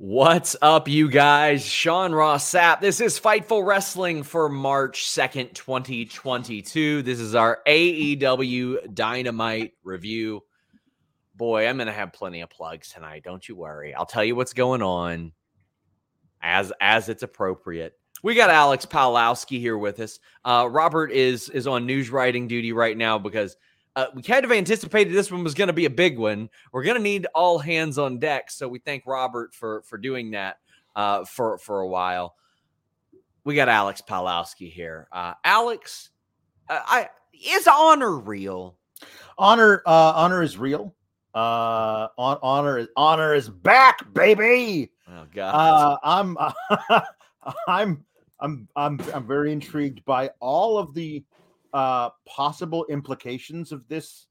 What's up, you guys? Sean Ross Sapp. This is Fightful Wrestling for March 2nd, 2022. This is our AEW Dynamite review. Boy, I'm going to have plenty of plugs tonight. Don't you worry. I'll tell you what's going on as as it's appropriate. We got Alex Pawlowski here with us. Uh, Robert is is on news writing duty right now because – uh, we kind of anticipated this one was going to be a big one. We're going to need all hands on deck, so we thank Robert for for doing that uh, for for a while. We got Alex Pawlowski here. Uh, Alex, uh, I is honor real? Honor, uh, honor is real. Uh, on, honor, honor is back, baby. Oh God, uh, I'm, I'm, I'm, I'm, I'm very intrigued by all of the uh, possible implications of this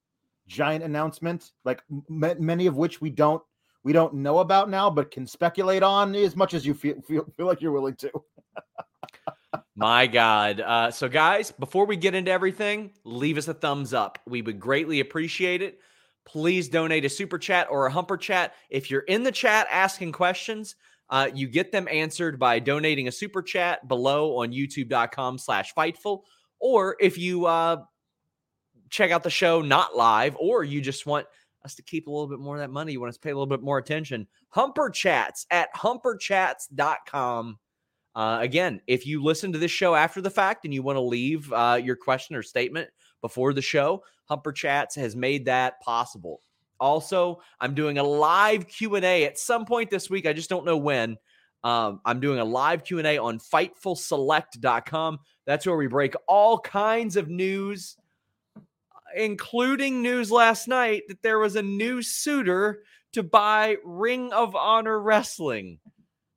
giant announcement, like m- many of which we don't we don't know about now, but can speculate on as much as you feel feel, feel like you're willing to. My God. Uh, so, guys, before we get into everything, leave us a thumbs up. We would greatly appreciate it. Please donate a super chat or a humper chat. If you're in the chat asking questions, uh, you get them answered by donating a super chat below on youtube.com slash fightful or if you uh, check out the show not live, or you just want us to keep a little bit more of that money, you want us to pay a little bit more attention, Humper Chats at humperchats.com. Uh, again, if you listen to this show after the fact and you want to leave uh, your question or statement before the show, Humper Chats has made that possible. Also, I'm doing a live Q&A at some point this week. I just don't know when. Um, I'm doing a live Q&A on FightfulSelect.com. That's where we break all kinds of news, including news last night that there was a new suitor to buy Ring of Honor Wrestling.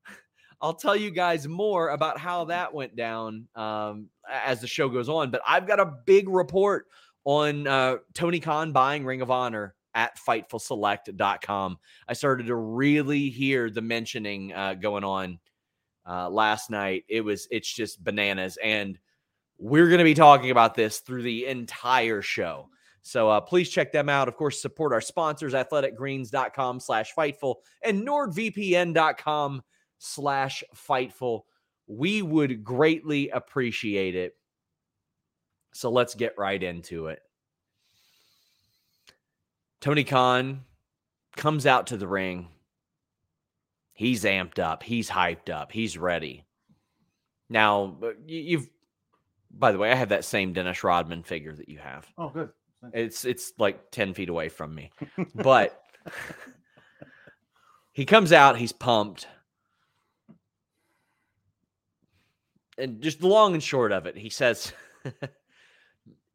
I'll tell you guys more about how that went down um, as the show goes on. But I've got a big report on uh, Tony Khan buying Ring of Honor at FightfulSelect.com. I started to really hear the mentioning uh, going on uh, last night. It was it's just bananas, and we're going to be talking about this through the entire show. So uh, please check them out. Of course, support our sponsors, athleticgreens.com slash fightful and nordvpn.com slash fightful. We would greatly appreciate it. So let's get right into it. Tony Khan comes out to the ring He's amped up. He's hyped up. He's ready. Now, uh, you've, by the way, I have that same Dennis Rodman figure that you have. Oh, good. It's it's like ten feet away from me, but he comes out. He's pumped, and just the long and short of it, he says.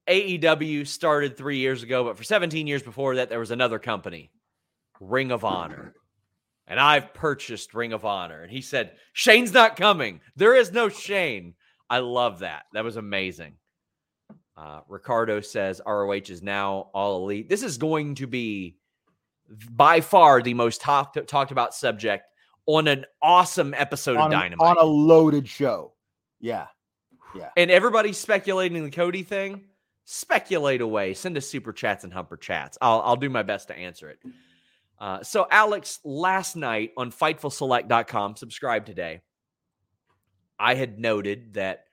AEW started three years ago, but for 17 years before that, there was another company, Ring of Honor and I've purchased Ring of Honor. And he said, Shane's not coming. There is no Shane. I love that. That was amazing. Uh, Ricardo says ROH is now all elite. This is going to be by far the most talked talked about subject on an awesome episode on of an- Dynamite. on a loaded show. Yeah, yeah. and everybody's speculating the Cody thing. Speculate away. Send us super chats and humper chats. I'll I'll do my best to answer it. Uh, so Alex, last night on FightfulSelect.com, subscribe today. I had noted that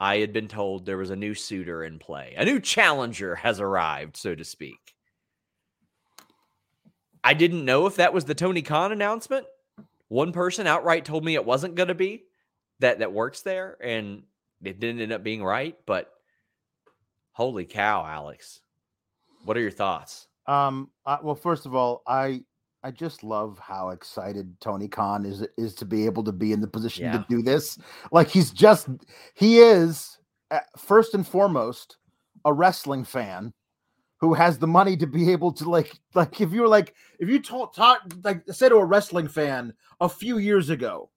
I had been told there was a new suitor in play. A new challenger has arrived, so to speak. I didn't know if that was the Tony Khan announcement. One person outright told me it wasn't going to be that that works there, and it didn't end up being right. But holy cow, Alex, what are your thoughts? Um. uh, well, first of all, I I just love how excited Tony Khan is is to be able to be in the position Yeah. to do this. Like he's just he is uh, first and foremost a wrestling fan who has the money to be able to like like if you were like if you told talk like say to a wrestling fan a few years ago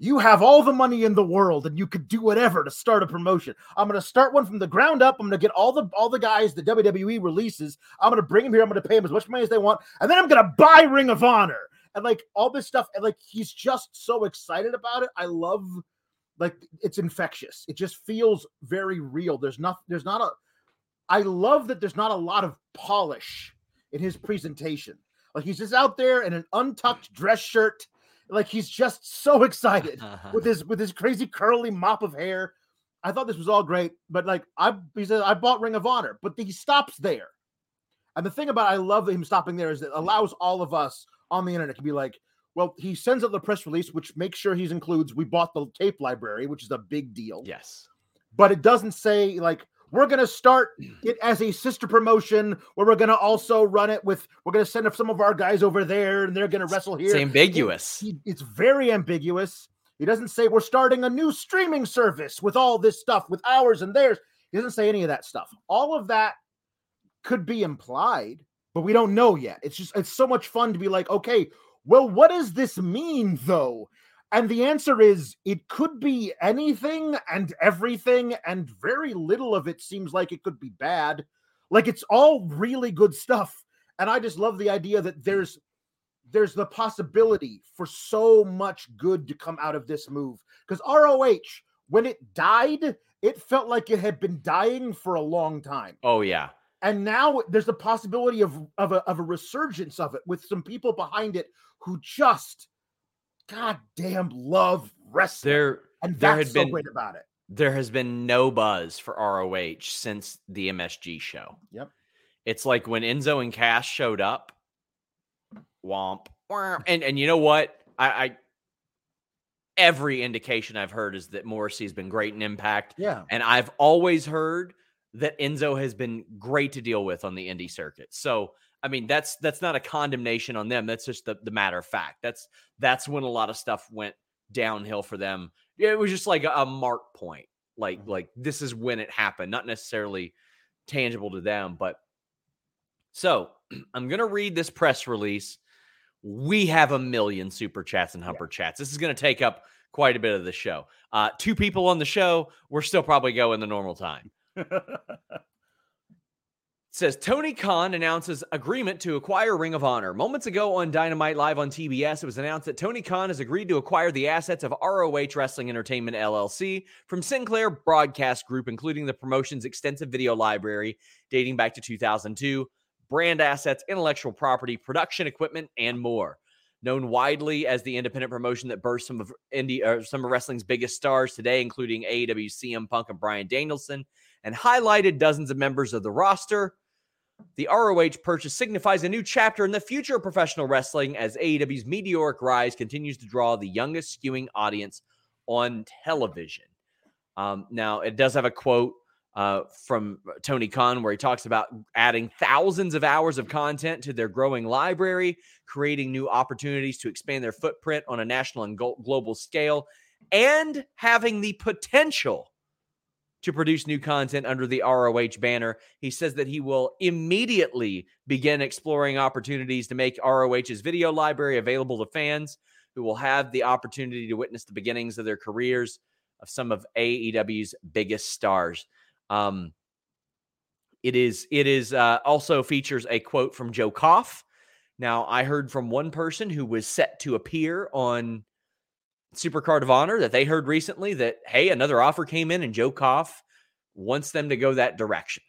you have all the money in the world and you could do whatever to start a promotion. I'm going to start one from the ground up. I'm going to get all the all the guys the WWE releases. I'm going to bring them here. I'm going to pay them as much money as they want, and then I'm going to buy Ring of Honor and like all this stuff. And like he's just so excited about it. I love like it's infectious. It just feels very real. There's not there's not a I love that there's not a lot of polish in his presentation. Like he's just out there in an untucked dress shirt. Like he's just so excited with his with his crazy curly mop of hair. I thought this was all great, but like I he says I bought Ring of Honor, but he stops there. And the thing about I love him stopping there is it allows all of us on the internet to be like, well, he sends out the press release, which makes sure he includes we bought the tape library, which is a big deal. yes. But it doesn't say like we're gonna start it as a sister promotion where we're gonna also run it with we're gonna send up some of our guys over there and they're gonna wrestle here. It's ambiguous. It's very ambiguous. He doesn't say we're starting a new streaming service with all this stuff with ours and theirs. He doesn't say any of that stuff. All of that could be implied, but we don't know yet. It's just it's so much fun to be like, okay, well, what does this mean though? And the answer is it could be anything and everything, and very little of it seems like it could be bad. Like it's all really good stuff. And I just love the idea that there's there's the possibility for so much good to come out of this move. Because ROH, when it died, it felt like it had been dying for a long time. Oh yeah. And now there's a possibility of, of, a, of a resurgence of it with some people behind it who just goddamn love wrestling. There and there that's had so been- great about it. there has been no buzz for ROH since the MSG show. Yep. It's like when Enzo and Cass showed up, womp, womp. and and you know what? I, I every indication I've heard is that Morrissey's been great in Impact, Yeah. and I've always heard that Enzo has been great to deal with on the indie circuit. So I mean that's that's not a condemnation on them. That's just the, the matter of fact. That's that's when a lot of stuff went downhill for them. It was just like a, a mark point. Like like this is when it happened, not necessarily tangible to them, but so I'm gonna read this press release. We have a million super chats and humper chats. This is gonna take up quite a bit of the show. Uh, two people on the show. We're still probably going the normal time. Says Tony Khan announces agreement to acquire Ring of Honor. Moments ago on Dynamite Live on TBS, it was announced that Tony Khan has agreed to acquire the assets of ROH Wrestling Entertainment LLC from Sinclair Broadcast Group, including the promotion's extensive video library dating back to 2002, brand assets, intellectual property, production equipment, and more. Known widely as the independent promotion that birthed some of indie, uh, some of wrestling's biggest stars today, including AEW, CM Punk, and Bryan Danielson, and highlighted dozens of members of the roster. The ROH purchase signifies a new chapter in the future of professional wrestling as AEW's meteoric rise continues to draw the youngest skewing audience on television. Um, now, it does have a quote uh, from Tony Khan where he talks about adding thousands of hours of content to their growing library, creating new opportunities to expand their footprint on a national and global scale, and having the potential to produce new content under the ROH banner. He says that he will immediately begin exploring opportunities to make ROH's video library available to fans who will have the opportunity to witness the beginnings of their careers of some of AEW's biggest stars. Um, it is it is uh, also features a quote from Joe Koff. Now, I heard from one person who was set to appear on Supercard of Honor that they heard recently that, hey, another offer came in and Joe Koff wants them to go that direction.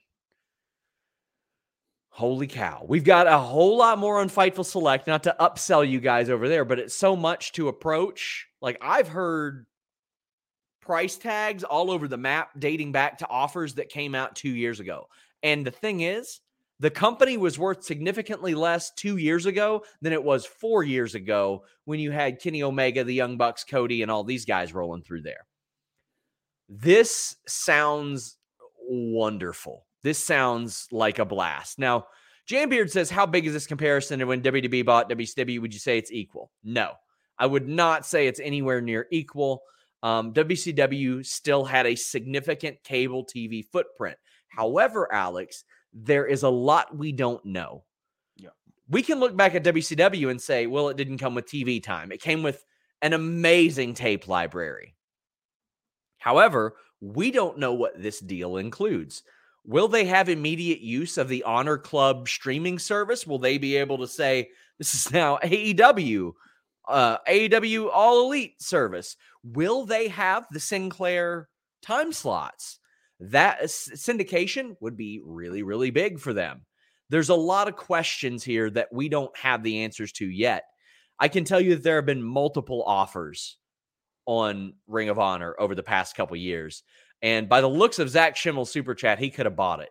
Holy cow. We've got a whole lot more on Fightful Select, not to upsell you guys over there, but it's so much to approach. Like I've heard price tags all over the map dating back to offers that came out two years ago. And the thing is, the company was worth significantly less two years ago than it was four years ago when you had Kenny Omega, the Young Bucks, Cody, and all these guys rolling through there. This sounds wonderful. This sounds like a blast. Now, Jambeard says, How big is this comparison to when WWE bought WCW? Would you say it's equal? No, I would not say it's anywhere near equal. Um, WCW still had a significant cable TV footprint. However, Alex, there is a lot we don't know. Yeah. We can look back at WCW and say, well, it didn't come with TV time. It came with an amazing tape library. However, we don't know what this deal includes. Will they have immediate use of the Honor Club streaming service? Will they be able to say, this is now AEW, uh, AEW All Elite service? Will they have the Sinclair time slots? That syndication would be really, really big for them. There's a lot of questions here that we don't have the answers to yet. I can tell you that there have been multiple offers on Ring of Honor over the past couple years. And by the looks of Zach Schimmel's super chat, he could have bought it.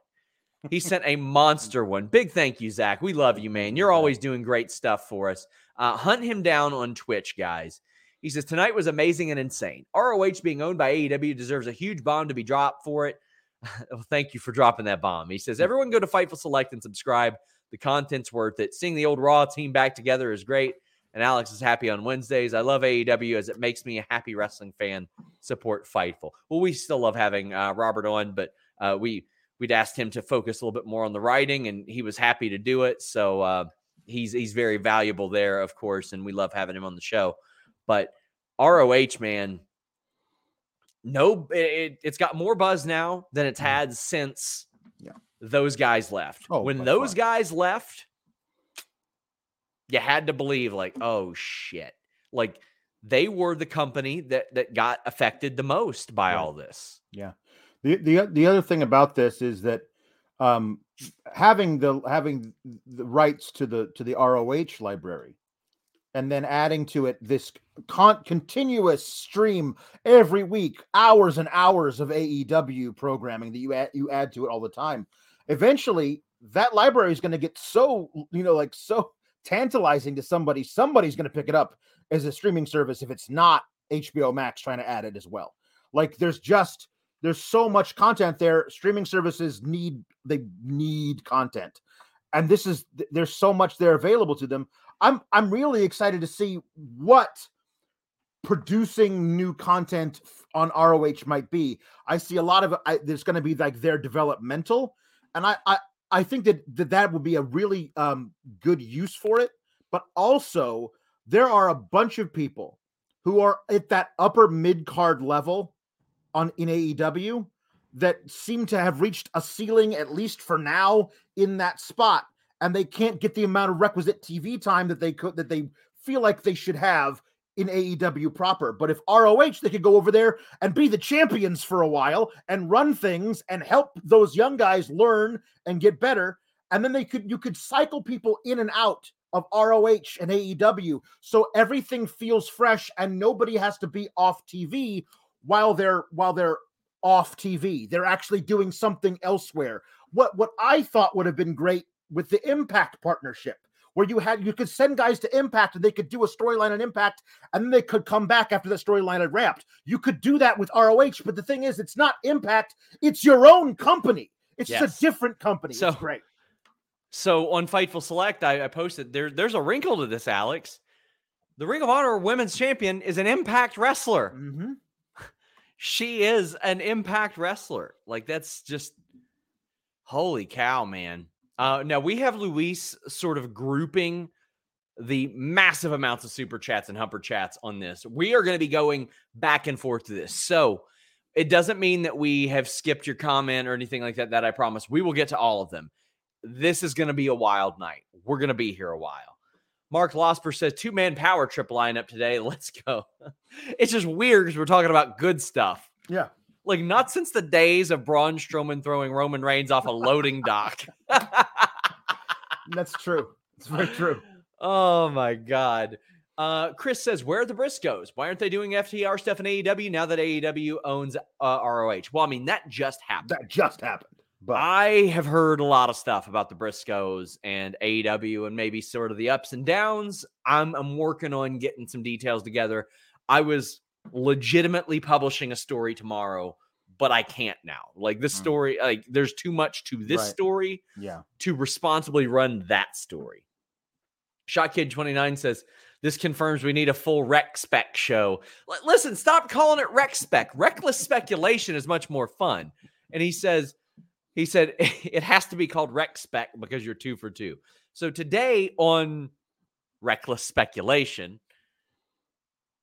He sent a monster one. Big thank you, Zach. We love you, man. You're always doing great stuff for us. Uh, hunt him down on Twitch, guys. He says, Tonight was amazing and insane. ROH being owned by AEW deserves a huge bomb to be dropped for it. well, thank you for dropping that bomb. He says, hmm. Everyone go to Fightful Select and subscribe. The content's worth it. Seeing the old Raw team back together is great and Alex is happy on Wednesdays. I love AEW as it makes me a happy wrestling fan. Support Fightful. Well, we still love having uh, Robert on, but uh, we we'd asked him to focus a little bit more on the writing, and he was happy to do it. So uh, he's he's very valuable there, of course, and we love having him on the show. But ROH, man, no, it, has got more buzz now than it's mm-hmm. had since yeah. those guys left. Oh, when those guys left you had to believe like, oh shit. Like they were the company that that got affected the most by all this. Yeah. The the the other thing about this is that um having the having the rights to the to the ROH library and then adding to it this con- continuous stream every week, hours and hours of AEW programming that you add you add to it all the time. Eventually, that library is going to get so you know like so tantalizing to somebody, somebody's going to pick it up as a streaming service if it's not HBO Max trying to add it as well. Like there's just there's so much content there. Streaming services need they need content. And this is there's so much there available to them. I'm I'm really excited to see what producing new content on ROH might be. I see a lot of I, there's going to be like their developmental, and I, I I think that that, that would be a really um, good use for it. But also, there are a bunch of people who are at that upper mid card level on in AEW that seem to have reached a ceiling, at least for now, in that spot, and they can't get the amount of requisite TV time that they could that they feel like they should have in AEW proper. But if ROH, they could go over there and be the champions for a while and run things and help those young guys learn and get better. And then they could you could cycle people in and out of ROH and AEW so everything feels fresh and nobody has to be off TV while they're while they're off TV. They're actually doing something elsewhere. What what I thought would have been great with the Impact partnership where you had you could send guys to Impact and they could do a storyline on Impact and then they could come back after the storyline had wrapped. You could do that with ROH, but the thing is, it's not Impact; it's your own company. It's yes. a different company. So, it's great. So on Fightful Select, I, I posted there. There's a wrinkle to this, Alex. The Ring of Honor Women's Champion is an Impact wrestler. Mm-hmm. she is an Impact wrestler. Like that's just holy cow, man. Uh, now we have Luis sort of grouping the massive amounts of super chats and humper chats on this. We are going to be going back and forth to this. So it doesn't mean that we have skipped your comment or anything like that. That I promise we will get to all of them. This is going to be a wild night. We're going to be here a while. Mark Losper says two man power trip lineup today. Let's go. it's just weird because we're talking about good stuff. Yeah. Like not since the days of Braun Strowman throwing Roman Reigns off a loading dock. That's true. It's very true. Oh my god. Uh, Chris says, "Where are the Briscoes? Why aren't they doing FTR stuff in AEW now that AEW owns uh, ROH?" Well, I mean that just happened. That just happened. But I have heard a lot of stuff about the Briscoes and AEW and maybe sort of the ups and downs. I'm I'm working on getting some details together. I was legitimately publishing a story tomorrow, but I can't now. Like this Mm. story, like there's too much to this Right. story yeah. to responsibly run that story. Shot Kid 29 says, This confirms we need a full rec spec show. L- listen, stop calling it rec spec. Reckless speculation is much more fun. And he says, he said it has to be called rec spec because you're two for two. So today on reckless speculation,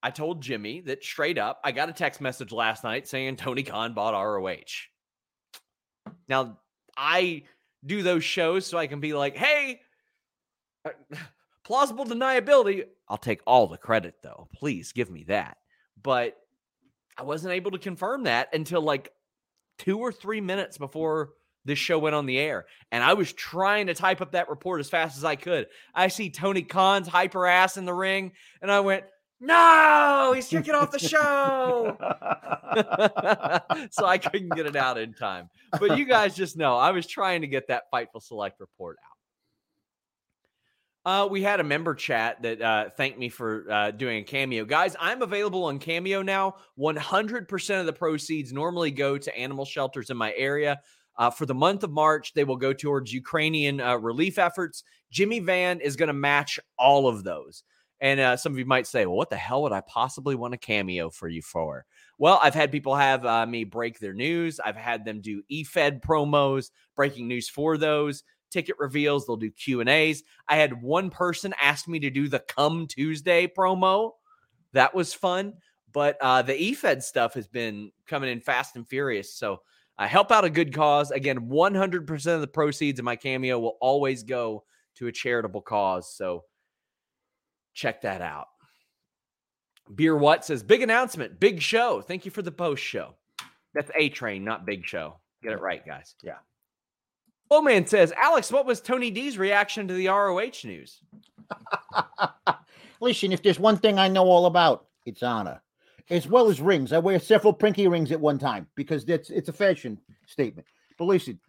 I told Jimmy that straight up, I got a text message last night saying Tony Khan bought ROH. Now, I do those shows so I can be like, hey, uh, plausible deniability. I'll take all the credit though. Please give me that. But I wasn't able to confirm that until like two or three minutes before this show went on the air. And I was trying to type up that report as fast as I could. I see Tony Khan's hyper ass in the ring, and I went, no, he's kicking off the show. so I couldn't get it out in time. But you guys just know I was trying to get that Fightful Select report out. Uh, we had a member chat that uh, thanked me for uh, doing a cameo. Guys, I'm available on Cameo now. 100% of the proceeds normally go to animal shelters in my area. Uh, for the month of March, they will go towards Ukrainian uh, relief efforts. Jimmy Van is going to match all of those. And uh, some of you might say, well, what the hell would I possibly want a cameo for you for? Well, I've had people have uh, me break their news. I've had them do eFed promos, breaking news for those ticket reveals. They'll do Q and A's. I had one person ask me to do the Come Tuesday promo. That was fun. But uh, the eFed stuff has been coming in fast and furious. So I help out a good cause. Again, 100% of the proceeds of my cameo will always go to a charitable cause. So check that out. Beer What says, big announcement, big show. Thank you for the post show. That's A Train, not Big Show. Get it right, guys. Yeah. Oh man says, Alex, what was Tony D's reaction to the ROH news? Listen, if there's one thing I know all about, it's honor. As well as rings. I wear several pinky rings at one time because that's it's a fashion statement. But listen,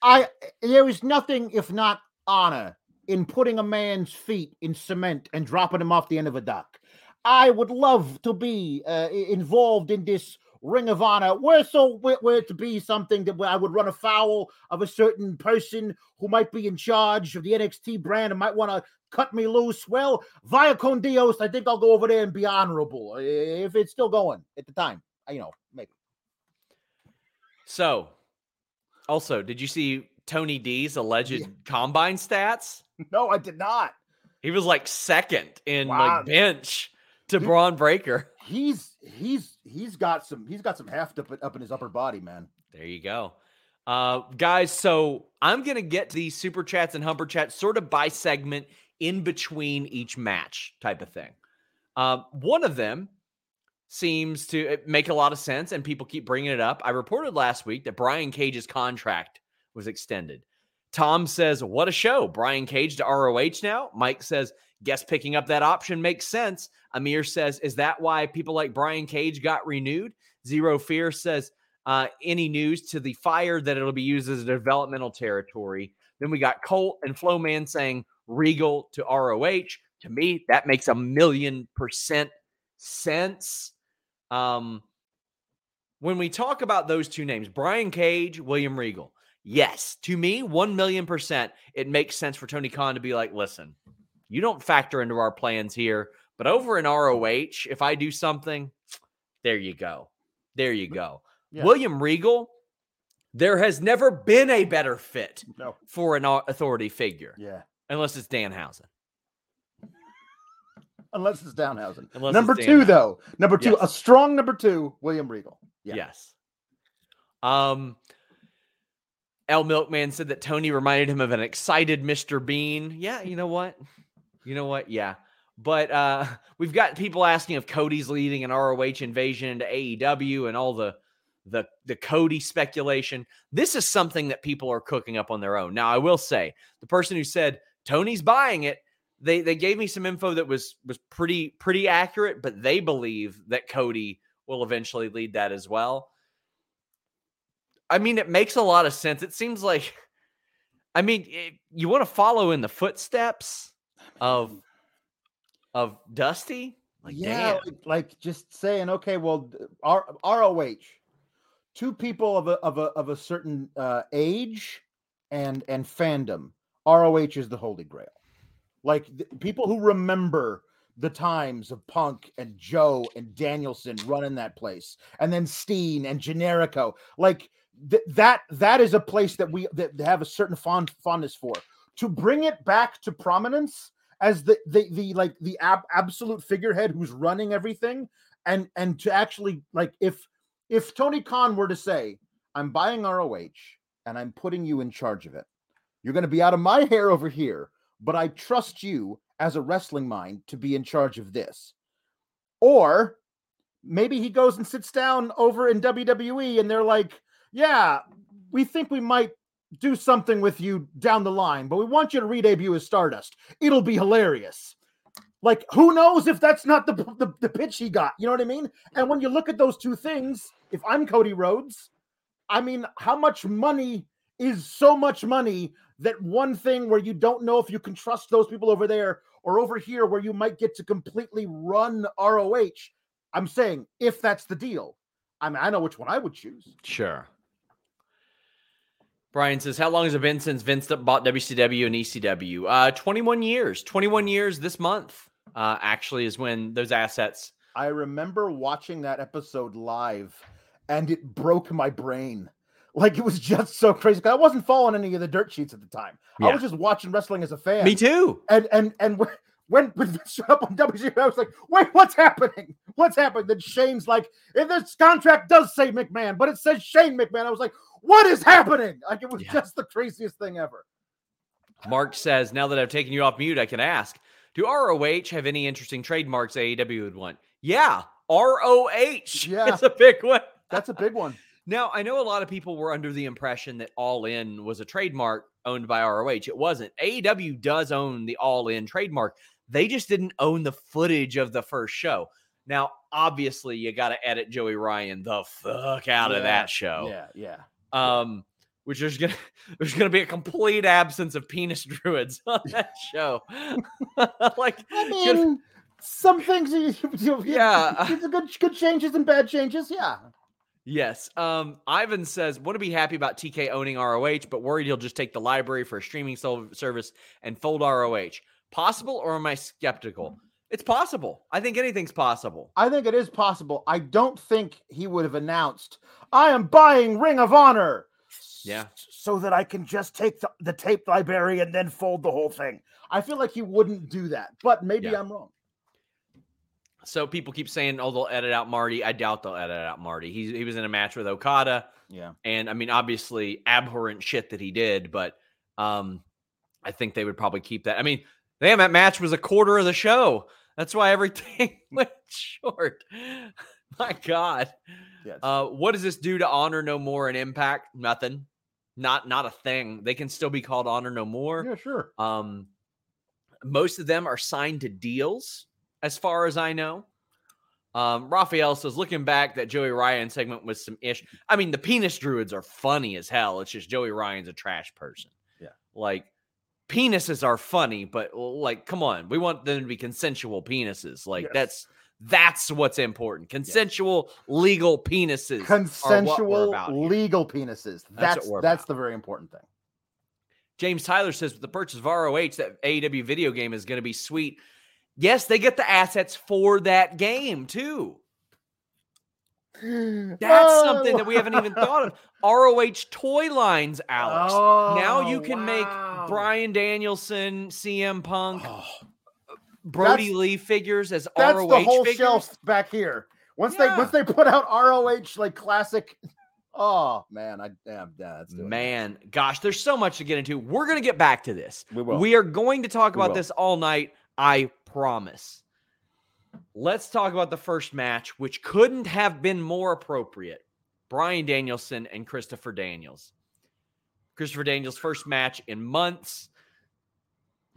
I there is nothing if not honor in putting a man's feet in cement and dropping him off the end of a dock. I would love to be uh, involved in this ring of honor. Were so were, were it to be something that I would run afoul of a certain person who might be in charge of the NXT brand and might want to cut me loose. Well, via con Dios, I think I'll go over there and be honorable if it's still going at the time. You know, maybe. So, also, did you see Tony D's alleged Yeah. combine stats? No, I did not. He was like second in Wow. like bench to He- Bron Breakker. He's he's he's got some he's got some heft up up in his upper body, man. There you go. Uh, guys, so I'm going to get to these super chats and humper chats sort of by segment in between each match type of thing. Um, one of them seems to uh, make a lot of sense, and people keep bringing it up. I reported last week that Brian Cage's contract was extended. Tom says, What a show. Brian Cage to ROH now. Mike says, Guess picking up that option makes sense. Amir says, Is that why people like Brian Cage got renewed? Zero Fear says, uh, any news to the fire that it'll be used as a developmental territory. Then we got Colt and Flowman saying Regal to ROH. To me, that makes a million percent sense. Um, when we talk about those two names, Brian Cage, William Regal, yes, to me, 1 million percent, it makes sense for Tony Khan to be like, listen, you don't factor into our plans here, but over in ROH, if I do something, there you go. There you go. Yeah. William Regal, there has never been a better fit No. for an authority figure, Yeah. unless it's Danhausen. Unless it's Danhausen. Unless number it's two, though. Number two, Yes. a strong number two, William Regal. Yeah. Yes. Um, L Milkman said that Tony reminded him of an excited Mr. Bean. Yeah, you know what? You know what? Yeah. But uh, we've got people asking if Cody's leading an ROH invasion into AEW and all the the the Cody speculation. This is something that people are cooking up on their own. Now, I will say, the person who said Tony's buying it, they they gave me some info that was was pretty pretty accurate, but they believe that Cody will eventually lead that as well. I mean, it makes a lot of sense. It seems like I mean, it, you want to follow in the footsteps of of Dusty? Like, yeah, like, like just saying, okay, well, R- ROH, two people of a of a of a certain uh, age and and fandom. ROH is the holy grail. Like th- people who remember the times of Punk and Joe and Danielson running that place, and then Steen and Generico. Like th- that that is a place that we that have a certain fond fondness for. To bring it back to prominence as the the, the like the ab- absolute figurehead who's running everything, and and to actually like if if Tony Khan were to say, "I'm buying ROH and I'm putting you in charge of it," you're going to be out of my hair over here, but I trust you as a wrestling mind to be in charge of this. Or maybe he goes and sits down over in WWE and they're like, yeah, we think we might do something with you down the line, but we want you to redebut as Stardust. It'll be hilarious. Like, who knows if that's not the, the, the pitch he got? You know what I mean? And when you look at those two things, if I'm Cody Rhodes, I mean, how much money is so much money that one thing where you don't know if you can trust those people over there or over here where you might get to completely run ROH. I'm saying if that's the deal, I mean, I know which one I would choose. Sure. Brian says, How long has it been since Vince bought WCW and ECW? Uh, 21 years. 21 years this month, uh, actually, is when those assets. I remember watching that episode live and it broke my brain. Like it was just so crazy. I wasn't following any of the dirt sheets at the time. I was just watching wrestling as a fan. Me too. And and and when when Vince showed up on WCW, I was like, wait, what's happening? What's happening? Then Shane's like, if this contract does say McMahon, but it says Shane McMahon. I was like, what is happening? Like it was Yeah. just the craziest thing ever. Mark says, Now that I've taken you off mute, I can ask Do ROH have any interesting trademarks AEW would want? Yeah. ROH. Yeah. It's a big one. That's a big one. Now, I know a lot of people were under the impression that All In was a trademark owned by ROH. It wasn't. AEW does own the All In trademark. They just didn't own the footage of the first show. Now, obviously, you got to edit Joey Ryan the fuck out of that show. Yeah, yeah. Um, which there's gonna there's gonna be a complete absence of penis druids on that show. like, I mean, some things, you, you, Yeah. it's a good, good changes and bad changes. Yeah, Yes. Um, Ivan says, want to be happy about TK owning ROH, but worried he'll just take the library for a streaming service and fold ROH. Possible or am I skeptical? It's possible. I think anything's possible. I think it is possible. I don't think he would have announced, "I am buying Ring of Honor." Yeah. so that I can just take the, the tape library and then fold the whole thing. I feel like he wouldn't do that, but maybe Yeah. I'm wrong. So people keep saying, oh, they'll edit out Marty. I doubt they'll edit out Marty. He, he was in a match with Okada. Yeah, And I mean, obviously, abhorrent shit that he did, but um, I think they would probably keep that. I mean, damn, that match was a quarter of the show. That's why everything went short. My God. it's- Uh, what does this do to Honor No More and Impact? Nothing. Not not a thing. They can still be called Honor No More. yeah, sure. Um, most of them are signed to deals, as far as I know. Um, Raphael says, looking back, that Joey Ryan segment was some ish. I mean, the penis druids are funny as hell. It's just Joey Ryan's a trash person. Yeah. Like penises are funny, but like, come on, we want them to be consensual penises. Like Yes. that's that's what's important. Consensual, legal penises. are what we're Consensual, here. legal penises. That's that's, about. the very important thing. James Tyler says with the purchase of ROH, that AEW video game is going to be sweet. Yes, they get the assets for that game too. That's something that we haven't even thought of. ROH toy lines, Alex. now oh, you Oh, can wow. make Bryan Danielson, CM Punk, Oh, Brody that's- Lee figures as that's ROH the whole figures. shelf back here. Once Yeah. they once they put out ROH like classic. Oh man, I damn yeah, that's doing it. Man, gosh, there's so much to get into. We're going to get back to this. We will. We are going to talk We about will. this all night. I promise. Let's talk about the first match, which couldn't have been more appropriate. Bryan Danielson and Christopher Daniels. Christopher Daniels' first match in months.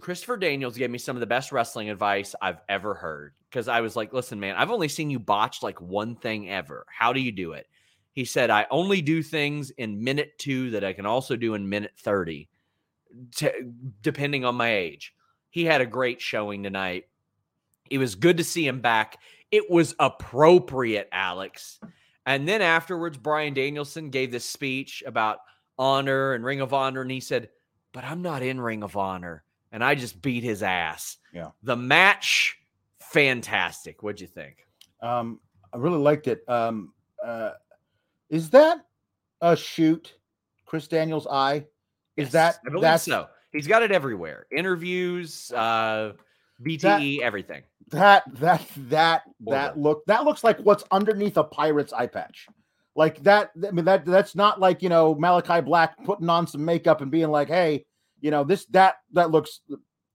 Christopher Daniels gave me some of the best wrestling advice I've ever heard because I was like, listen, man, I've only seen you botch like one thing ever. How do you do it? He said, I only do things in minute two that I can also do in minute 30, t- depending on my age. He had a great showing tonight. It was good to see him back. It was appropriate, Alex. And then afterwards, Bryan Danielson gave this speech about honor and Ring of Honor, and he said, But I'm not in Ring of Honor. And I just beat his ass. Yeah. The match, fantastic. What'd you think? Um, I really liked it. Um, uh, is that a shoot, Chris Daniels' eye? Is Yes, that I believe that's so? He's got it everywhere. Interviews, uh, BTE, everything. that that that that look that looks like what's underneath a pirate's eye patch. Like that, I mean that that's not like you know Malachi Black putting on some makeup and being like, hey, you know this that that looks,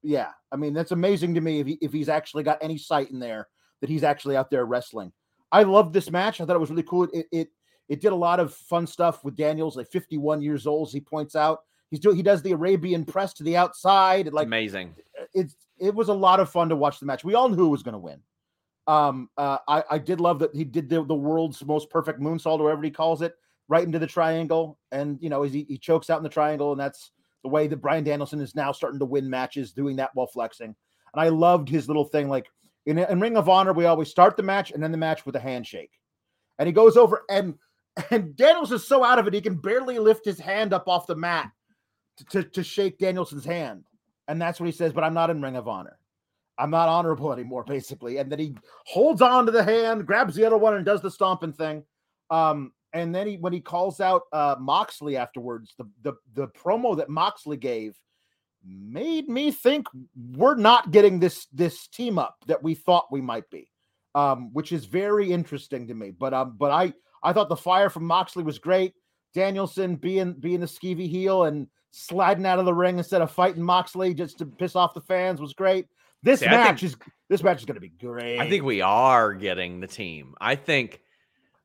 yeah. I mean that's amazing to me if he, if he's actually got any sight in there that he's actually out there wrestling. I loved this match. I thought it was really cool. It it it did a lot of fun stuff with Daniels, like 51 years old. As he points out, he's doing he does the Arabian press to the outside, like Amazing. it's it was a lot of fun to watch the match. We all knew who was going to win. Um, uh, I I did love that he did the, the world's most perfect moonsault, or whatever he calls it, right into the triangle, and you know he, he chokes out in the triangle, and that's the way that Bryan Danielson is now starting to win matches, doing that while flexing. And I loved his little thing, like in, in Ring of Honor, we always start the match and then the match with a handshake, and he goes over and and Daniels is so out of it he can barely lift his hand up off the mat to, to, to shake Danielson's hand. And that's what he says, but I'm not in Ring of Honor. I'm not honorable anymore, basically. And then he holds on to the hand, grabs the other one, and does the stomping thing. Um, and then he when he calls out uh Moxley afterwards, the the the promo that Moxley gave made me think we're not getting this this team up that we thought we might be. Um, which is very interesting to me. But um, but I I thought the fire from Moxley was great. Danielson being being the skeevy heel and sliding out of the ring instead of fighting Moxley just to piss off the fans was great. This See, match think- is this match is going to be great. I think we are getting the team. I think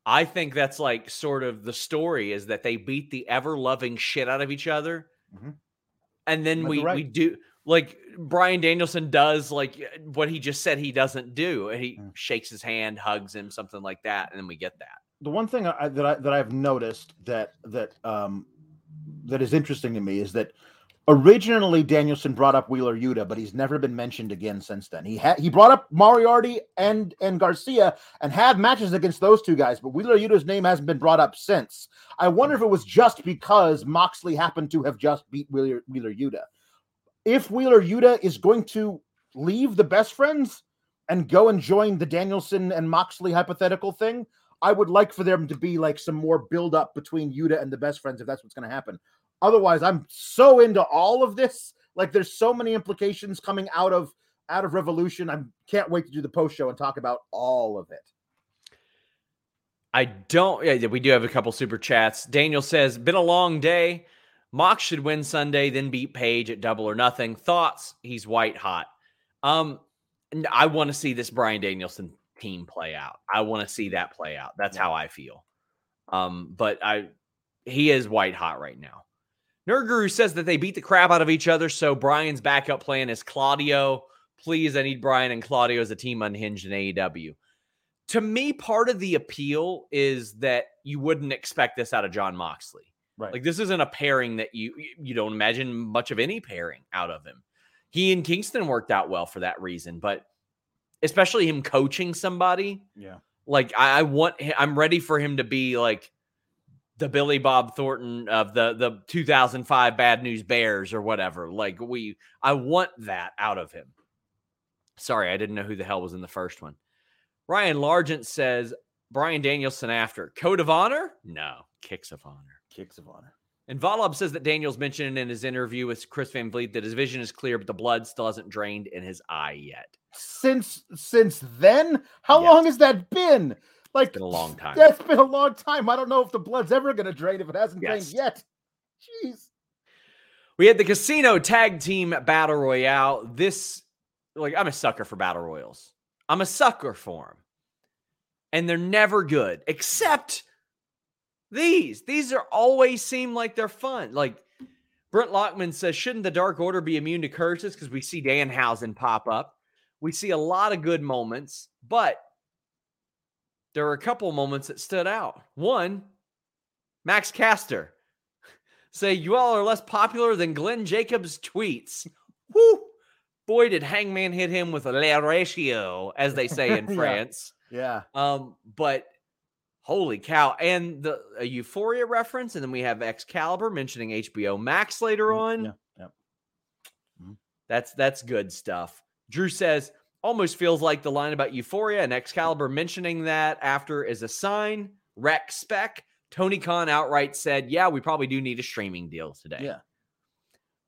I think that's like sort of the story is that they beat the ever loving shit out of each other. Mhm. And then we we do like Bryan Danielson does like what he just said he doesn't do. He Mm. shakes his hand, hugs him, something like that, and then we get that. the one thing I, that I that I've noticed that that um that is interesting to me is that originally Danielson brought up Wheeler Yuta, but he's never been mentioned again since then. He had he brought up Moriarty and and Garcia and had matches against those two guys, but Wheeler Yuta's name hasn't been brought up since. I wonder if it was just because Moxley happened to have just beat Wheeler Wheeler Yuta. If Wheeler Yuta is going to leave the best friends and go and join the Danielson and Moxley hypothetical thing, I would like for them to be like some more build up between Yuta and the best friends if that's what's going to happen. Otherwise, I'm so into all of this. Like, there's so many implications coming out of out of Revolution. I can't wait to do the post show and talk about all of it. I don't. Yeah, we do have a couple super chats. Daniel says, "Been a long day. Mox should win Sunday, then beat Page at Double or Nothing. Thoughts? He's white hot. Um, I want to see this Bryan Danielson team play out. I want to see that play out. That's how I feel. Um, but I, he is white hot right now. Nerd Guru says that they beat the crap out of each other. So Bryan's backup plan is Claudio. Please, I need Bryan and Claudio as a team unhinged in AEW to me, part of the appeal is that you wouldn't expect this out of Jon Moxley. Right. Like this isn't a pairing that you you don't imagine much of any pairing out of him. He and Kingston worked out well for that reason, but especially him coaching somebody, yeah. like I, I want I'm ready for him to be like the Billy Bob Thornton of the the 2005 Bad News Bears or whatever. Like we I want that out of him. Sorry, I didn't know who the hell was in the first one. Ryan Largent says Bryan Danielson after code of honor? No, kicks of honor. Kicks of honor. And Volab says that Daniels mentioned in his interview with Chris Van Vliet that his vision is clear, but the blood still hasn't drained in his eye yet. Since since then, how long has that been? Like been a long time. That's been a long time. I don't know if the blood's ever going to drain if it hasn't Yes. drained yet. Jeez. We had the casino tag team battle royale. This like I'm a sucker for battle royals. I'm a sucker for them. And they're never good, except these. These are always seem like they're fun. Like Brent Lockman says, shouldn't the Dark Order be immune to curses? Because we see Danhausen pop up. We see a lot of good moments, but there are a couple moments that stood out. One, Max Caster say you all are less popular than Glenn Jacobs tweets. Whoo! Boy, did Hangman hit him with a la ratio, as they say in Yeah. France. Yeah. Um, but holy cow! And the a Euphoria reference, and then we have Excalibur mentioning HBO Max later on. Yeah. yeah. That's that's good stuff. Drew says almost feels like the line about Euphoria and Excalibur mentioning that after is a sign. Rec spec. Tony Khan outright said, "Yeah, we probably do need a streaming deal today." Yeah.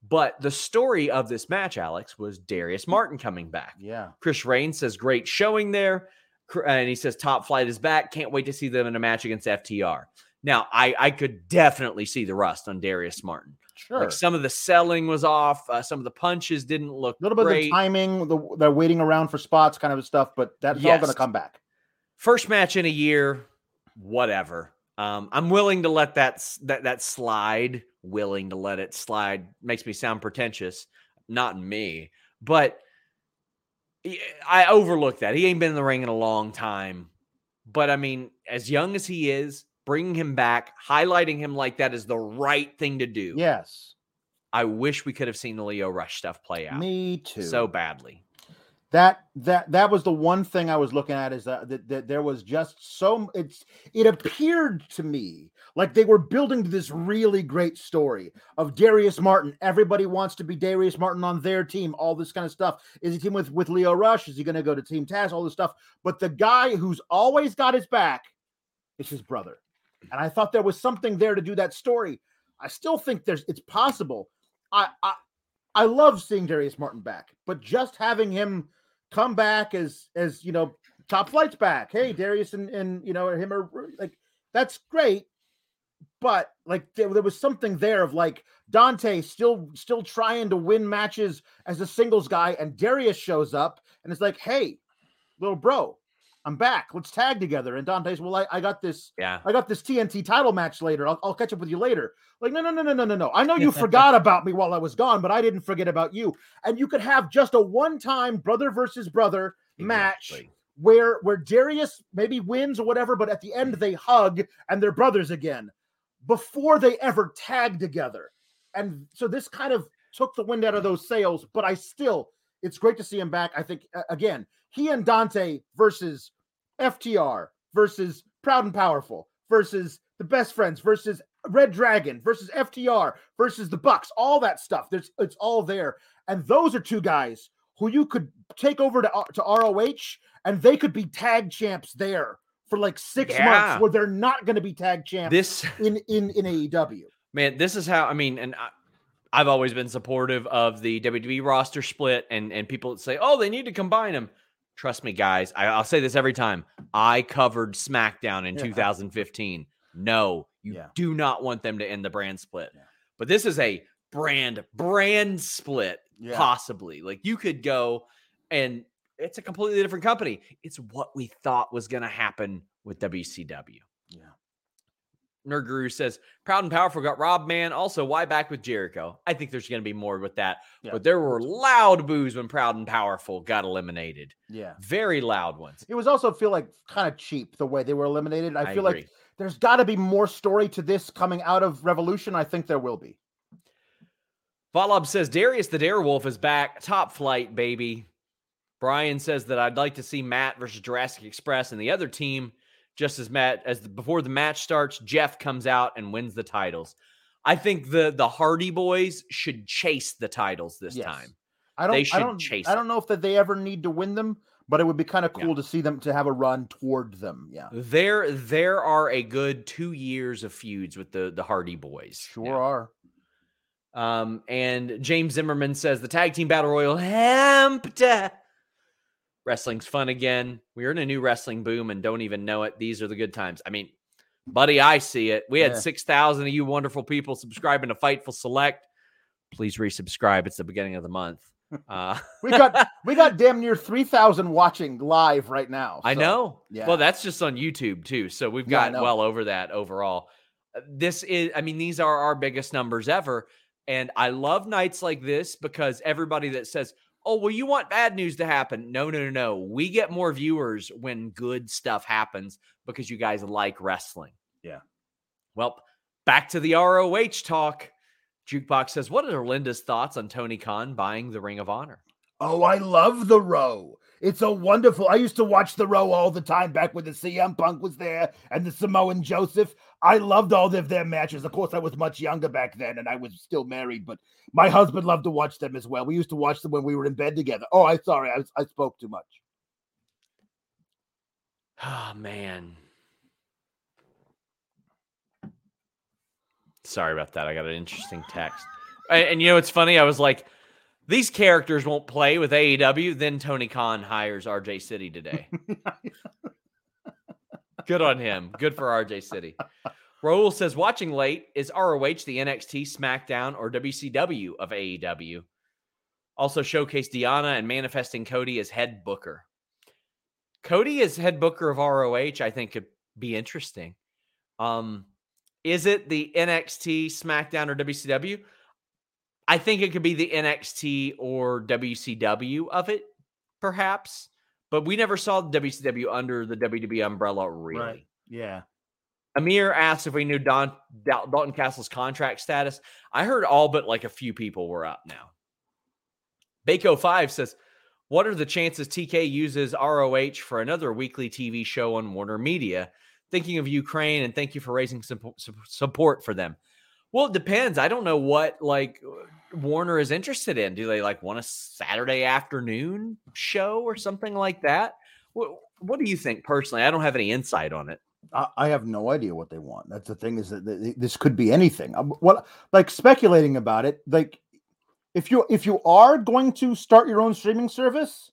But the story of this match, Alex, was Darius Martin coming back. Yeah. Chris Rain says great showing there, and he says top flight is back. Can't wait to see them in a match against FTR. Now, I I could definitely see the rust on Darius Martin. Sure. Like some of the selling was off, uh, some of the punches didn't look a little bit great. of the timing, the, they're waiting around for spots, kind of stuff, but that's all going to come back. First match in a year, whatever. Um, I'm willing to let that that that slide. Willing to let it slide makes me sound pretentious. Not me, but I overlook that. He ain't been in the ring in a long time. But I mean, as young as he is, bringing him back, highlighting him like that is the right thing to do. Yes. I wish we could have seen the Lio Rush stuff play out Me too. so badly. that that that was the one thing I was looking at is that, that, that there was just so it's it appeared to me like they were building this really great story of Darius Martin. Everybody wants to be Darius Martin on their team. All this kind of stuff. Is he team with with Lio Rush? Is he going to go to Team Taz? All this stuff. But the guy who's always got his back is his brother, and I thought there was something there to do that story. I still think there's it's possible. I I, I love seeing Darius Martin back, but just having him come back as as you know top flight's back hey mm-hmm. darius and and you know him are like that's great but like there, there was something there of like dante still still trying to win matches as a singles guy and darius shows up and it's like hey little bro i'm back let's tag together and dante's well i, I got this Yeah. I got this TNT title match later. I'll, I'll catch up with you later. Like, no, no, no, no, no, no, no. I know you forgot about me while I was gone, but I didn't forget about you. And you could have just a one-time brother versus brother match where where Darius maybe wins or whatever, but at the end they hug and they're brothers again before they ever tag together. And so this kind of took the wind out of those sails, but I still, it's great to see him back. I think uh, again, he and Dante versus FTR versus Proud and Powerful versus the Best Friends versus Red Dragon versus FTR versus the Bucks, all that stuff. There's it's all there, and those are two guys who you could take over to to ROH, and they could be tag champs there for like six Yeah. months, where they're not going to be tag champs This in in in AEW. man, this is how I mean, and I, I've always been supportive of the WWE roster split, and and people say, oh, they need to combine them. Trust me, guys. I, I'll say this every time. I covered SmackDown in Yeah. 2015. No, you Yeah. do not want them to end the brand split. Yeah. But this is a brand brand split, possibly. Like you could go and it's a completely different company. It's what we thought was going to happen with WCW. Yeah. Nerd Guru says, Proud and Powerful got Rob Man. Also, why back with Jericho? I think there's going to be more with that. Yeah. But there were loud boos when Proud and Powerful got eliminated. Yeah. Very loud ones. It was also feel like kind of cheap the way they were eliminated. I, I feel agree. like there's got to be more story to this coming out of Revolution. I think there will be. Volab says, Darius the Darewolf is back. Top flight, baby. Brian says that I'd like to see Matt versus Jurassic Express and the other team just as Matt as the, before the match starts. Jeff comes out and wins the titles. I think the the Hardy Boys should chase the titles this Yes. time. I don't. They I should don't. chase I don't know if that they ever need to win them, but it would be kind of Yeah. cool to see them to have a run toward them. Yeah, There, there are a good two years of feuds with the the Hardy Boys. sure now. are. Um, and James Zimmerman says the tag team battle royal empty. Wrestling's fun again. We're in a new wrestling boom and don't even know it. These are the good times. I mean, buddy, I see it. We had Yeah. six thousand of you wonderful people subscribing to Fightful Select. Please resubscribe. It's the beginning of the month. Uh, We got we got damn near three thousand watching live right now. I know. yeah. Well, that's just on YouTube too. So we've Yeah, got know. well over that overall. Uh, This is, I mean, these are our biggest numbers ever. And I love nights like this because everybody that says, oh, well, you want bad news to happen. No, no, no, no. We get more viewers when good stuff happens because you guys like wrestling. Yeah. Well, back to the ROH talk. Jukebox says, what are Linda's thoughts on Tony Khan buying the Ring of Honor? Oh, I love the row. It's a wonderful. I used to watch the row all the time back when the CM Punk was there and the Samoan Joseph. I loved all of their matches. Of course, I was much younger back then and I was still married, but my husband loved to watch them as well. We used to watch them when we were in bed together. Oh, I'm sorry, I, I spoke too much. Oh man. Sorry about that. I got an interesting text. And, and you know it's funny? I was like, these characters won't play with AEW. Then Tony Khan hires RJ City today. Good on him. Good for RJ City. Raul says, watching late, is ROH the NXT, SmackDown, or WCW of AEW? Also showcase Deonna and manifesting Cody as head booker. Cody as head booker of ROH, I think could be interesting. Um, is it the NXT, SmackDown, or WCW? I think it could be the NXT or WCW of it, perhaps. But we never saw the WCW under the WWE umbrella, really. Right. Yeah. Amir asked if we knew Don Dal- Dalton Castle's contract status. I heard all but like a few people were up now. Bako Five says, "What are the chances TK uses ROH for another weekly TV show on Warner Media? Thinking of Ukraine and thank you for raising support for them." Well, it depends. I don't know what like Warner is interested in. Do they like want a Saturday afternoon show or something like that? What What do you think personally? I don't have any insight on it. I, I have no idea what they want. That's the thing is that th- this could be anything. Um, What like speculating about it, like if you if you are going to start your own streaming service,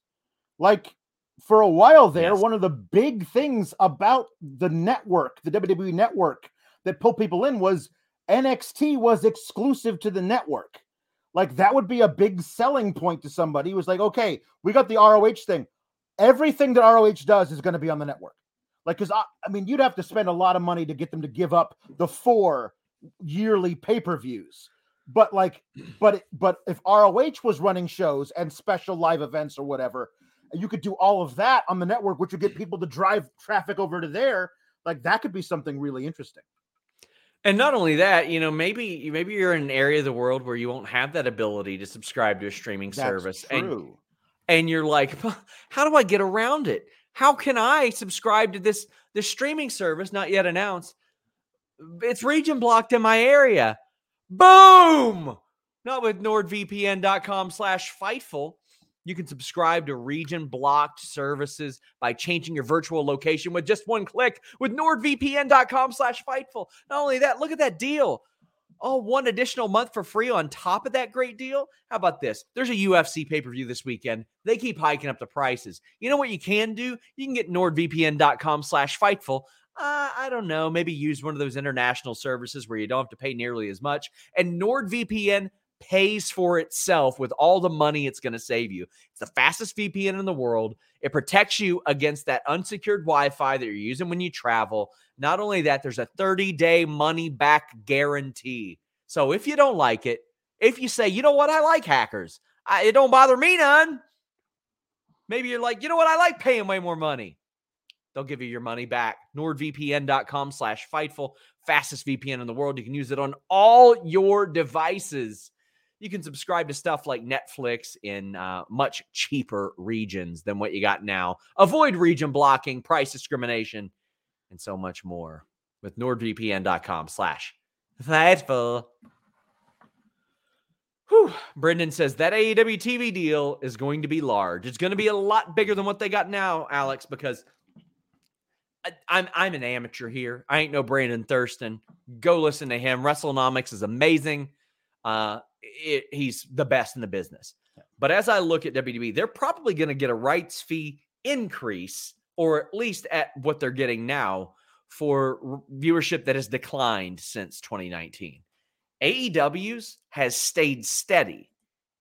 like for a while there, Yes. one of the big things about the network, the WWE network that pulled people in was NXT was exclusive to the network. Like that would be a big selling point to somebody who was like, okay, we got the ROH thing. Everything that ROH does is going to be on the network. Like, because I, I mean, you'd have to spend a lot of money to get them to give up the four yearly pay per views. But like, but but if ROH was running shows and special live events or whatever, you could do all of that on the network, which would get people to drive traffic over to there. Like that could be something really interesting. And not only that, you know, maybe maybe you're in an area of the world where you won't have that ability to subscribe to a streaming That's service, and and you're like, how do I get around it? How can I subscribe to this this streaming service not yet announced? It's region blocked in my area. Boom! Not with NordVPN.com slash Fightful. You can subscribe to region blocked services by changing your virtual location with just one click with NordVPN.com slash Fightful. Not only that, look at that deal. Oh, one additional month for free on top of that great deal. How about this? There's a UFC pay per view this weekend. They keep hiking up the prices. You know what you can do? You can get NordVPN.com slash Fightful. Uh, I don't know. Maybe use one of those international services where you don't have to pay nearly as much. And NordVPN pays for itself with all the money it's going to save you. It's the fastest VPN in the world. It protects you against that unsecured Wi Fi that you're using when you travel. Not only that, there's a 30 day money back guarantee. So if you don't like it, if you say, you know what, I like hackers, I, it don't bother me none. Maybe you're like, you know what, I like paying way more money. They'll give you your money back. NordVPN.com slash Fightful, fastest VPN in the world. You can use it on all your devices. You can subscribe to stuff like Netflix in uh, much cheaper regions than what you got now. Avoid region blocking, price discrimination, and so much more with NordVPN.com slash Fightful. Whew. Brendan says that AEW TV deal is going to be large. It's going to be a lot bigger than what they got now, Alex, because I, I'm I'm an amateur here. I ain't no Brandon Thurston. Go listen to him. WrestleNomics is amazing. Uh, it, he's the best in the business. But as I look at WWE, they're probably going to get a rights fee increase, or at least at what they're getting now for viewership that has declined since 2019. AEW's has stayed steady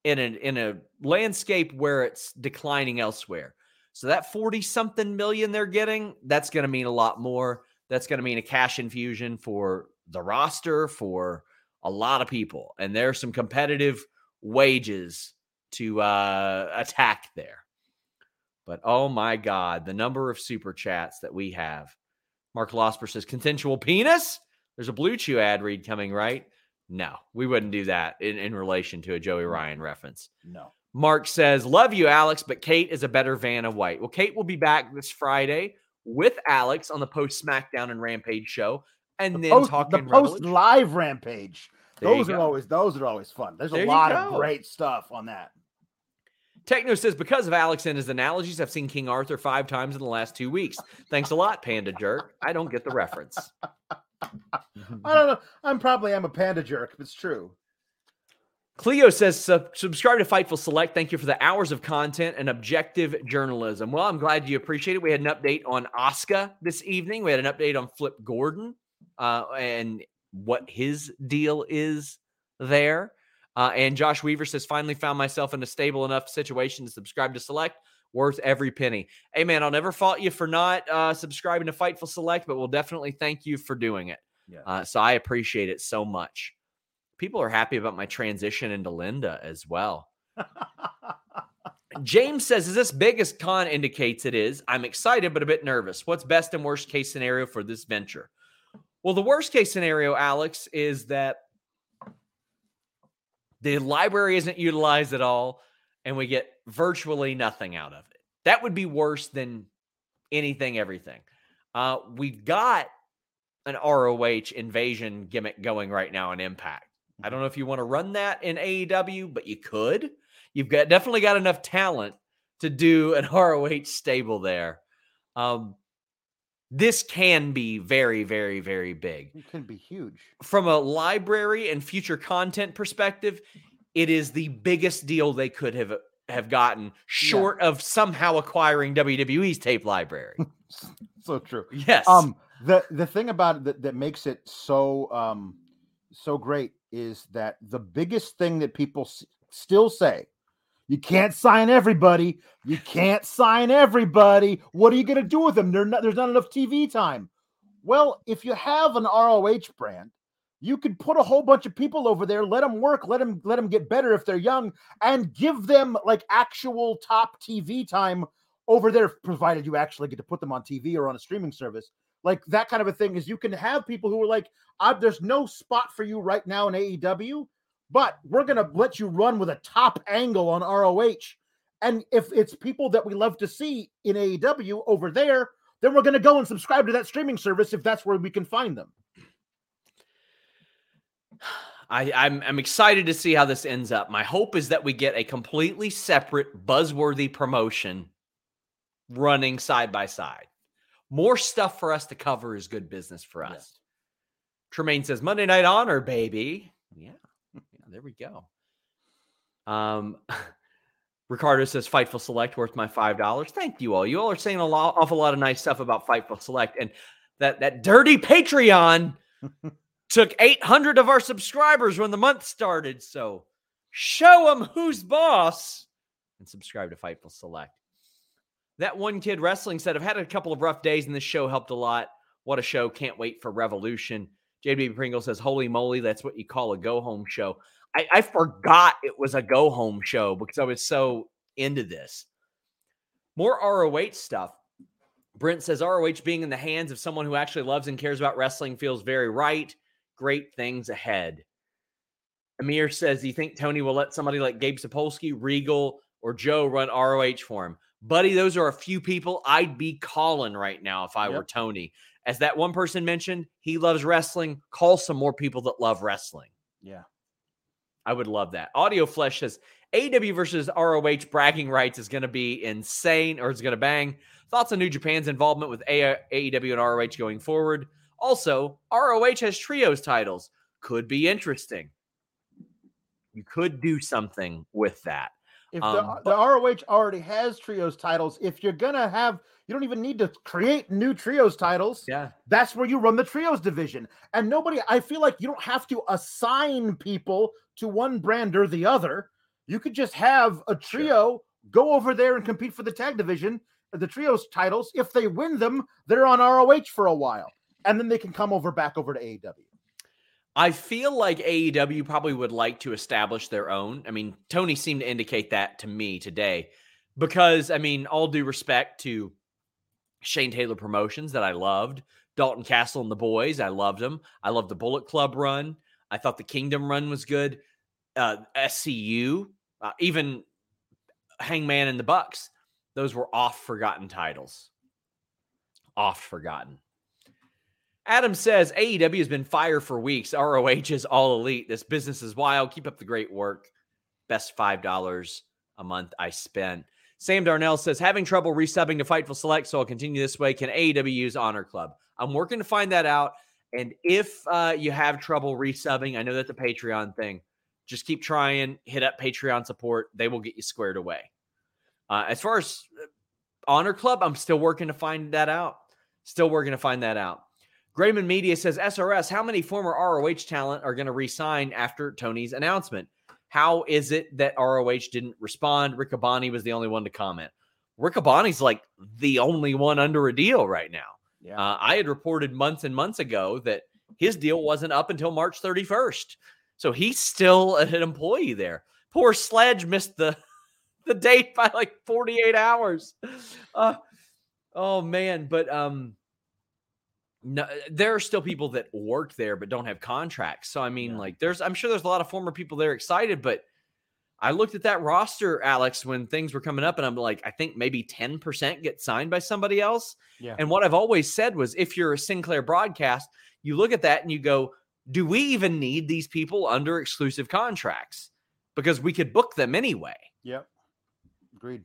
in a in a landscape where it's declining elsewhere. So that 40 something million they're getting, that's going to mean a lot more. That's going to mean a cash infusion for the roster for a lot of people and there's some competitive wages to uh attack there. But oh my god, the number of super chats that we have. Mark Losper says consensual penis. There's a Blue Chew ad read coming, right? No, we wouldn't do that in, in relation to a Joey Ryan reference. No. Mark says, Love you, Alex, but Kate is a better Vanna White. Well, Kate will be back this Friday with Alex on the post SmackDown and Rampage show. And The then post, talking the post live rampage. There Those are go. always those are always fun. There's There a lot of great stuff on that. Techno says, because of Alex and his analogies, I've seen King Arthur five times in the last two weeks. Thanks a lot, Panda Jerk. I don't get the reference. I don't know. I'm probably I'm a panda jerk. But it's true. Cleo says, "Sub- subscribe to Fightful Select. Thank you for the hours of content and objective journalism. Well, I'm glad you appreciate it. We had an update on Oscar this evening. We had an update on Flip Gordon uh, and what his deal is there. Uh, and Josh Weaver says, finally found myself in a stable enough situation to subscribe to Select. Worth every penny. Hey, man, I'll never fault you for not uh, subscribing to Fightful Select, but we'll definitely thank you for doing it. Yeah. Uh, so I appreciate it so much. People are happy about my transition into Linda as well. James says, "Is this big as Khan indicates it is? I'm excited, but a bit nervous. What's best and worst case scenario for this venture?" Well, the worst case scenario, Alex, is that the library isn't utilized at all, and we get virtually nothing out of it. That would be worse than anything, everything. Uh, we've got an ROH invasion gimmick going right now in Impact. I don't know if you want to run that in AEW, but you could. You've got definitely got enough talent to do an ROH stable there. Um, this can be very, very, very big. It can be huge. From a library and future content perspective, it is the biggest deal they could have have gotten, short of somehow acquiring WWE's tape library. So true. yes. Um, the the thing about it that, that makes it so um so great is that the biggest thing that people s- still say you can't sign everybody. You can't sign everybody. What are you going to do with them? Not, there's not enough tv time. Well if you have an roh brand you could put a whole bunch of people over there let them work let them let them get better if they're young and give them like actual top tv time over there provided you actually get to put them on tv or on a streaming service. Like that kind of a thing is you can have people who are like uh, there's no spot for you right now in AEW but we're going to let you run with a top angle on ROH and if it's people that we love to see in AEW over there then we're going to go and subscribe to that streaming service if that's where we can find them I, I'm I'm excited to see how this ends up. My hope is that we get a completely separate, buzzworthy promotion running side by side. More stuff for us to cover is good business for us. Yes. Tremaine says Monday Night Honor, baby. Yeah, yeah there we go. Um, Ricardo says Fightful Select worth my five dollars. Thank you all. You all are saying a lot, awful lot of nice stuff about Fightful Select, and that that dirty Patreon took 800 of our subscribers when the month started. So show them who's boss and subscribe to Fightful Select. That one kid wrestling said, I've had a couple of rough days and this show helped a lot. What a show. Can't wait for Revolution. JB Pringle says, Holy moly, that's what you call a go home show. I, I forgot it was a go home show because I was so into this. More ROH stuff. Brent says ROH being in the hands of someone who actually loves and cares about wrestling feels very right. Great things ahead. Amir says, Do you think Tony will let somebody like Gabe Sapolsky, Regal, or Joe run ROH for him? Buddy, those are a few people I'd be calling right now if I were Tony. As that one person mentioned, he loves wrestling. Call some more people that love wrestling. yeah I would love that. Audio Flesh says AW versus ROH bragging rights is going to be insane or it's going to bang. Thoughts on New Japan's involvement with AEW and ROH going forward? Also, ROH has trios titles. Could be interesting. You could do something with that. If Um, the, the ROH already has trios titles, if you're gonna have, you don't even need to create new trios titles. Yeah. That's where you run the trios division. And nobody, I feel like you don't have to assign people to one brand or the other. You could just have a trio go over there and compete for the tag division, the trios titles. If they win them, they're on ROH for a while, and then they can come over back over to AEW. I feel like AEW probably would like to establish their own. I mean, Tony seemed to indicate that to me today because, I mean, all due respect to Shane Taylor Promotions that I loved, Dalton Castle and the boys, I loved them. I loved the Bullet Club run. I thought the Kingdom run was good. Uh, SCU, uh, even Hangman and the Bucks, those were oft forgotten titles. Oft forgotten. Adam says AEW has been fire for weeks. ROH is all elite. This business is wild. Keep up the great work. Best $5 a month I spent. Sam Darnell says, having trouble resubbing to Fightful Select, so I'll continue this way. Can AEW use Honor Club? I'm working to find that out. And if uh, you have trouble resubbing, I know that's a Patreon thing. Just keep trying. Hit up Patreon support. They will get you squared away. Uh, as far as uh, Honor Club, I'm still working to find that out. Still working to find that out. Grayman Media says, SRS, how many former ROH talent are going to resign after Tony's announcement? How is it that ROH didn't respond? Riccaboni was the only one to comment. Riccaboni's like the only one under a deal right now. Yeah. Uh, I had reported months and months ago that his deal wasn't up until March 31st. So he's still an employee there. Poor Sledge missed the the date by like 48 hours. Uh, oh man, but um no, there are still people that work there but don't have contracts. So I mean, yeah. like, there's I'm sure there's a lot of former people there excited, but I looked at that roster, Alex, when things were coming up, and I'm like, I think maybe 10% get signed by somebody else. Yeah. And what I've always said was if you're a Sinclair broadcast, you look at that and you go, do we even need these people under exclusive contracts? Because we could book them anyway. Yep. Agreed.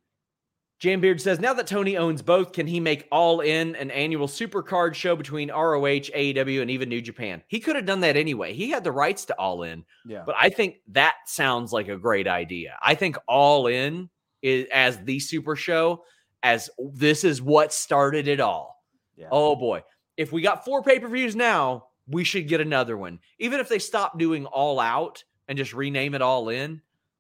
Jam Beard says, now that Tony owns both, can he make all in an annual super card show between ROH, AEW, and even New Japan? He could have done that anyway. He had the rights to all in. Yeah. But I think that sounds like a great idea. I think all in is as the super show, as this is what started it all. Yeah. Oh boy. If we got four pay-per-views now, we should get another one. Even if they stop doing all out and just rename it all in,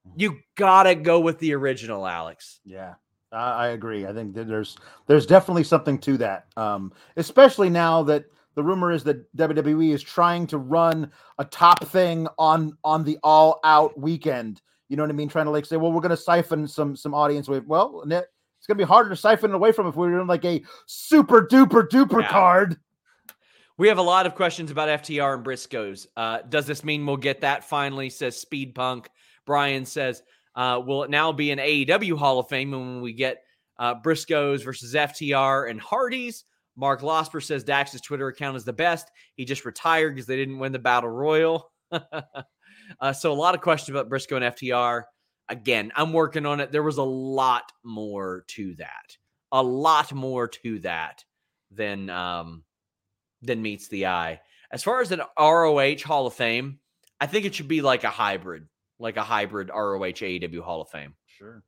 mm-hmm. you gotta go with the original, Alex. Yeah. I agree. I think there's there's definitely something to that, um, especially now that the rumor is that WWE is trying to run a top thing on on the all out weekend. You know what I mean? Trying to like say, well, we're going to siphon some some audience away. Well, it's going to be harder to siphon it away from if we're doing like a super duper duper yeah. card. We have a lot of questions about FTR and Briscoes. Uh, does this mean we'll get that finally? Says Speed Punk. Brian says uh, will it now be an AEW Hall of Fame when we get uh, Briscoes versus FTR and Hardys? Mark Losper says Dax's Twitter account is the best. He just retired because they didn't win the Battle Royal. uh, so a lot of questions about Briscoe and FTR. Again, I'm working on it. There was a lot more to that. A lot more to that than um, than meets the eye. As far as an ROH Hall of Fame, I think it should be like a hybrid like a hybrid ROH AEW Hall of Fame. Sure.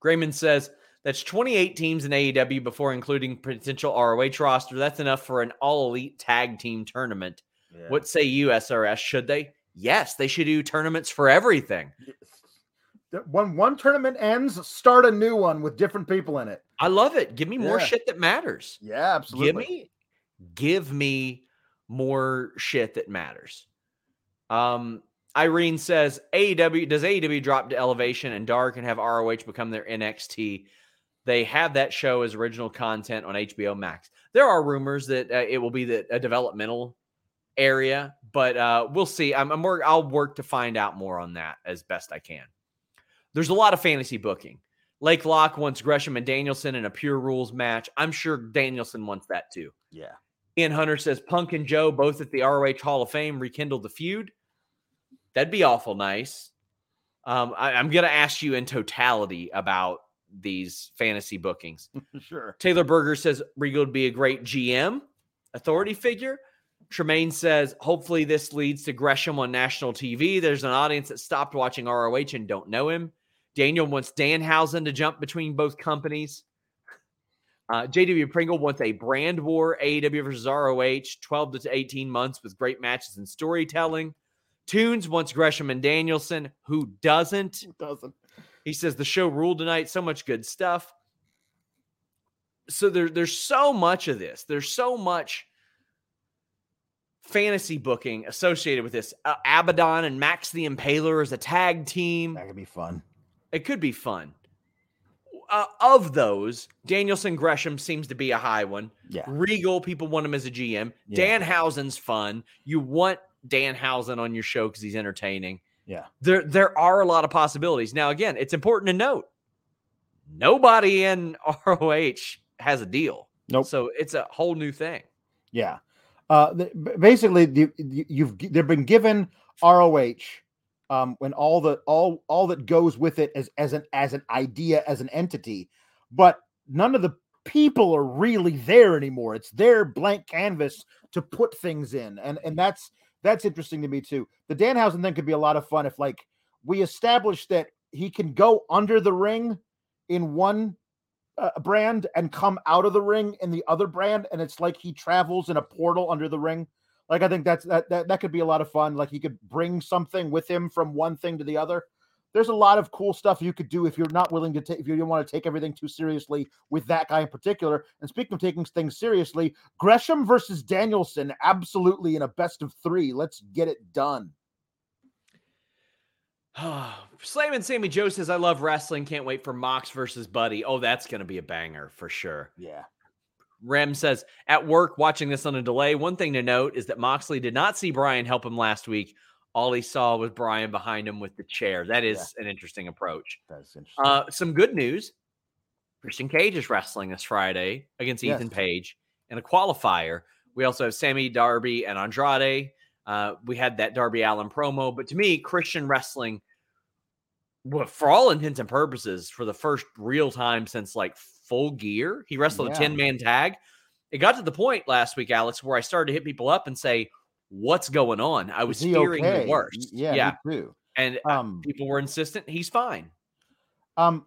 Grayman says that's 28 teams in AEW before including potential ROH roster. That's enough for an all elite tag team tournament. Yeah. What say you, SRS? Should they? Yes, they should do tournaments for everything. When one tournament ends, start a new one with different people in it. I love it. Give me more shit that matters. Yeah, absolutely. Give me, give me more shit that matters. Um, Irene says AEW does AEW drop to Elevation and Dark and have ROH become their NXT. They have that show as original content on HBO Max. There are rumors that uh, it will be the, a developmental area, but uh, we'll see. I'm, I'm work, I'll work to find out more on that as best I can. There's a lot of fantasy booking. Lake Lock wants Gresham and Danielson in a pure rules match. I'm sure Danielson wants that too. Yeah. Ian Hunter says Punk and Joe both at the ROH Hall of Fame rekindled the feud. That'd be awful nice. Um, I, am going to ask you in totality about these fantasy bookings. sure. Taylor Berger says Regal would be a great GM, authority figure. Tremaine says, hopefully this leads to Gresham on national TV. There's an audience that stopped watching ROH and don't know him. Daniel wants Danhausen to jump between both companies. Uh, JW Pringle wants a brand war AEW versus ROH, 12 to 18 months with great matches and storytelling. Tunes wants Gresham and Danielson. Who doesn't? Who doesn't? He says the show ruled tonight. So much good stuff. So there, there's so much of this. There's so much fantasy booking associated with this. Uh, Abaddon and Max the Impaler as a tag team. That could be fun. It could be fun. Uh, of those, Danielson Gresham seems to be a high one. Yeah. Regal, people want him as a GM. Yeah. Danhausen's fun. You want Dan Danhausen on your show because he's entertaining. Yeah. There, there are a lot of possibilities. Now, again, it's important to note nobody in ROH has a deal. Nope. So it's a whole new thing. Yeah. Uh, basically, you've they've been given ROH um, when all the all all that goes with it as as an as an idea as an entity, but none of the people are really there anymore. It's their blank canvas to put things in, and and that's that's interesting to me too. The Danhausen thing could be a lot of fun if like we establish that he can go under the ring in one uh, brand and come out of the ring in the other brand, and it's like he travels in a portal under the ring. Like I think that's that that, that could be a lot of fun. Like he could bring something with him from one thing to the other. There's a lot of cool stuff you could do if you're not willing to take if you don't want to take everything too seriously with that guy in particular. And speaking of taking things seriously, Gresham versus Danielson, absolutely in a best of three. Let's get it done. Slayman Sammy Joe says, I love wrestling. Can't wait for Mox versus Buddy. Oh, that's going to be a banger for sure. Yeah. Rem says, at work, watching this on a delay. One thing to note is that Moxley did not see Brian help him last week. All he saw was Brian behind him with the chair. That is an interesting approach. That's interesting. Uh, some good news Christian Cage is wrestling this Friday against Yes. Ethan Page in a qualifier. We also have Sammy Darby and Andrade. Uh, we had that Darby Allin promo, but to me, Christian wrestling, well, for all intents and purposes, for the first real time since like full gear, he wrestled Yeah. a 10 man tag. It got to the point last week, Alex, where I started to hit people up and say, What's going on? I was fearing okay? the worst. Yeah, yeah. too. And uh, Um, people were insistent. He's fine. Um,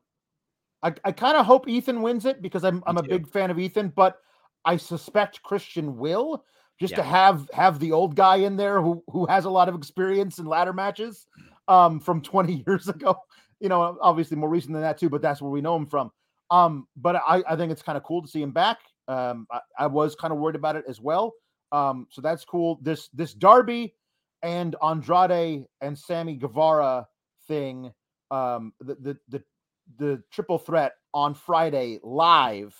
I, I kind of hope Ethan wins it because I'm I'm a big fan of Ethan, but I suspect Christian will just to have have the old guy in there who who has a lot of experience in ladder matches um from 20 years ago. You know, obviously more recent than that too, but that's where we know him from. Um, but I, I think it's kind of cool to see him back. Um, I, I was kind of worried about it as well. Um, so that's cool. This this Darby and Andrade and Sammy Guevara thing, um, the the the the triple threat on Friday live,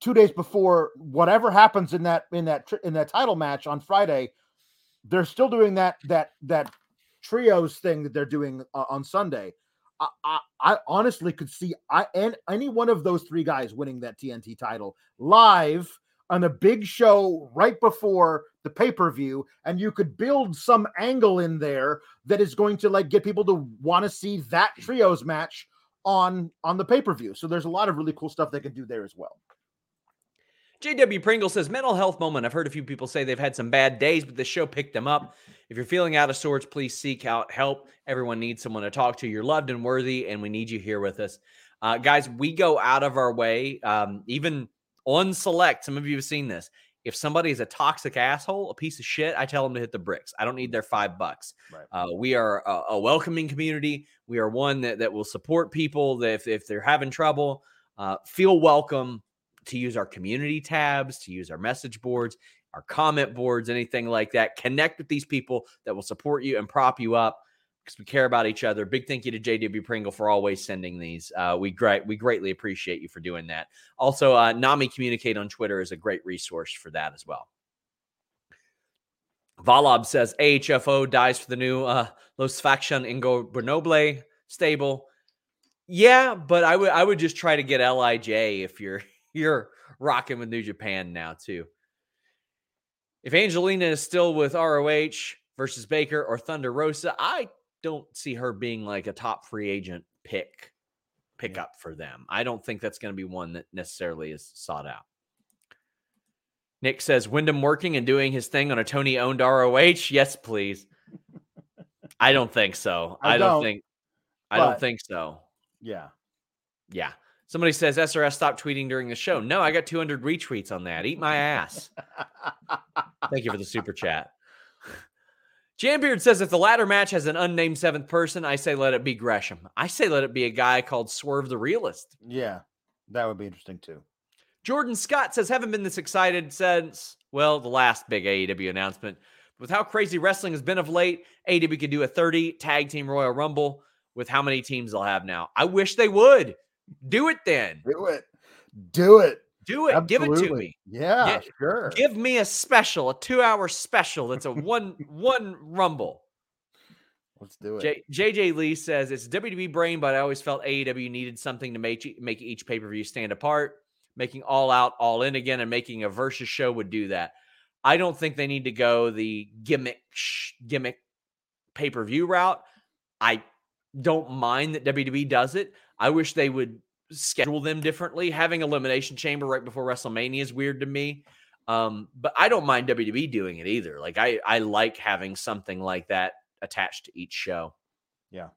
two days before whatever happens in that in that in that title match on Friday, they're still doing that that that trios thing that they're doing uh, on Sunday. I, I, honestly could see I and any one of those three guys winning that TNT title live on a big show right before the pay-per-view and you could build some angle in there that is going to like get people to want to see that trios match on on the pay-per-view. So there's a lot of really cool stuff they can do there as well JW Pringle says mental health moment. I've heard a few people say they've had some bad days, but the show picked them up. If you're feeling out of sorts, please seek out help. Everyone needs someone to talk to. You're loved and worthy, and we need you here with us. Uh, guys, we go out of our way, um, even on select. Some of you have seen this. If somebody is a toxic asshole, a piece of shit, I tell them to hit the bricks. I don't need their five bucks. Right. Uh, we are a, a welcoming community. We are one that, that will support people that if, if they're having trouble, uh, feel welcome to use our community tabs, to use our message boards, our comment boards, anything like that. Connect with these people that will support you and prop you up because we care about each other. Big thank you to JW Pringle for always sending these. Uh, we great we greatly appreciate you for doing that. Also, uh, Nami Communicate on Twitter is a great resource for that as well. Valab says AHFO dies for the new uh, Los Faction Ingobernable stable. Yeah, but I would I would just try to get Lij if you're you're rocking with New Japan now too. If Angelina is still with ROH versus Baker or Thunder Rosa, I don't see her being like a top free agent pick pickup for them. I don't think that's going to be one that necessarily is sought out. Nick says Windham working and doing his thing on a Tony owned ROH. Yes, please. I don't think so. I I, don't, think. I don't think so. yeah Yeah. Somebody says SRS stopped tweeting during the show. No, I got 200 retweets on that. Eat my ass. Thank you for the super chat. Jambeard says if the ladder match has an unnamed seventh person, I say let it be Gresham. I say let it be a guy called Swerve the Realist. Yeah, that would be interesting too. Jordan Scott says haven't been this excited since well the last big AEW announcement. With how crazy wrestling has been of late, AEW could do a 30 tag team Royal Rumble with how many teams they'll have now. I wish they would. Do it then. Do it. Do it. Do it. Give it to me. Yeah, Get- sure. Give me a special, a two hour special that's a one one rumble. Let's do it. J- JJ Lee says it's WWE brain, but I always felt AEW needed something to make make each pay per view stand apart. Making all out, all in again, and making a versus show would do that. I don't think they need to go the gimmick sh- gimmick pay per view route. I don't mind that WWE does it. I wish they would schedule them differently. Having elimination chamber right before WrestleMania is weird to me. Um, but I don't mind WWE doing it either. Like I, I like having something like that attached to each show. Yeah.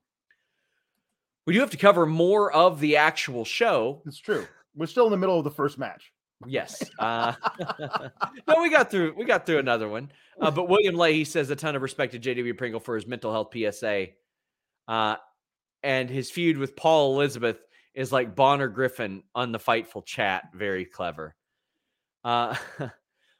We do have to cover more of the actual show. It's true. We're still in the middle of the first match. Yes. Uh, no, we got through. We got through another one. Uh, but William Leahy says a ton of respect to JW Pringle for his mental health PSA, uh, and his feud with Paul Elizabeth is like Bonnar Griffin on the Fightful chat. Very clever. Uh,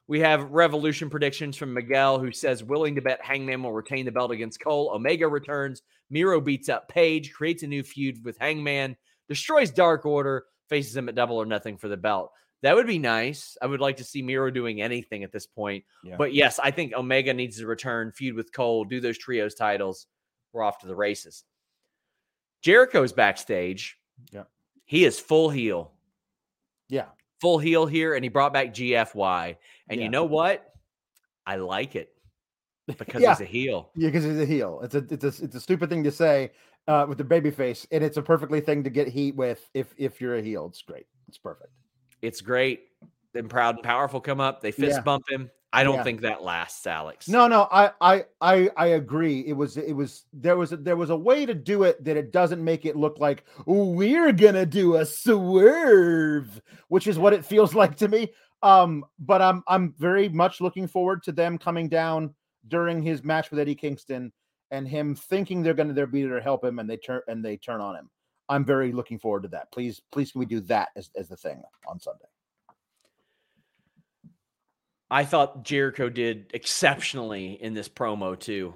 we have revolution predictions from Miguel, who says willing to bet Hangman will retain the belt against Cole. Omega returns. Miro beats up Page, creates a new feud with Hangman, destroys Dark Order, faces him at Double or Nothing for the belt. That would be nice. I would like to see Miro doing anything at this point. Yeah. But yes, I think Omega needs to return, feud with Cole, do those trios titles. We're off to the races. Jericho's backstage. Yeah. He is full heel. Yeah. Full heel here, and he brought back GFY. And Yeah. you know what? I like it because Yeah. he's a heel. Yeah, because he's a heel. It's a it's a it's a stupid thing to say uh, with the baby face, and it's a perfectly thing to get heat with if if you're a heel. It's great. It's perfect. It's great. Then proud and powerful come up. They fist Yeah. bump him. I don't Yeah. think that lasts, Alex. No, no, I I I I agree. It was it was there was a, there was a way to do it that it doesn't make it look like we're gonna do a swerve, which is what it feels like to me. Um, but I'm I'm very much looking forward to them coming down during his match with Eddie Kingston and him thinking they're gonna they're be there to help him and they turn and they turn on him. I'm very looking forward to that. Please, please, can we do that as, as the thing on Sunday? I thought Jericho did exceptionally in this promo too.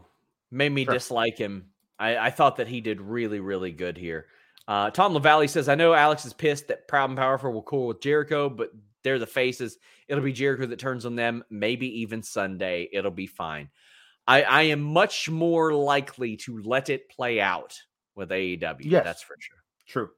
Made me Sure. dislike him. I, I thought that he did really, really good here. Uh, Tom Lavalley says, I know Alex is pissed that Proud and Powerful will cool with Jericho, but they're the faces. It'll be Jericho that turns on them, maybe even Sunday. It'll be fine. I, I am much more likely to let it play out with AEW. Yes. That's for sure. True.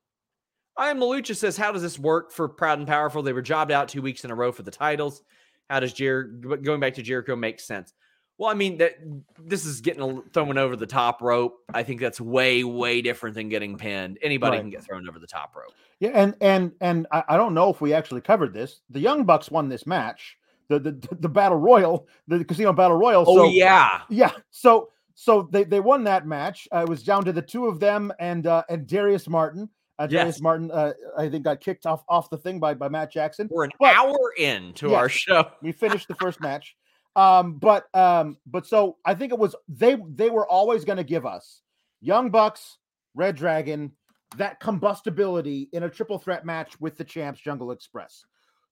I am Malucha says, How does this work for Proud and Powerful? They were jobbed out two weeks in a row for the titles. How does Jer- going back to Jericho make sense? Well, I mean that this is getting a, thrown over the top rope. I think that's way, way different than getting pinned. Anybody Right. can get thrown over the top rope. Yeah, and and and I, I don't know if we actually covered this. The Young Bucks won this match, the the, the battle royal, the casino battle royal. Oh so, yeah, yeah. So so they they won that match. Uh, it was down to the two of them and uh, and Darius Martin. Darius Yes. Martin, uh, I think, got kicked off off the thing by by Matt Jackson. we're an But- hour in to Yes. our show. We finished the first match. Um, but um, but so I think it was they they were always going to give us Young Bucks, Red Dragon, that combustibility in a triple threat match with the champs, Jungle Express.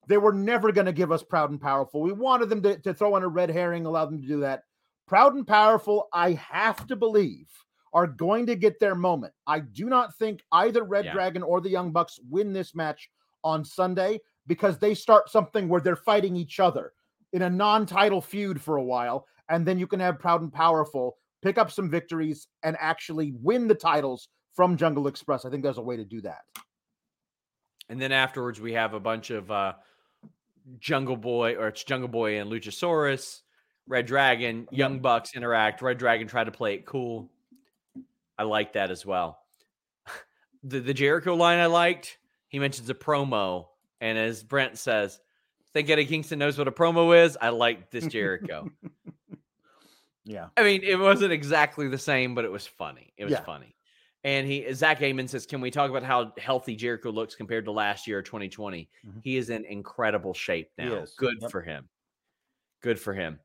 They were never going to give us Proud and Powerful. We wanted them to, to throw in a red herring, allow them to do that. Proud and Powerful, I have to believe, are going to get their moment. I do not think either Red Yeah. Dragon or the Young Bucks win this match on Sunday because they start something where they're fighting each other in a non-title feud for a while, and then you can have Proud and Powerful pick up some victories and actually win the titles from Jungle Express. I think there's a way to do that. And then afterwards, we have a bunch of uh, Jungle Boy, or it's Jungle Boy and Luchasaurus, Red Dragon, Young Bucks interact. Red Dragon tried to play it cool. I like that as well. The, the Jericho line I liked, he mentions a promo. And as Brent says, think Eddie Kingston knows what a promo is. I like this Jericho. Yeah. I mean, it wasn't exactly the same, but it was funny. It was Yeah. funny. And he Zach Amon says, Can we talk about how healthy Jericho looks compared to last year, 2020? Mhm. He is in incredible shape now. Good Yep. for him. Good for him.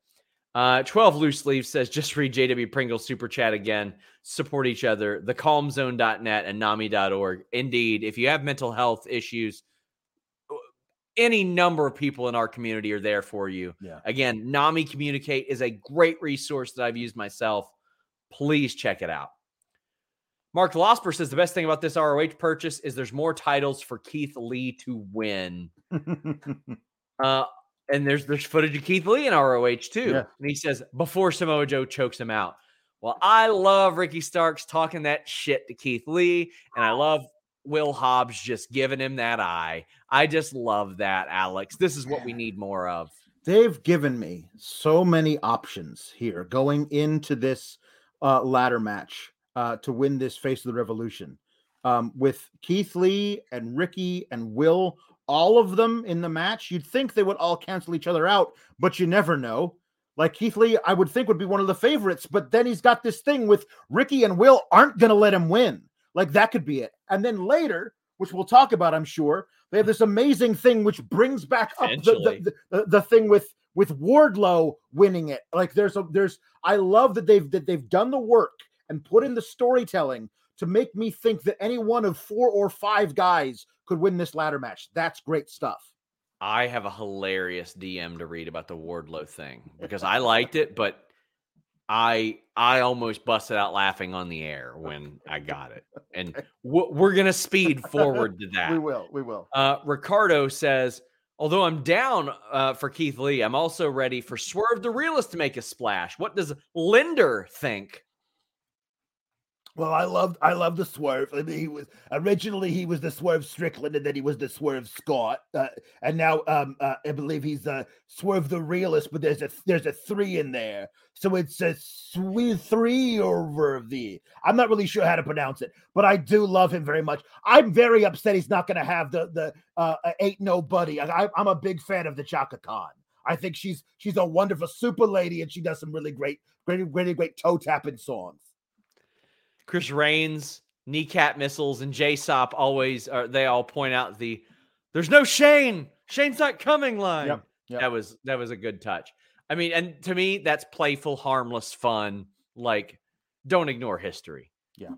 Uh, 12 loose Leaf says just read JW Pringle's super chat again. Support each other. Thecalmzone.net and NAMI.org. Indeed, if you have mental health issues, uh, any number of people in our community are there for you. Yeah. Again, NAMI Communicate is a great resource that I've used myself. Please check it out. Mark Losper says the best thing about this ROH purchase is there's more titles for Keith Lee to win. Uh, and there's there's footage of Keith Lee in ROH too. Yeah. And he says before Samoa Joe chokes him out. Well, I love Ricky Starks talking that shit to Keith Lee, and I love Will Hobbs just giving him that eye. I just love that, Alex. This is what we need more of. They've given me so many options here going into this uh, ladder match uh, to win this Face of the Revolution. Um, with Keith Lee and Ricky and Will, all of them in the match, you'd think they would all cancel each other out, but you never know. Like Keith Lee, I would think would be one of the favorites, but then he's got this thing with Ricky and Will aren't going to let him win. Like that could be it. And then later, which we'll talk about, I'm sure, they have this amazing thing which brings back up the, the, the, the thing with with Wardlow winning it. Like there's a there's I love that they've that they've done the work and put in the storytelling to make me think that any one of four or five guys could win this ladder match. That's great stuff. I have a hilarious DM to read about the Wardlow thing because I liked it, but I I almost busted out laughing on the air when I got it, and w- we're gonna speed forward to that. We will. We will. Uh, Ricardo says, although I'm down uh, for Keith Lee, I'm also ready for Swerve the Realist to make a splash. What does Linder think? Well, I loved I love the swerve. I mean, he was originally he was the swerve Strickland, and then he was the swerve Scott, uh, and now um, uh, I believe he's uh, swerve the realist. But there's a there's a three in there, so it's a sweet three over the. I'm not really sure how to pronounce it, but I do love him very much. I'm very upset he's not going to have the the uh, ain't nobody. I, I'm a big fan of the Chaka Khan. I think she's she's a wonderful super lady, and she does some really great, great, really great toe tapping songs. Chris Reigns, kneecap missiles, and J Sop always are. They all point out the "There's no Shane. Shane's not coming" line. Yep, yep. That was that was a good touch. I mean, and to me, that's playful, harmless fun. Like, don't ignore history. Yeah.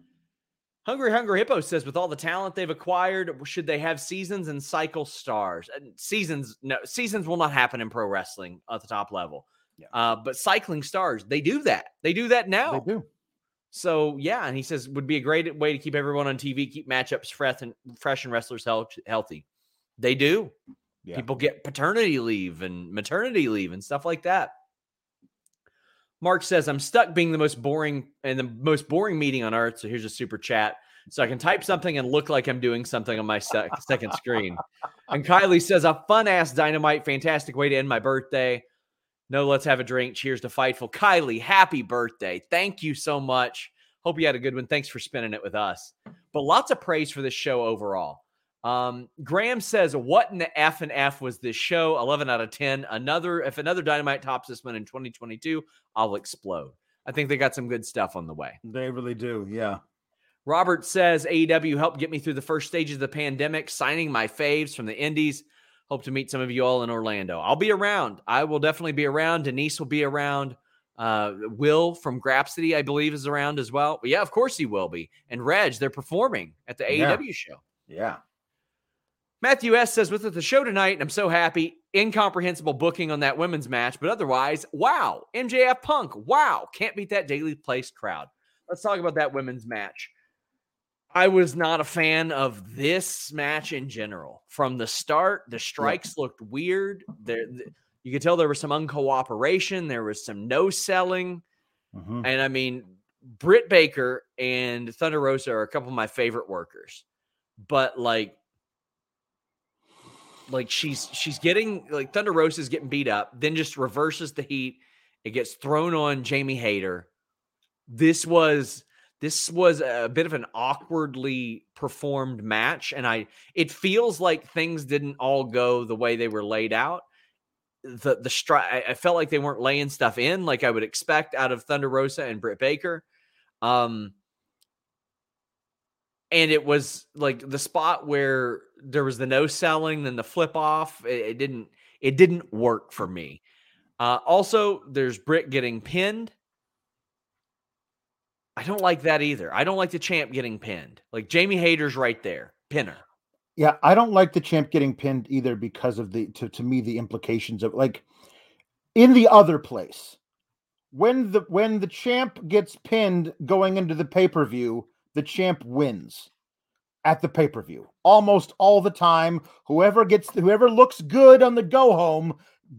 Hungry Hungry Hippo says, with all the talent they've acquired, should they have seasons and cycle stars? And seasons, no, seasons will not happen in pro wrestling at the top level. Yeah. Uh, but cycling stars, they do that. They do that now. They do. So yeah, and he says would be a great way to keep everyone on TV, keep matchups fresh and fresh and wrestlers health, healthy. They do. Yeah. People get paternity leave and maternity leave and stuff like that. Mark says I'm stuck being the most boring and the most boring meeting on earth. So here's a super chat. So I can type something and look like I'm doing something on my sec- second screen. And Kylie says a fun ass dynamite, fantastic way to end my birthday. No, let's have a drink. Cheers to Fightful. Kylie, happy birthday. Thank you so much. Hope you had a good one. Thanks for spending it with us. But lots of praise for this show overall. Um, Graham says, What in the F and F was this show? 11 out of 10. Another, if another dynamite tops this one in 2022, I'll explode. I think they got some good stuff on the way. They really do. Yeah. Robert says AEW helped get me through the first stages of the pandemic, signing my faves from the indies. Hope to meet some of you all in Orlando. I'll be around. I will definitely be around. Denise will be around. Uh, Will from Grapsity, I believe, is around as well. But yeah, of course he will be. And Reg, they're performing at the Yeah. AEW show. Yeah. Matthew S says, with the show tonight, and I'm so happy. Incomprehensible booking on that women's match, but otherwise, wow. MJF Punk, wow. Can't beat that Daily's Place crowd. Let's talk about that women's match. I was not a fan of this match in general. From the start, the strikes looked weird. There, th- you could tell there was some uncooperation. There was some no selling. Mhm. And I mean, Britt Baker and Thunder Rosa are a couple of my favorite workers. But like, like she's she's getting like Thunder Rosa is getting beat up, then just reverses the heat. It gets thrown on Jamie Hayter. This was this was a bit of an awkwardly performed match, and I it feels like things didn't all go the way they were laid out. The the stri- I, felt like they weren't laying stuff in like I would expect out of Thunder Rosa and Britt Baker. Um, and it was like the spot where there was the no selling, then the flip off. It, it didn't it didn't work for me. Uh, also, there's Britt getting pinned. I don't like that either. I don't like the champ getting pinned. Like Jamie Hayter's right there, pinner. Yeah, I don't like the champ getting pinned either because of the to, to me the implications of like in the other place when the when the champ gets pinned going into the pay-per-view, the champ wins at the pay-per-view. Almost all the time, whoever gets whoever looks good on the go home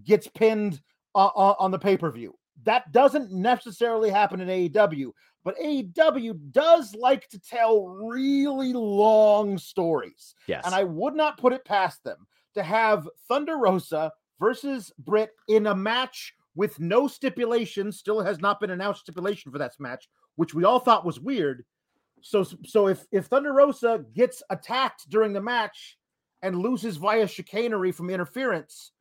gets pinned uh, on the pay-per-view. That doesn't necessarily happen in AEW, but AEW does like to tell really long stories. Yes. And I would not put it past them to have Thunder Rosa versus Britt in a match with no stipulation, still has not been announced stipulation for that match, which we all thought was weird. So so if if Thunder Rosa gets attacked during the match and loses via chicanery from interference,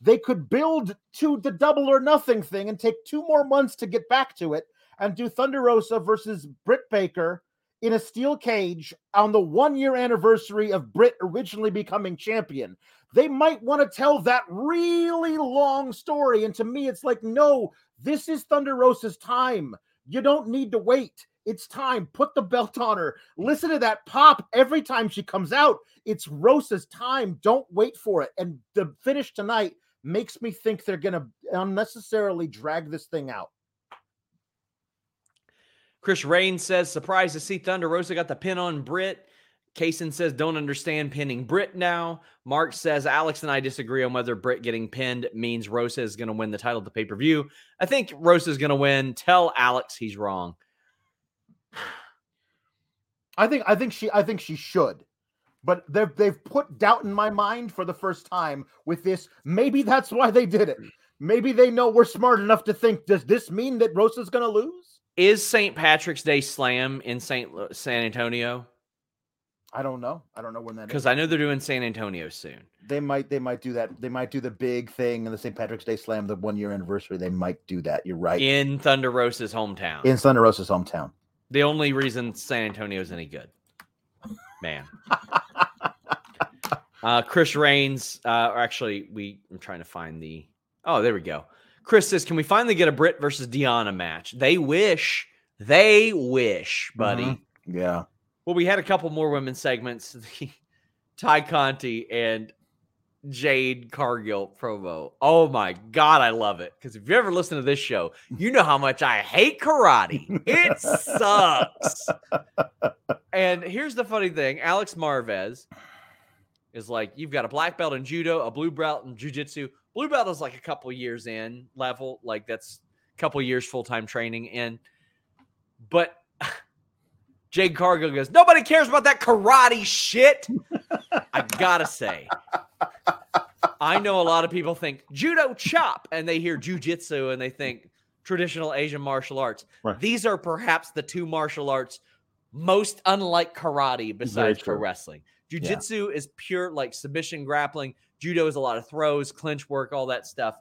they could build to the double or nothing thing and take two more months to get back to it and do Thunder Rosa versus Britt Baker in a steel cage on the one year anniversary of Britt originally becoming champion. They might want to tell that really long story. And to me, it's like, no, this is Thunder Rosa's time. You don't need to wait. It's time. Put the belt on her. Listen to that pop every time she comes out. It's Rosa's time. Don't wait for it. And the finish tonight makes me think they're going to unnecessarily drag this thing out. Chris Rain says, surprised to see Thunder Rosa got the pin on Britt. Kaysen says, don't understand pinning Britt now. Mark says, Alex and I disagree on whether Britt getting pinned means Rosa is going to win the title of the pay per view. I think Rosa is going to win. Tell Alex he's wrong. I think I think she I think she should. But they've they've put doubt in my mind for the first time with this. Maybe that's why they did it. Maybe they know we're smart enough to think, does this mean that Rosa's gonna lose? Is St. Patrick's Day Slam in St. San Antonio? I don't know. I don't know when that because I know they're doing San Antonio soon. They might. They might do that. They might do the big thing in the St. Patrick's Day Slam, the one year anniversary. They might do that. You're right. In Thunder Rosa's hometown. In Thunder Rosa's hometown. The only reason San Antonio is any good, man. uh, Chris Rains. Uh, or actually, we. I'm trying to find the. Oh, there we go. Chris says, "Can we finally get a Britt versus Deonna match?" They wish. They wish, buddy. Mm-hmm. Yeah. Well, we had a couple more women segments. The Tay Conti and Jade Cargill promo. Oh my god, I love it. Because if you ever listen to this show, you know how much I hate karate. It sucks. and here's the funny thing: Alex Marvez is like, you've got a black belt in judo, a blue belt in jujitsu. Blue belt is like a couple years in level, like that's a couple years full time training in. But Jade Cargill goes, nobody cares about that karate shit. I gotta say, I know a lot of people think judo chop and they hear jujitsu and they think traditional Asian martial arts. Right. These are perhaps the two martial arts most unlike karate besides pro wrestling. Jiu-jitsu yeah. is pure like submission grappling. Judo is a lot of throws, clinch work, all that stuff.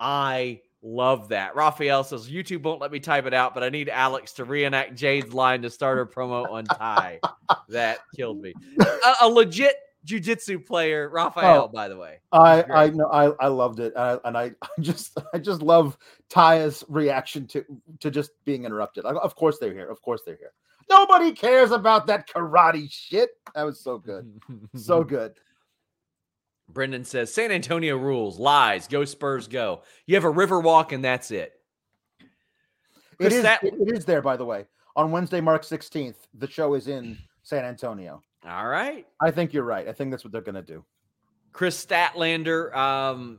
I love that. Raphael says YouTube won't let me type it out, but I need Alex to reenact Jade's line to start her promo on Tay. that killed me. A, a legit jujitsu player, Raphael, oh, by the way. I I know I, I loved it, uh, and I, I just I just love Tay's reaction to to just being interrupted. Of course they're here. Of course they're here. Nobody cares about that karate shit. That was so good, so good. Brendan says San Antonio rules, lies, go Spurs, go. You have a river walk, and that's it. It is, that... it is there, by the way. On Wednesday, March 16th, the show is in San Antonio. All right. I think you're right. I think that's what they're going to do. Kris Statlander, um,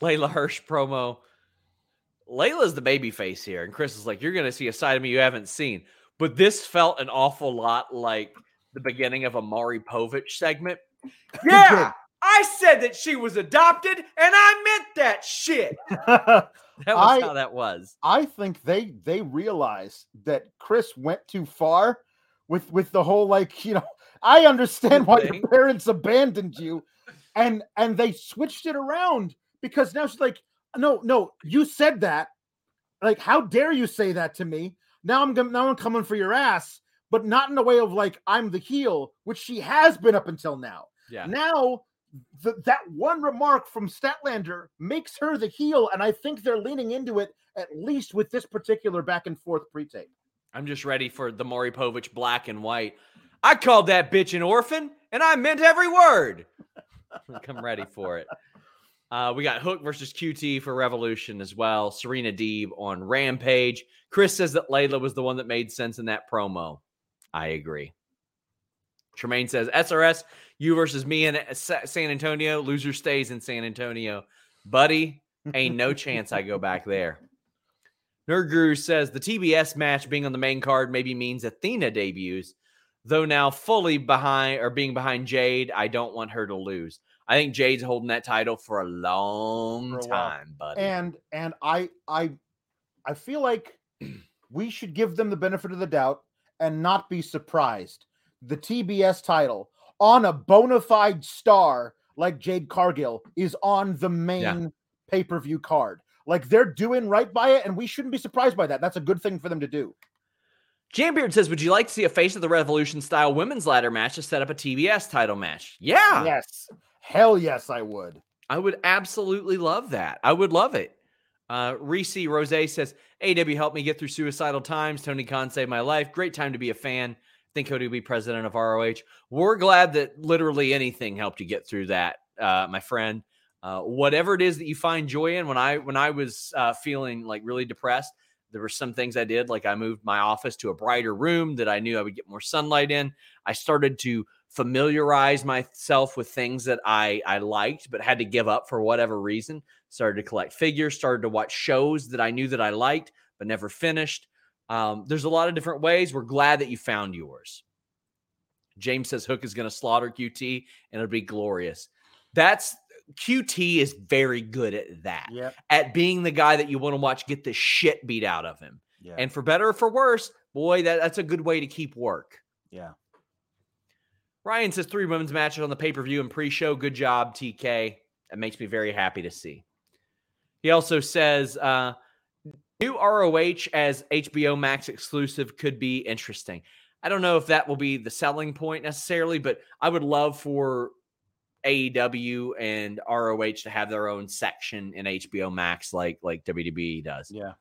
Leyla Hirsch promo. Leyla's the baby face here, and Kris is like, "You're going to see a side of me you haven't seen." But this felt an awful lot like the beginning of a Maury Povich segment. Yeah, I said that she was adopted, and I meant that shit. That was I- how that was. I think they they realized that Kris went too far with with the whole like you know I understand why your parents abandoned you, and and they switched it around because now she's like no no you said that like how dare you say that to me now I'm gonna now I'm coming for your ass but not in a way of like I'm the heel which she has been up until now Yeah. now th- that one remark from Statlander makes her the heel, and I think they're leaning into it at least with this particular back and forth pre-tape. I'm just ready for the Maury Povich black and white. I called that bitch an orphan, and I meant every word. I'm ready for it. Uh, we got Hook versus QT for Revolution as well. Serena Deeb on Rampage. Chris says that Leyla was the one that made sense in that promo. I agree. Tremaine says SRS, you versus me in San Antonio. Loser stays in San Antonio. Buddy, ain't no chance I go back there. Nerd Guru says the TBS match being on the main card maybe means Athena debuts, though now fully behind or being behind Jade. I don't want her to lose. I think Jade's holding that title for a long For a while. time, buddy. And and I I I feel like we should give them the benefit of the doubt and not be surprised. The TBS title on a bona fide star like Jade Cargill is on the main pay-per-view card. Like they're doing right by it, and we shouldn't be surprised by that. That's a good thing for them to do. Jambeard says, Would you like to see a face of the revolution style women's ladder match to set up a TBS title match? Yeah. Yes. Hell yes, I would. I would absolutely love that. I would love it. Uh, Reese Rose says, AW helped me get through suicidal times. Tony Khan saved my life. Great time to be a fan. Think Cody will be president of ROH. We're glad that literally anything helped you get through that, uh, my friend. Uh, whatever it is that you find joy in. When I when I was uh, feeling like really depressed, there were some things I did, like I moved my office to a brighter room that I knew I would get more sunlight in. I started to familiarize myself with things that I I liked but had to give up for whatever reason. Started to collect figures, started to watch shows that I knew that I liked but never finished. Um, there's a lot of different ways. We're glad that you found yours. James says Hook is going to slaughter QT and it'll be glorious. That's QT is very good at that, Yep. at being the guy that you want to watch get the shit beat out of him. Yeah. And for better or for worse, boy, that, that's a good way to keep work. yeah. Ryan says three women's matches on the pay per view and pre show. Good job, TK. That makes me very happy to see. He also says uh, new ROH as HBO Max exclusive could be interesting. I don't know if that will be the selling point necessarily, but I would love for AEW and ROH to have their own section in HBO Max, like like WWE does. Yeah.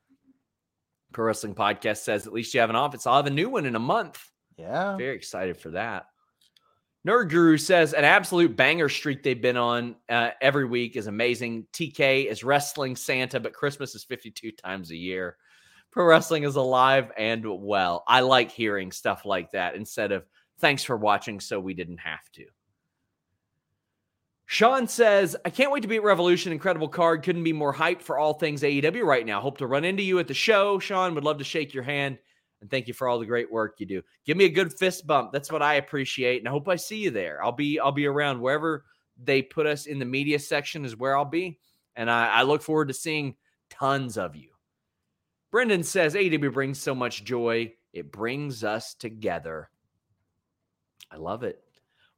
Pro Wrestling Podcast says at least you have an office. I'll have a new one in a month. Yeah. Very excited for that. Nerd Guru says an absolute banger streak they've been on uh, every week is amazing. TK is wrestling Santa, but Christmas is 52 times a year. Pro wrestling is alive and well. I like hearing stuff like that instead of thanks for watching so we didn't have to. Sean says, I can't wait to be at Revolution. Incredible card. Couldn't be more hyped for all things AEW right now. Hope to run into you at the show. Sean would love to shake your hand and thank you for all the great work you do. Give me a good fist bump. That's what I appreciate, and I hope I see you there. I'll be I'll be around wherever they put us in the media section is where I'll be, and I, I look forward to seeing tons of you. Brendan says AEW brings so much joy. It brings us together. I love it.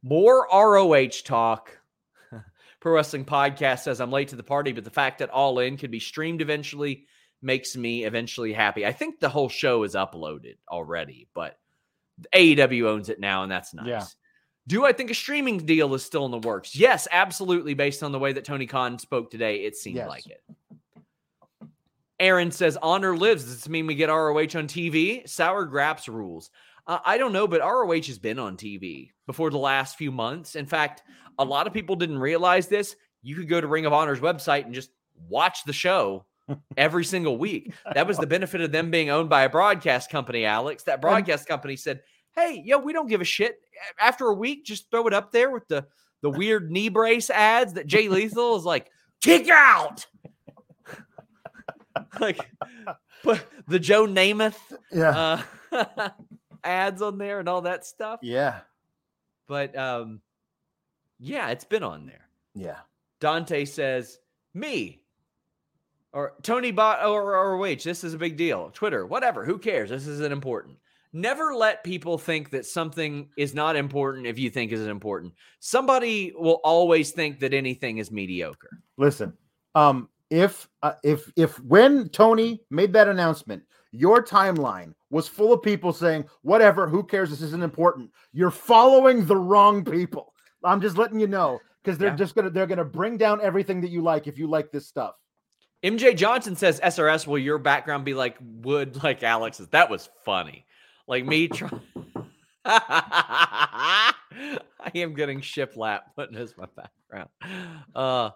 More ROH talk. Pro Wrestling Podcast says I'm late to the party, but the fact that All In could be streamed eventually makes me eventually happy. I think the whole show is uploaded already, but AEW owns it now, and that's nice. Yeah. Do I think a streaming deal is still in the works? Yes, absolutely. Based on the way that Tony Khan spoke today, it seemed Yes. like it. Aaron says, Honor lives. Does this mean we get ROH on TV? Sour Graps rules. Uh, I don't know, but ROH has been on TV before the last few months. In fact, a lot of people didn't realize this. You could go to Ring of Honor's website and just watch the show every single week. That was the benefit of them being owned by a broadcast company, Alex. That broadcast company said, Hey, yo, we don't give a shit. After a week, just throw it up there with the the weird knee brace ads that Jay Lethal is like, kick out. like put the Joe Namath Yeah. uh, ads on there and all that stuff. yeah. But um, yeah, it's been on there. Yeah. Dante says, me or Tony bot or, or wait, this is a big deal. Twitter, whatever, who cares? This isn't important. Never let people think that something is not important if you think is important. Somebody will always think that anything is mediocre. Listen, um, if uh, if if when Tony made that announcement, your timeline was full of people saying, "Whatever, who cares? This isn't important." You're following the wrong people. I'm just letting you know because they're Yeah. just gonna they're gonna bring down everything that you like if you like this stuff. MJ Johnson says, SRS, will your background be like wood like Alex's? That was funny. Like me trying. I am getting shiplap putting as my background. Uh,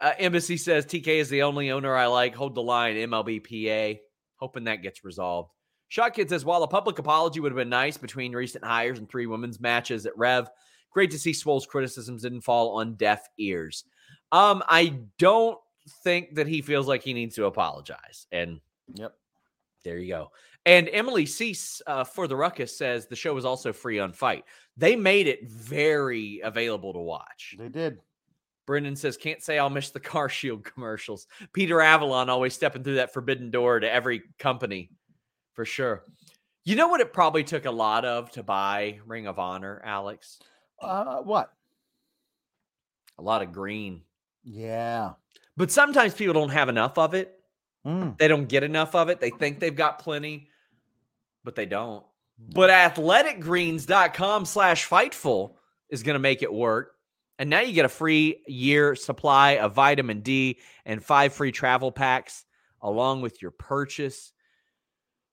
uh, Embassy says TK is the only owner I like. Hold the line, MLBPA. Hoping that gets resolved. Shot Kid says, while a public apology would have been nice between recent hires and three women's matches at Rev, great to see Swole's criticisms didn't fall on deaf ears. Um, I don't think that he feels like he needs to apologize. And Yep. there you go. And Emily Cease uh, for the Ruckus says the show was also free on FITE. They made it very available to watch. They did. Brendan says, can't say I'll miss the Car Shield commercials. Peter Avalon always stepping through that forbidden door to every company for sure. You know what it probably took a lot of to buy Ring of Honor, Alex? Uh, what? A lot of green. Yeah. But sometimes people don't have enough of it. Mm. They don't get enough of it. They think they've got plenty, but they don't. But athleticgreens.com slash fightful is going to make it work. And now you get a free year supply of vitamin D and five free travel packs along with your purchase.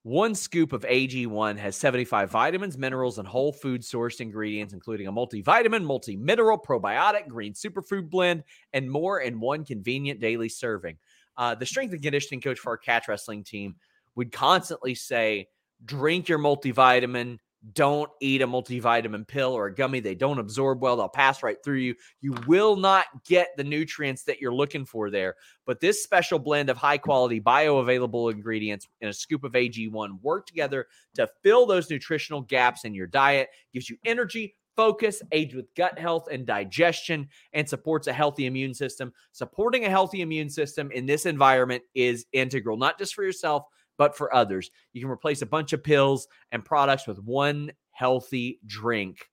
One scoop of AG1 has 75 vitamins, minerals, and whole food sourced ingredients, including a multivitamin, multi mineral, probiotic, green superfood blend, and more in one convenient daily serving. Uh, the strength and conditioning coach for our catch wrestling team would constantly say, drink your multivitamin. Don't eat a multivitamin pill or a gummy. They don't absorb well. They'll pass right through you. You will not get the nutrients that you're looking for there. But this special blend of high quality bioavailable ingredients and a scoop of AG1 work together to fill those nutritional gaps in your diet, gives you energy, focus, aids with gut health and digestion, and supports a healthy immune system. Supporting a healthy immune system in this environment is integral, not just for yourself, but for others. You can replace a bunch of pills and products with one healthy drink.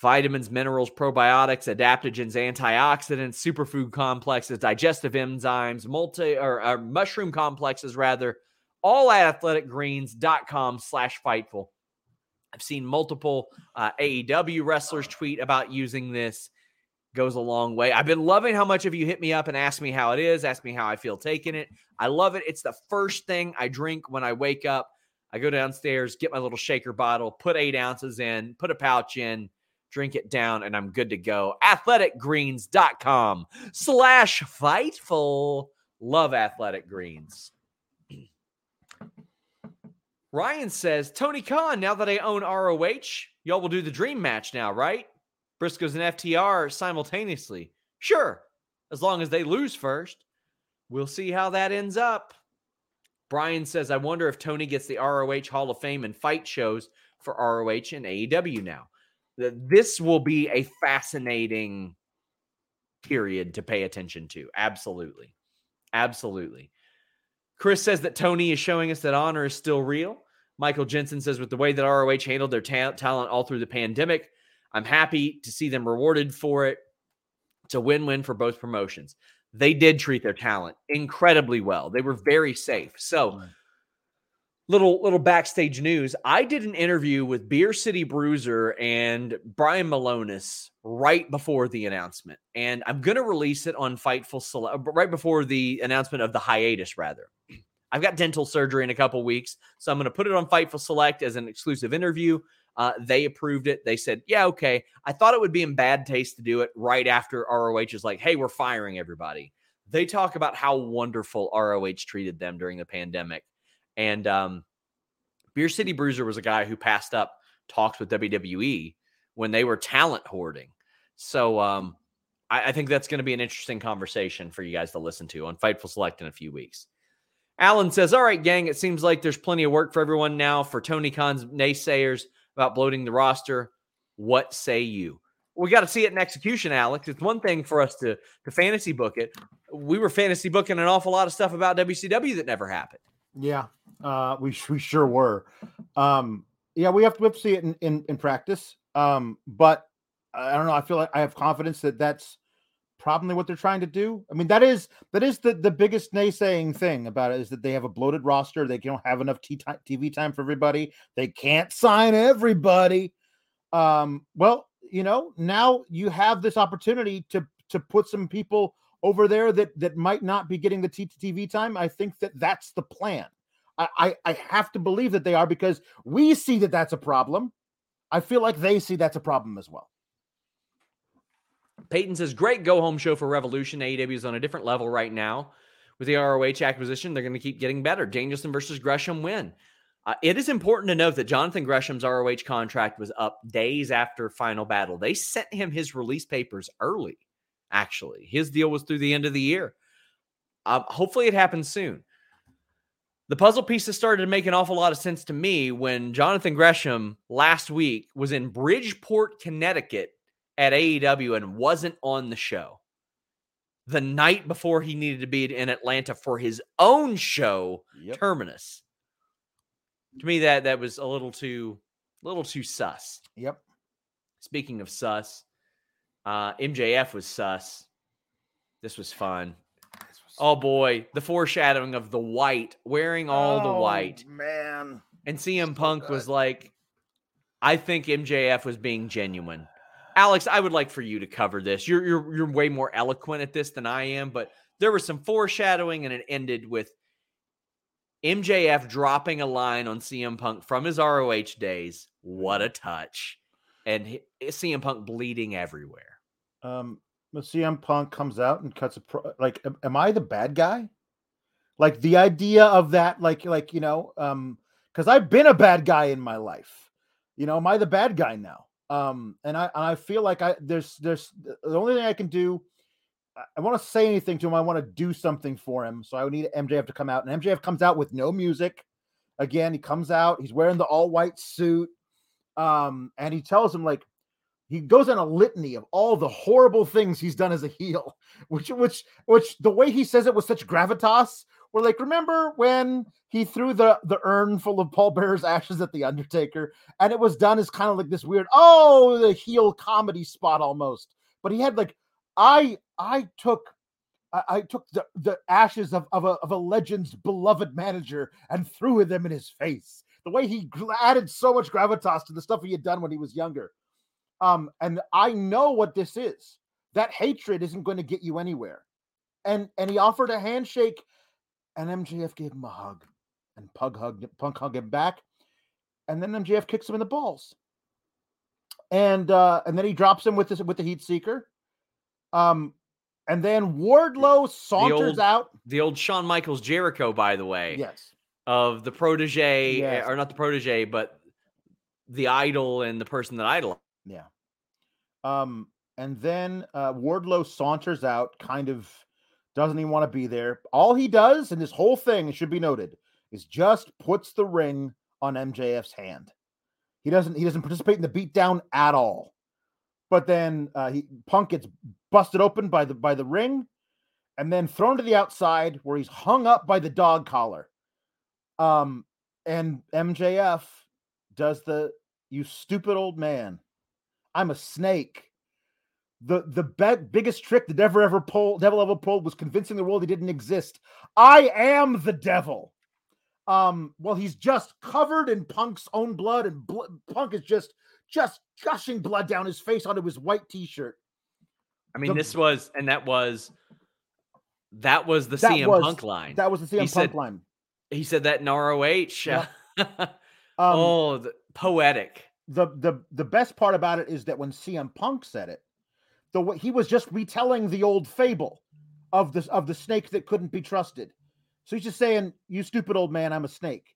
Vitamins, minerals, probiotics, adaptogens, antioxidants, superfood complexes, digestive enzymes, multi or, or mushroom complexes, rather, all at athleticgreens.com slash fightful. I've seen multiple uh, AEW wrestlers tweet about using this. Goes a long way. I've been loving how much of you hit me up and ask me how it is, ask me how I feel taking it. I love it. It's the first thing I drink when I wake up. I go downstairs, get my little shaker bottle, put eight ounces in, put a pouch in, drink it down, and I'm good to go. Athleticgreens.com slash fightful. Love athletic greens. Ryan says, Tony Khan, now that I own ROH, y'all will do the dream match now, right? Briscoes and FTR simultaneously. Sure, as long as they lose first. We'll see how that ends up. Brian says, I wonder if Tony gets the ROH Hall of Fame and fight shows for ROH and AEW now. Th- This will be a fascinating period to pay attention to. Absolutely. Absolutely. Chris says that Tony is showing us that honor is still real. Michael Jensen says, with the way that ROH handled their ta- talent all through the pandemic, I'm happy to see them rewarded for it. It's a win win for both promotions. They did treat their talent incredibly well. They were very safe. So, little little backstage news. I did an interview with Beer City Bruiser and Brian Milonas right before the announcement, and I'm going to release it on Fightful Select uh, right before the announcement of the hiatus. Rather, I've got dental surgery in a couple weeks, so I'm going to put it on Fightful Select as an exclusive interview. Uh, they approved it. They said, "Yeah, okay." I thought it would be in bad taste to do it right after ROH is like, "Hey, we're firing everybody." They talk about how wonderful ROH treated them during the pandemic and um, Beer City Bruiser was a guy who passed up talks with WWE when they were talent hoarding. So um, I, I think that's going to be an interesting conversation for you guys to listen to on Fightful Select in a few weeks. Alan says, All right, gang, it seems like there's plenty of work for everyone now for Tony Khan's naysayers about bloating the roster. What say you? We got to see it in execution, Alex. It's one thing for us to to fantasy book it. We were fantasy booking an awful lot of stuff about WCW that never happened. Yeah, uh, we we sure were. Um, yeah, we have to, see it in, in, in practice. Um, but I don't know. I feel like I have confidence that that's probably what they're trying to do. I mean, that is that is the the biggest naysaying thing about it is that they have a bloated roster. They don't have enough t- TV time for everybody. They can't sign everybody. Um, well, you know, now you have this opportunity to to put some people over there that that might not be getting the T- TV time. I think that that's the plan. I, I have to believe that they are because we see that that's a problem. I feel like they see that's a problem as well. Peyton says, great go home show for Revolution. AEW is on a different level right now. With the ROH acquisition, they're going to keep getting better. Danielson versus Gresham win. Uh, it is important to note that Jonathan Gresham's ROH contract was up days after final battle. They sent him his release papers early, actually. His deal was through the end of the year. Uh, hopefully, it happens soon the puzzle pieces started to make an awful lot of sense to me when Jonathan Gresham last week was in Bridgeport, Connecticut at AEW and wasn't on the show. The night before he needed to be in Atlanta for his own show, yep. Terminus. To me, that that was a little too little too sus. Yep. Speaking of sus, uh, MJF was sus. This was fun. Oh boy, the foreshadowing of the white, wearing all oh, the white. Man. And CM Punk good. was like, I think MJF was being genuine. Alex, I would like for you to cover this. You're you're you're way more eloquent at this than I am, but there was some foreshadowing and it ended with MJF dropping a line on CM Punk from his ROH days. What a touch. And CM Punk bleeding everywhere. Um CM Punk comes out and cuts a pro, like, am, I the bad guy? Like the idea of that, like, like you know, um, because I've been a bad guy in my life. You know, am I the bad guy now? Um, and I I feel like I there's there's the only thing I can do. I, I want to say anything to him. I want to do something for him. So I would need MJF to come out, and MJF comes out with no music. Again, he comes out. He's wearing the all white suit. Um, and he tells him like he goes on a litany of all the horrible things he's done as a heel, which which which the way he says it with such gravitas. We're like, remember when he threw the the urn full of Paul Bearer's ashes at the Undertaker, and it was done as kind of like this weird, oh, the heel comedy spot almost. But he had like, I I took I, took the, the ashes of, of, a, of a legend's beloved manager and threw them in his face. The way he added so much gravitas to the stuff he had done when he was younger. Um, and I know what this is. That hatred isn't going to get you anywhere. And and he offered a handshake, and MJF gave him a hug, and Pug hugged Punk hugged him back, and then MJF kicks him in the balls. And uh, and then he drops him with this with the heat seeker. Um, and then Wardlow saunters the old, out. The old Shawn Michaels Jericho, by the way. Yes. Of the protege, yes. or not the protege, but the idol and the person that idolized. Yeah. Um, and then uh, Wardlow saunters out, kind of doesn't even want to be there. All he does in this whole thing, should be noted, is just puts the ring on MJF's hand. He doesn't he doesn't participate in the beatdown at all. But then uh, he Punk gets busted open by the by the ring, and then thrown to the outside where he's hung up by the dog collar. Um, and MJF does the you stupid old man I'm a snake. The the biggest trick the devil ever pulled, devil ever pulled was convincing the world he didn't exist. I am the devil. Um, well, he's just covered in Punk's own blood, and bl- Punk is just just gushing blood down his face onto his white t-shirt. I mean, The- this was and that was that was the That CM was- Punk line. That was the CM He Punk said- line. he said that in ROH. Yeah. Um, oh, the, poetic. the the the best part about it is that when CM Punk said it, the he was just retelling the old fable of the of the snake that couldn't be trusted. So he's just saying, "You stupid old man, I'm a snake."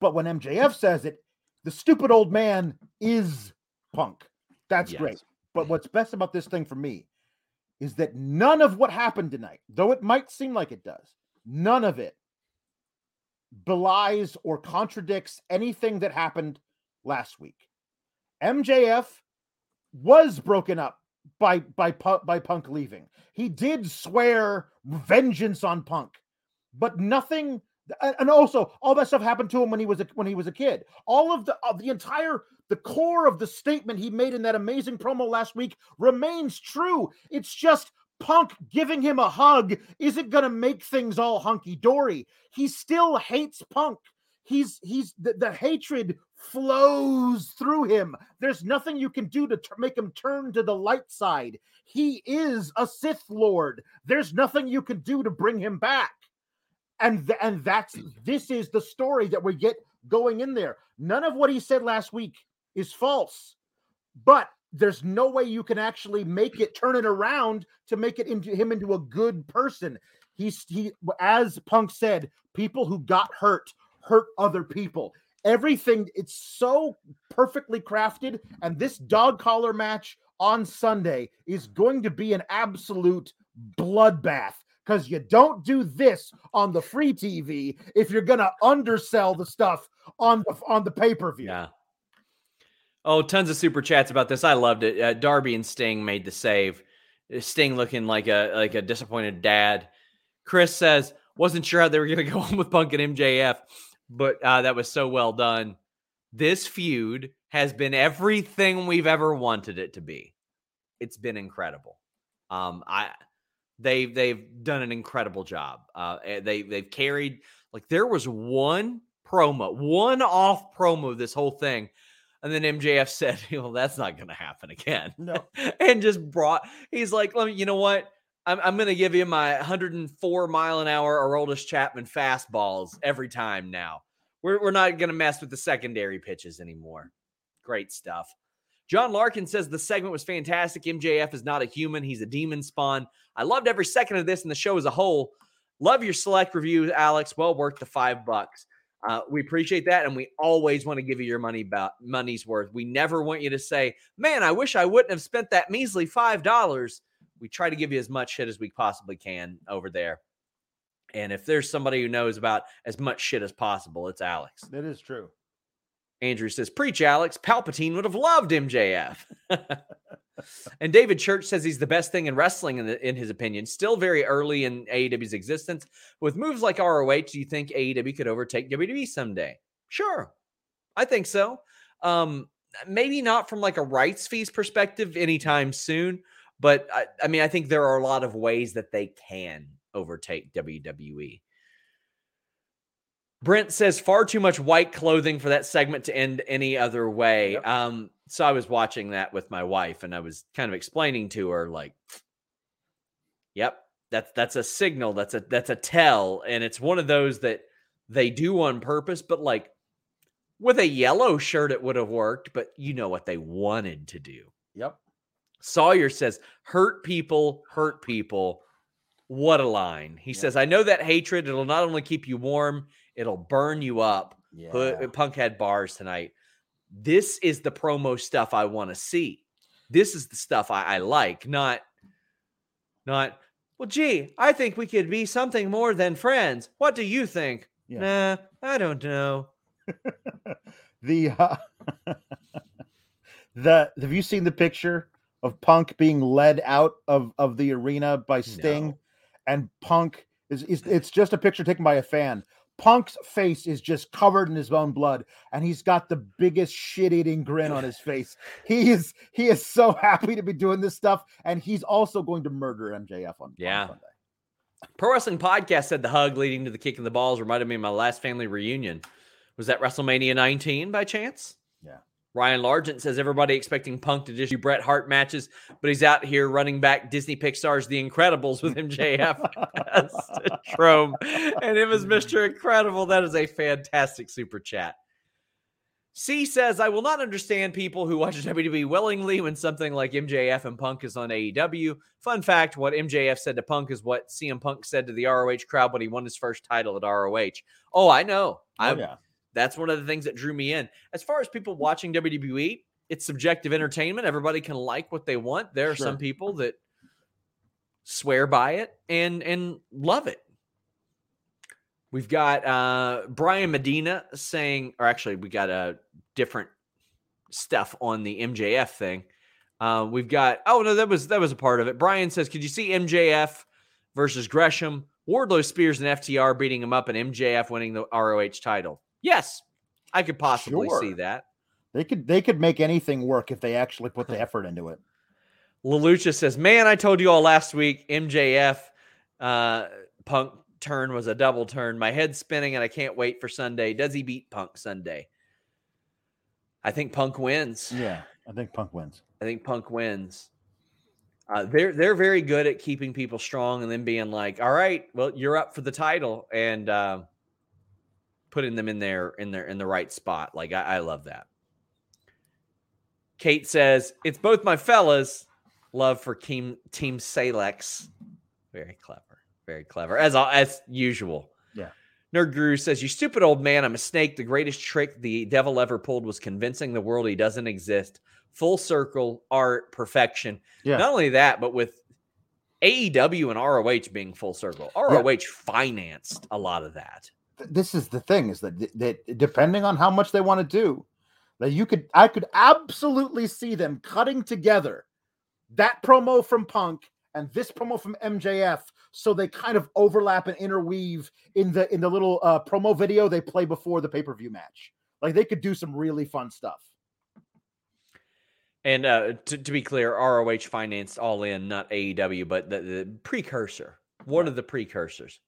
But when MJF says it, the stupid old man is Punk. That's Yes. great. But what's best about this thing for me is that none of what happened tonight, though it might seem like it does, none of it belies or contradicts anything that happened last week. MJF was broken up by by by Punk leaving. He did swear vengeance on Punk, but nothing. and- And also, all that stuff happened to him when he was a, when he was a kid. All of the of the entire the core of the statement he made in that amazing promo last week remains true. It's just Punk giving him a hug isn't going to make things all hunky dory. He still hates Punk. He's he's the, the hatred flows through him. There's nothing you can do to t- make him turn to the light side. He is a Sith Lord. There's nothing you can do to bring him back. And th- and that's this is the story that we get going in there. None of what he said last week is false, but there's no way you can actually make it turn it around to make it into him into a good person. He's he as Punk said, people who got hurt hurt other people. Everything it's so perfectly crafted, and this dog collar match on Sunday is going to be an absolute bloodbath because you don't do this on the free TV if you're gonna undersell the stuff on the on the pay per view. Yeah. Oh, tons of super chats about this. I loved it. Uh, Darby and Sting made the save. Uh, Sting looking like a like a disappointed dad. Chris says wasn't sure how they were going to go on with Punk and MJF, but uh, that was so well done. This feud has been everything we've ever wanted it to be. It's been incredible. Um, I they've they've done an incredible job. Uh, eh, they they've carried like there was one promo, one off promo this whole thing. And then MJF said, "Well, that's not going to happen again." No. and just brought. He's like, "Let me. You know what? I'm, I'm going to give you my 104 mile an hour Aroldis Chapman fastballs every time now. We're we're not going to mess with the secondary pitches anymore. Great stuff." John Larkin says the segment was fantastic. MJF is not a human; he's a demon spawn. I loved every second of this and the show as a whole. Love your select reviews, Alex. Well worth the five bucks. Uh, we appreciate that, and we always want to give you your money money's worth. We never want you to say, "Man, I wish I wouldn't have spent that measly five dollars." We try to give you as much shit as we possibly can over there. And if there's somebody who knows about as much shit as possible, it's Alex. That is true. Andrew says, Preach, Alex. Palpatine would have loved MJF. and David Church says he's the best thing in wrestling, in, the, in his opinion. Still very early in AEW's existence. With moves like ROH, do you think AEW could overtake WWE someday? Sure. I think so. Um, maybe not from like a rights fees perspective anytime soon, but I, I mean, I think there are a lot of ways that they can overtake WWE. Brent says far too much white clothing for that segment to end any other way. Yep. Um, so I was watching that with my wife, and I was kind of explaining to her, like, "Yep, that's that's a signal. That's a that's a tell, and it's one of those that they do on purpose. But like with a yellow shirt, it would have worked. But you know what they wanted to do. Yep. Sawyer says, hurt people, hurt people. What a line. He Yeah. says, I know that hatred, it'll not only keep you warm, it'll burn you up. Yeah. Put, Punk had bars tonight. This is the promo stuff I want to see. This is the stuff I, I like, not, not, well, gee, I think we could be something more than friends. What do you think? Yeah. Nah, I don't know. the uh, the have you seen the picture of Punk being led out of of the arena by Sting, No. and Punk is, is it's just a picture taken by a fan. Punk's face is just covered in his own blood, and he's got the biggest shit-eating grin on his face. He is he is so happy to be doing this stuff, and he's also going to murder MJF on, on Yeah. Sunday. Pro Wrestling Podcast said the hug leading to the kick in the balls reminded me of my last family reunion. Was that WrestleMania 19 by chance? Ryan Largent says everybody expecting Punk to just do Bret Hart matches, but he's out here running back Disney Pixar's The Incredibles with MJF as Trome and him as Mr. Incredible. That is a fantastic super chat. C says, I will not understand people who watch WWE willingly when something like MJF and Punk is on AEW. Fun fact what MJF said to Punk is what CM Punk said to the ROH crowd when he won his first title at ROH. Oh, I know. Oh, I'm, yeah. That's one of the things that drew me in. As far as people watching WWE, it's subjective entertainment. Everybody can like what they want. There are Sure. some people that swear by it and and love it. We've got uh Brian Medina saying, or actually, we got a different stuff on the MJF thing. Uh, we've got oh no, that was that was a part of it. Brian says, could you see MJF versus Gresham, Wardlow, Spears, and FTR beating him up, and MJF winning the ROH title? Yes, I could possibly Sure. see that. They could they could make anything work if they actually put the effort into it. Lelucha says, "Man, I told you all last week. MJF uh, Punk turn was a double turn. My head's spinning, and I can't wait for Sunday. Does he beat Punk Sunday? I think Punk wins. Yeah, I think Punk wins. I think Punk wins. Uh, they're they're very good at keeping people strong and then being like, "All right, well, you're up for the title," and uh, putting them in there in their in the right spot. Like I, I love that. Kate says, "It's both my fellas. Love for Team Team Salex. Very clever, very clever as as usual." Yeah. Nerd Guru says, "You stupid old man. I'm a snake. The greatest trick the devil ever pulled was convincing the world he doesn't exist. Full circle art perfection. Yeah. Not only that, but with AEW and ROH being full circle, ROH financed a lot of that. Th- This is the thing is that that depending on how much they want to do, that you could I could absolutely see them cutting together that promo from Punk and this promo from MJF so they kind of overlap and interweave in the in the little uh, promo video they play before the pay-per-view match. Like they could do some really fun stuff. And uh, to, to be clear, ROH financed all in, not AEW, but the, the precursor, one of the precursors.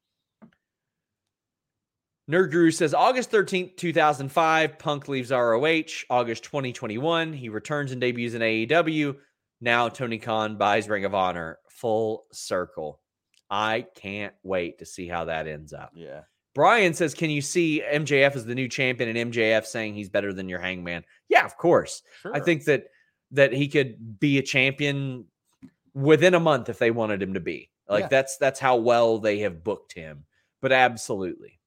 Nerd Guru says August 13th, 2005, Punk leaves ROH. August 2021, he returns and debuts in AEW. Now Tony Khan buys Ring of Honor. Full circle. I can't wait to see how that ends up. Yeah. Brian says, Can you see MJF as the new champion and MJF saying he's better than your hangman? Yeah, of course. Sure. I think that that he could be a champion within a month if they wanted him to be. Like Yeah. that's that's how well they have booked him. But absolutely.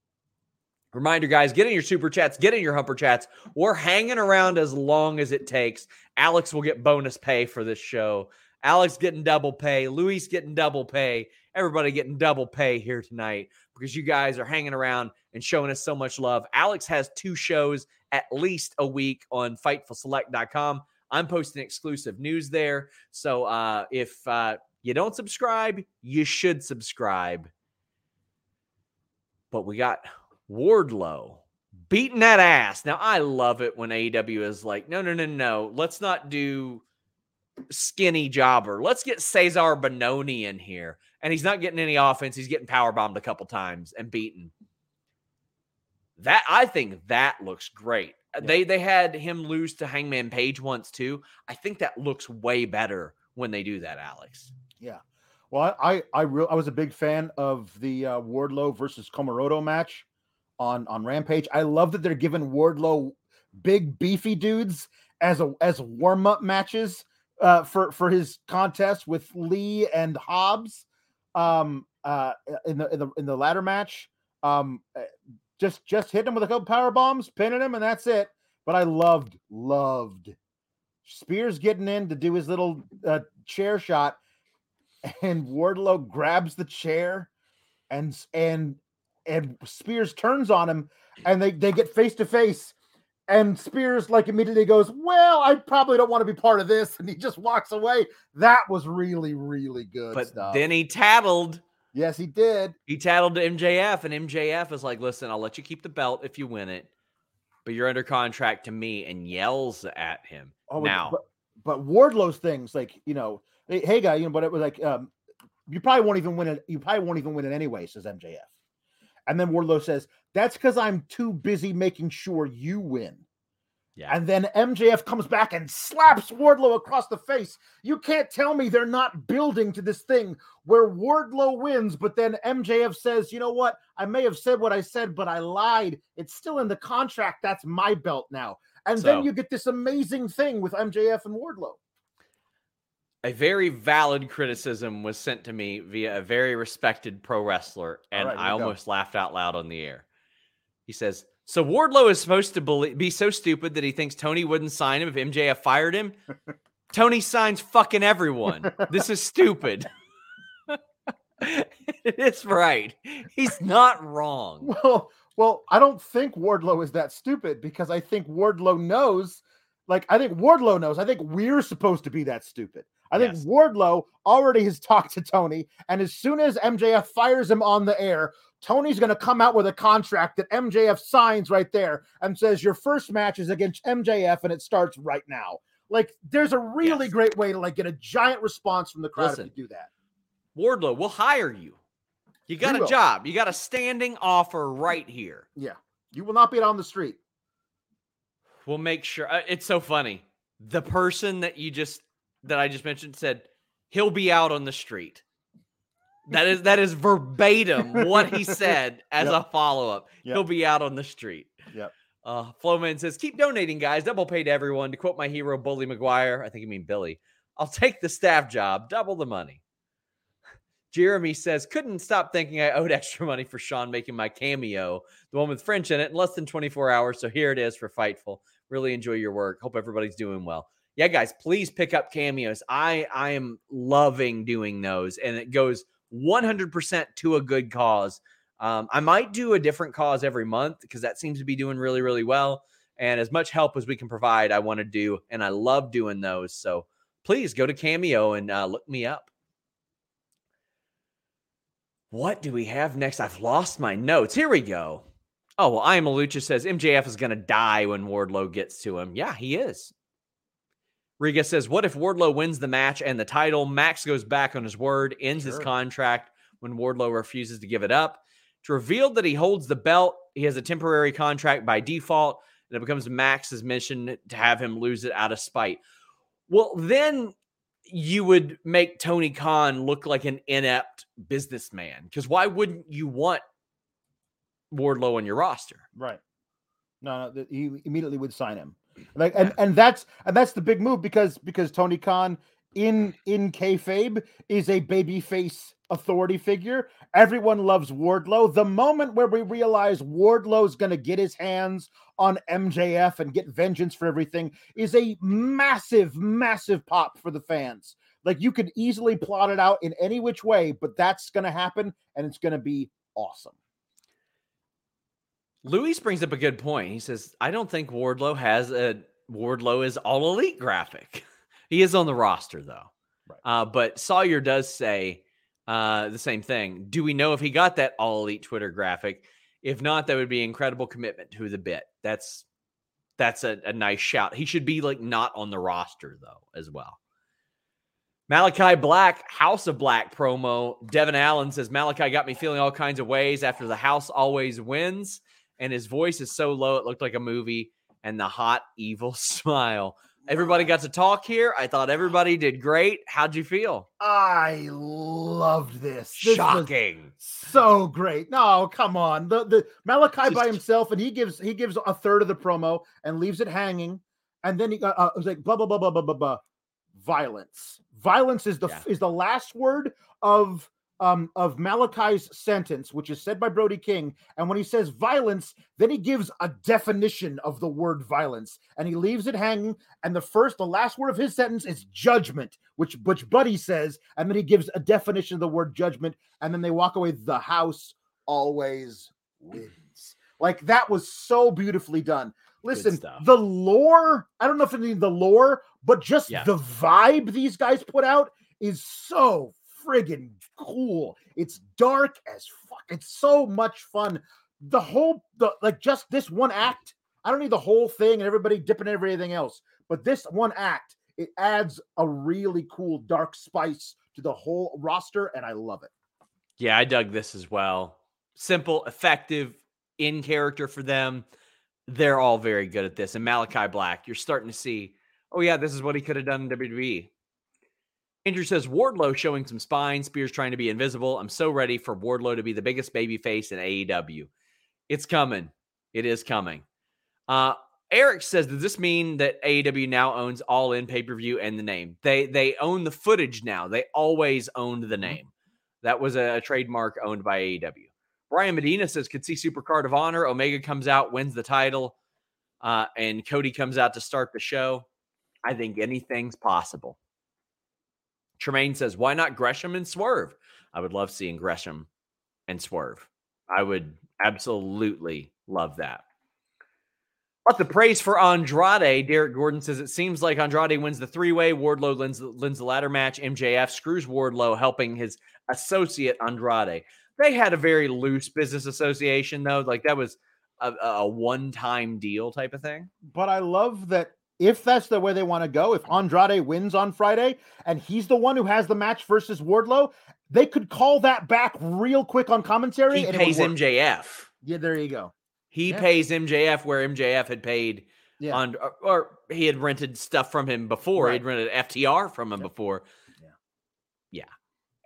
Reminder, guys, get in your super chats, get in your humper chats. We're hanging around as long as it takes. Alex will get bonus pay for this show. Alex getting double pay. Luis getting double pay. Everybody getting double pay here tonight because you guys are hanging around and showing us so much love. Alex has two shows at least a week on FightfulSelect.com. I'm posting exclusive news there. So uh, if uh, you don't subscribe, you should subscribe. But we got Wardlow beating that ass. Now, I love it when AEW is like, no, no, no, no. Let's not do skinny jobber. Let's get Cezar Bononi in here. And he's not getting any offense. He's getting power bombed a couple times and beaten. That I think that looks great. Uh, They they had him lose to Hangman Page once too. I think that looks way better when they do that, Alex. Yeah. Well, I I I, real, I was a big fan of the uh, Wardlow versus Comoroto match on on Rampage. I love that they're giving Wardlow big beefy dudes as a as warm up matches uh, for for his contest with Lee and Hobbs um, uh, in the in the in the ladder match. Um, uh, just just hitting him with a couple power bombs, pinning him, and that's it. But I loved loved Spears getting in to do his little uh, chair shot and Wardlow grabs the chair and and and Spears turns on him and they they get face to face and Spears like immediately goes, "Well, I probably don't want to be part of this," and he just walks away. That was really really good But stuff. then he tattled. yes, he did. He tattled to MJF, and MJF is like, "Listen, I'll let you keep the belt if you win it, but you're under contract to me," and yells at him. Oh, now, but, but Wardlow's things like you know, hey, hey guy, you know, but it was like um You probably won't even win it. You probably won't even win it anyway, says MJF. And then Wardlow says, That's because I'm too busy making sure you win. Yeah. And then MJF comes back and slaps Wardlow across the face. You can't tell me they're not building to this thing where Wardlow wins, but then MJF says, you know what? I may have said what I said, but I lied. It's still in the contract. That's my belt now. And So- then you get this amazing thing with MJF and Wardlow. A very valid criticism was sent to me via a very respected pro wrestler, and right, I we go. almost laughed out loud on the air. He says, "So Wardlow is supposed to be so stupid that he thinks Tony wouldn't sign him if MJF fired him. Tony signs fucking everyone. This is stupid." it's right. He's not wrong. Well, well, I don't think Wardlow is that stupid because I think Wardlow knows, like I think Wardlow knows. I think we're supposed to be that stupid. I think Yes. Wardlow already has talked to Tony, and as soon as MJF fires him on the air, Tony's going to come out with a contract that MJF signs right there and says your first match is against MJF and it starts right now. Like there's a really Yes. great way to like get a giant response from the crowd Listen. if you do that. Wardlow, we'll hire you. You got a will. job. You got a standing offer right here. Yeah. You will not be on the street. We'll make sure. uh, It's so funny. The person that you just that I just mentioned said he'll be out on the street. That is that is verbatim what he said as Yep. a follow up. Yep. He'll be out on the street. Yep. Uh, Flowman says, "Keep donating, guys. Double pay to everyone." To quote my hero, Bully McGuire, I think you mean Billy. I'll take the staff job, double the money. Jeremy says, couldn't stop thinking I owed extra money for Sean making my cameo, the one with French in it, in less than 24 hours. So here it is for Fightful. Really enjoy your work. Hope everybody's doing well. Yeah, guys, please pick up cameos. I I am loving doing those, and it goes 100% to a good cause. Um, I might do a different cause every month because that seems to be doing really, really well. And as much help as we can provide, I want to do, and I love doing those. So please go to Cameo and uh, look me up. What do we have next? I've lost my notes. Here we go. Oh, well, I am a Lucha says MJF is going to die when Wardlow gets to him. Yeah, he is. Riga says, What if Wardlow wins the match and the title? Max goes back on his word, ends his contract when Wardlow refuses to give it up. It's revealed that he holds the belt. He has a temporary contract by default, and it becomes Max's mission to have him lose it out of spite. Well, then you would make Tony Khan look like an inept businessman. Because why wouldn't you want Wardlow on your roster? Right. No, no, he immediately would sign him. Like, and and that's and that's the big move because because Tony Khan in in kayfabe is a babyface authority figure. Everyone loves Wardlow. The moment where we realize Wardlow's going to get his hands on MJF and get vengeance for everything is a massive, massive pop for the fans. Like you could easily plot it out in any which way, but that's going to happen, and it's going to be awesome. Luis brings up a good point. He says, I don't think Wardlow has a Wardlow is all elite graphic. he is on the roster though. Right. Uh, but Sawyer does say uh, the same thing. Do we know if he got that all elite Twitter graphic? If not, that would be incredible commitment to the bit. That's that's a, a nice shout. He should be like not on the roster though, as well. Malachi Black, House of Black promo. Devin Allen says Malachi got me feeling all kinds of ways after the house always wins, and his voice is so low it looked like a movie, and the hot evil smile. Everybody got to talk here. I thought everybody did great. How'd you feel? I loved this. This Shocking. so great. No, come on. The the Malachi by himself, and he gives he gives a third of the promo and leaves it hanging, and then he uh, uh, it was like blah blah blah blah blah blah blah. Violence. Violence is the Yeah. is the last word of um of Malachi's sentence, which is said by Brody King. And when he says violence, then he gives a definition of the word violence, and he leaves it hanging. And the first, the last word of his sentence is judgment, which which Buddy says, and then he gives a definition of the word judgment, and then they walk away. The house always wins. Like that was so beautifully done. Listen, the lore, I don't know if it's the lore, but just Yeah. the vibe these guys put out is so friggin' cool. It's dark as fuck. It's so much fun. The whole the like just this one act. I don't need the whole thing and everybody dipping everything else, but this one act it adds a really cool dark spice to the whole roster, and I love it. Yeah, I dug this as well. Simple, effective, in character for them. They're all very good at this. And Malachi Black, you're starting to see, oh, yeah, this is what he could have done in WWE. Andrew says Wardlow showing some spine, Spears trying to be invisible. I'm so ready for Wardlow to be the biggest baby face in AEW. It's coming. It is coming. Uh, Eric says, does this mean that AEW now owns all in pay per view and the name? They they own the footage now. They always owned the name. That was a, a trademark owned by AEW. Brian Medina says, could see Super Card of Honor. Omega comes out, wins the title, uh, and Cody comes out to start the show. I think anything's possible. Tremaine says, why not Gresham and Swerve? I would love seeing Gresham and Swerve. I would absolutely love that. But the praise for Andrade, Derek Gordon says it seems like Andrade wins the three way. Wardlow wins, wins the ladder match. MJF screws Wardlow, helping his associate Andrade. They had a very loose business association, though. Like that was a, a one time deal type of thing. But I love that if that's the way they want to go, if Andrade wins on Friday and he's the one who has the match versus Wardlow, they could call that back real quick on commentary. He and pays. MJF. Yeah, there you go. He Yeah. pays MJF where MJF had paid Yeah. on, or, or he had rented stuff from him before. Right. He'd rented FTR from him before. Yeah. Yeah.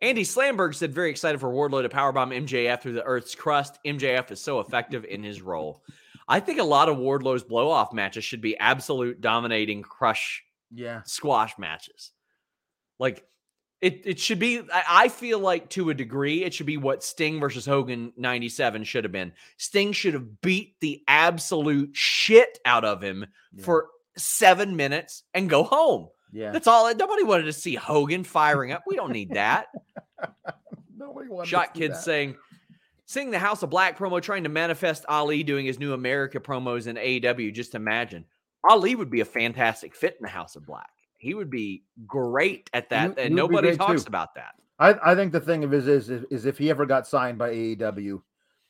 Andy Slamberg said very excited for Wardlow to powerbomb MJF through the Earth's crust. MJF is so effective in his role. I think a lot of Wardlow's blow off matches should be absolute dominating crush Yeah. squash matches. Like it, it should be. I feel like to a degree, it should be what Sting versus Hogan '97 should have been. Sting should have beat the absolute shit out of him Yeah. for seven minutes and go home. Yeah. That's all. Nobody wanted to see Hogan firing up. We don't need that. Nobody wanted Shot kids saying, seeing the House of Black promo trying to manifest Ali doing his new America promos in AEW. Just imagine Ali would be a fantastic fit in the House of Black. He would be great at that, He- and he nobody talks too. about that. I, I think the thing of is, is is if he ever got signed by AEW,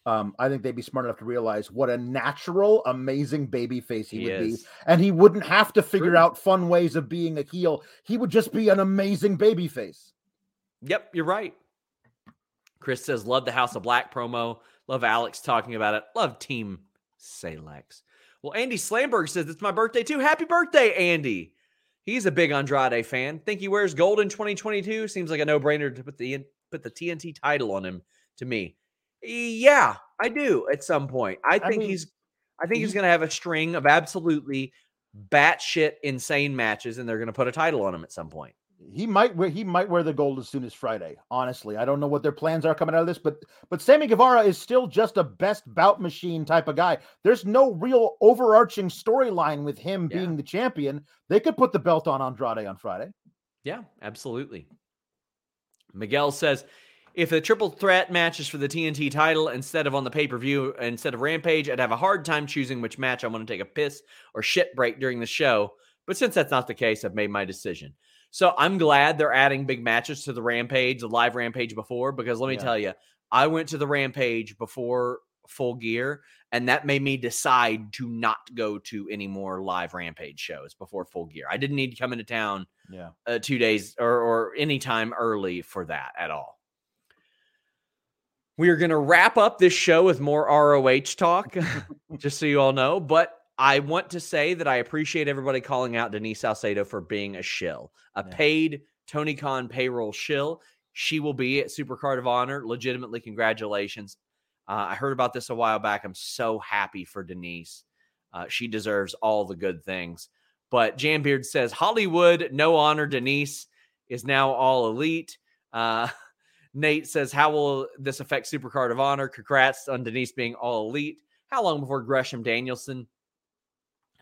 um, I think they'd be smart enough to realize what a natural, amazing baby face he, He would is. be, and he wouldn't have to figure True. out fun ways of being a heel. He would just be an amazing baby face. Yep, you're right. Chris says, love the House of Black promo. Love Alex talking about it. Love Team Salex. Well, Andy Slamberg says, it's my birthday too. Happy birthday, Andy. He's a big Andrade fan. Think he wears gold in 2022? Seems like a no-brainer to put the put the TNT title on him to me. Yeah, I do at some point. I I think mean, he's I think he's he's- going to have a string of absolutely batshit insane matches and they're going to put a title on him at some point. He might wear he might wear the gold as soon as Friday. Honestly, I don't know what their plans are coming out of this, but but Sammy Guevara is still just a best bout machine type of guy. There's no real overarching storyline with him Yeah. being the champion. They could put the belt on Andrade on Friday. Yeah, absolutely. Miguel says if the triple threat match is for the TNT title instead of on the pay per view, instead of Rampage, I'd have a hard time choosing which match I want to take a piss or shit break during the show. But since that's not the case, I've made my decision. So I'm glad they're adding big matches to the Rampage, the live Rampage before, because let me Yeah. tell you, I went to the Rampage before full gear, and that made me decide to not go to any more live Rampage shows before full gear. I didn't need to come into town Yeah. uh, two days or, or any time early for that at all. We are going to wrap up this show with more ROH talk, just so you all know. But I want to say that I appreciate everybody calling out Denise Salcedo for being a shill, a Yeah. paid Tony Khan payroll shill. She will be at Supercard of Honor. Legitimately, congratulations. Uh, I heard about this a while back. I'm so happy for Denise. Uh, she deserves all the good things. But Jambeard says Hollywood, no honor. Denise is now all elite. Uh, Nate says, How will this affect Supercard of Honor? Congrats on Denise being all elite. How long before Gresham Danielson?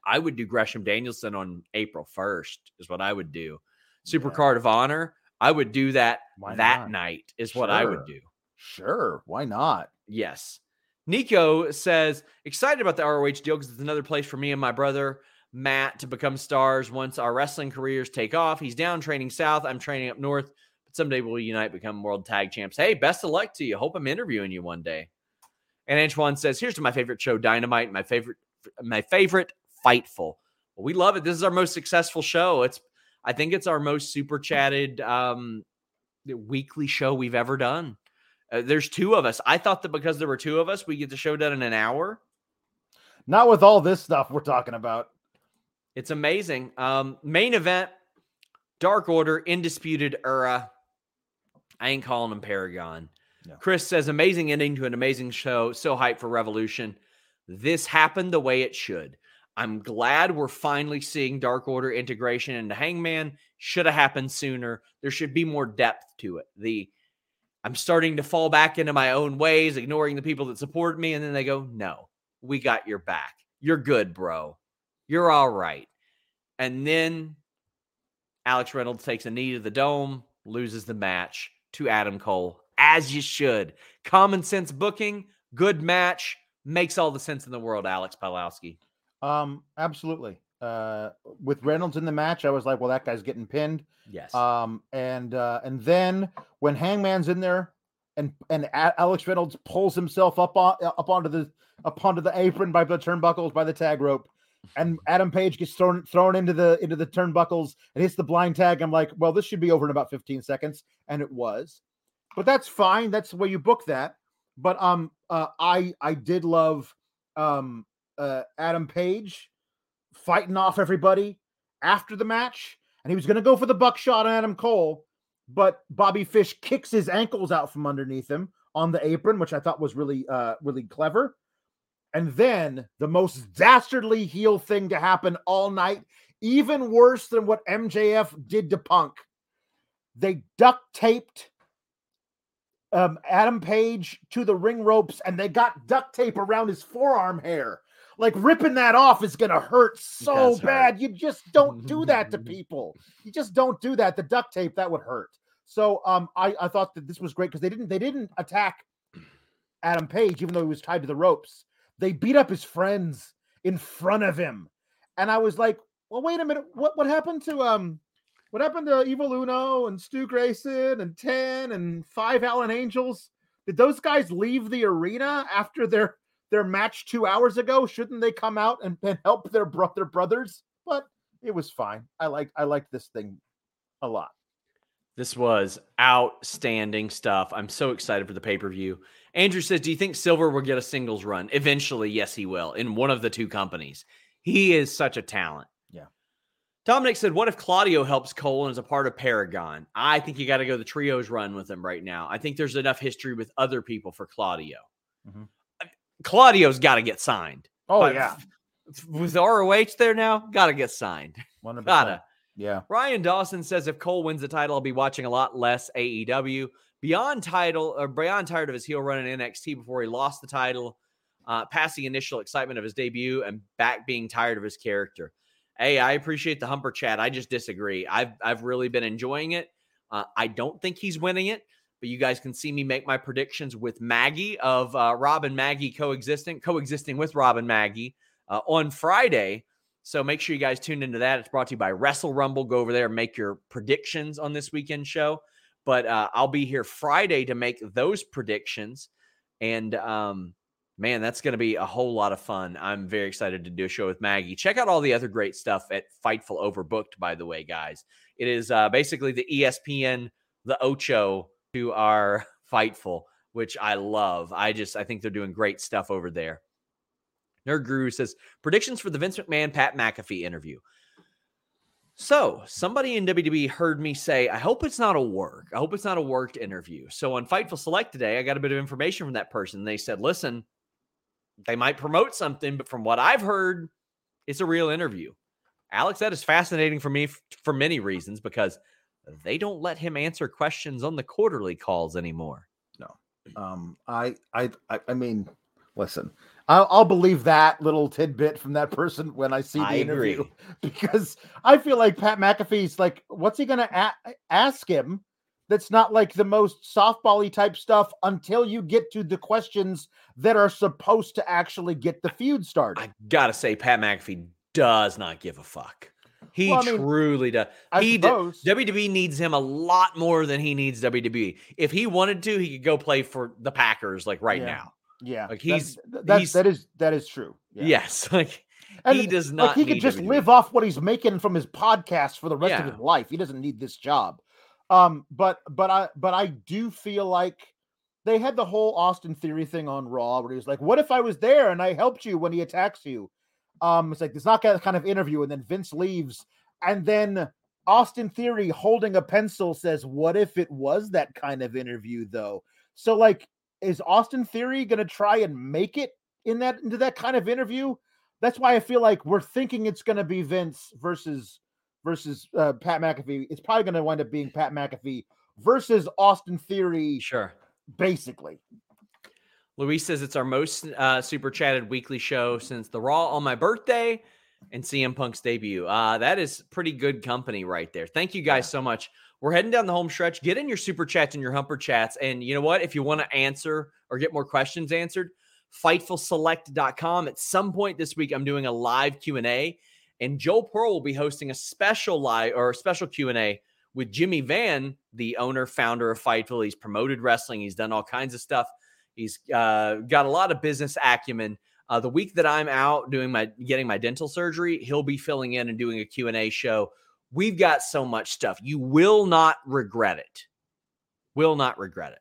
I would do Gresham Danielson on April 1st, is what I would do. Super Card of Honor, I would do that Why that not? night, is what I would do. Sure. Why not? Yes. Nico says, excited about the ROH deal because it's another place for me and my brother Matt to become stars once our wrestling careers take off. He's down training south. I'm training up north, but someday we'll unite, become world tag champs. Hey, best of luck to you. Hope I'm interviewing you one day. And Antoine says, here's to my favorite show, Dynamite, my favorite, my favorite Fightful. Well, we love it. This is our most successful show. It's, I think it's our most super chatted um, weekly show we've ever done. Uh, there's two of us. I thought that because there were two of us, we get the show done in an hour. Not with all this stuff we're talking about. It's amazing. Um, main event, Dark Order, Undisputed Era. I ain't calling him Paragon. No. Chris says, amazing ending to an amazing show. So hyped for Revolution. This happened the way it should. I'm glad we're finally seeing Dark Order integration into Hangman. Should have happened sooner. There should be more depth to it. The I'm starting to fall back into my own ways, ignoring the people that support me, and then they go, "No, we got your back. You're good, bro. You're all right." And then Alex Reynolds takes a knee to the dome, loses the match to Adam Cole, as you should. Common sense booking, good match, makes all the sense in the world. Alex Palowski. Um, absolutely. Uh, with Reynolds in the match, I was like, well, that guy's getting pinned. Yes. Um, and uh, and then when Hangman's in there, and and Alex Reynolds pulls himself up on up onto the up onto the apron by the turnbuckles by the tag rope, and Adam Page gets thrown thrown into the into the turnbuckles and hits the blind tag. I'm like, well, this should be over in about 15 seconds, and it was. But that's fine. That's the way you book that. But um, uh, I I did love um uh Adam Page fighting off everybody after the match, and he was going to go for the buckshot on Adam Cole, but Bobby Fish kicks his ankles out from underneath him on the apron, which I thought was really uh really clever. And then the most dastardly heel thing to happen all night, even worse than what MJF did to Punk. They duct taped um, Adam Page to the ring ropes and they got duct tape around his forearm hair. Like ripping that off is going to hurt so does hurt. bad. You just don't do that to people. You just don't do that. The duct tape that would hurt. So um, I, I thought that this was great because they didn't they didn't attack Adam Page even though he was tied to the ropes. They beat up his friends in front of him, and I was like, well, wait a minute. What what happened to um what happened to Evil Uno and Stu Grayson and Ten and Five Alan Angels? Did those guys leave the arena after their their match two hours ago? Shouldn't they come out and, and help their brother brothers? But it was fine. I liked I liked this thing a lot. This was outstanding stuff. I'm so excited for the pay per view. Andrew says, Do you think Silver will get a singles run? Eventually, yes, he will in one of the two companies. He is such a talent. Yeah. Dominic said, What if Claudio helps Cole and is a part of Paragon? I think you got to go the trios run with him right now. I think there's enough history with other people for Claudio. Mhm. Claudio's got to get signed. Oh But yeah, f- With ROH there now, got to get signed. one hundred Gotta. Yeah. Ryan Dawson says if Cole wins the title, I'll be watching a lot less AEW. Beyond title or beyond tired of his heel run in NXT before he lost the title, uh, past the initial excitement of his debut and back being tired of his character. Hey, I appreciate the humper chat. I just disagree. I've I've really been enjoying it. Uh, I don't think he's winning it, but you guys can see me make my predictions with Maggie of uh, Rob and Maggie coexisting, coexisting with Rob and Maggie uh, on Friday. So make sure you guys tune into that. It's brought to you by Wrestle Rumble. Go over there and make your predictions on this weekend show. But uh, I'll be here Friday to make those predictions. And um, man, that's going to be a whole lot of fun. I'm very excited to do a show with Maggie. Check out all the other great stuff at Fightful Overbooked, by the way, guys. It is uh, basically the ESPN, the Ocho to our Fightful, which I love. I just, I think they're doing great stuff over there. Nerd Guru says predictions for the Vince McMahon Pat McAfee interview. So somebody in WWE heard me say, I hope it's not a work. I hope it's not a worked interview. So on Fightful Select today, I got a bit of information from that person. They said, listen, they might promote something, but from what I've heard, it's a real interview. Alex, that is fascinating for me f- for many reasons because they don't let him answer questions on the quarterly calls anymore. No. Um, I, I, I, mean, listen, I'll, I'll believe that little tidbit from that person when I see the I interview agree. because I feel like Pat McAfee's like, what's he gonna a- ask him? That's not like the most softbally type stuff until you get to the questions that are supposed to actually get the feud started. I gotta say, Pat McAfee does not give a fuck. He Well, I mean, truly does. I he suppose. WWE needs him a lot more than he needs WWE. If he wanted to, he could go play for the Packers like right Yeah. now. yeah, like, that- he's- that's he's- that is that is true. Yeah. Yes, like And, he does not. like he could just WWE. live off what he's making from his podcast for the rest of his life. He doesn't need this job. Um, but but I but I do feel like they had the whole Austin Theory thing on Raw where he was like, "What if I was there and I helped you when he attacks you?" Um, it's like it's not that kind of interview, and then Vince leaves, and then Austin Theory holding a pencil says, "What if it was that kind of interview, though?" So like, is Austin Theory to try and make it in that into that kind of interview? That's why I feel like we're thinking it's to be Vince versus versus uh, Pat McAfee. It's probably to wind up being Pat McAfee versus Austin Theory. Sure. Basically. Luis says it's our most uh, super chatted weekly show since the Raw on my birthday and CM Punk's debut. Uh, that is pretty good company right there. Thank you guys yeah. so much. We're heading down the home stretch. Get in your super chats and your humper chats. And you know what? If you want to answer or get more questions answered, fightfulselect.com. At some point this week, I'm doing a live Q&A and Joel Pearl will be hosting a special live or a special Q&A with Jimmy Van, the owner, founder of Fightful. He's promoted wrestling. He's done all kinds of stuff. He's uh, got a lot of business acumen. Uh, the week that I'm out doing my getting my dental surgery, he'll be filling in and doing a Q&A show. We've got so much stuff. You will not regret it. Will not regret it.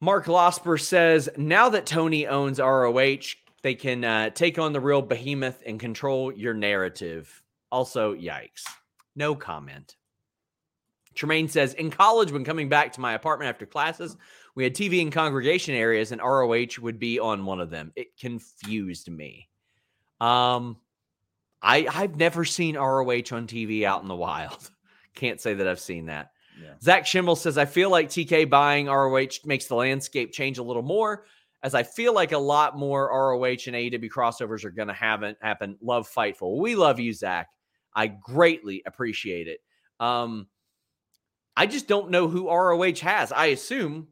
Mark Losper says, now that Tony owns ROH, they can uh, take on the real behemoth and control your narrative. Also, yikes. No comment. Tremaine says, in college, when coming back to my apartment after classes, we had TV in congregation areas, and ROH would be on one of them. It confused me. Um, I I've never seen ROH on TV out in the wild. Can't say that I've seen that. Yeah. Zach Schimmel says, I feel like TK buying ROH makes the landscape change a little more as I feel like a lot more ROH and AEW crossovers are going to happen. Happen. Love Fightful. We love you, Zach. I greatly appreciate it. Um, I just don't know who ROH has. I assume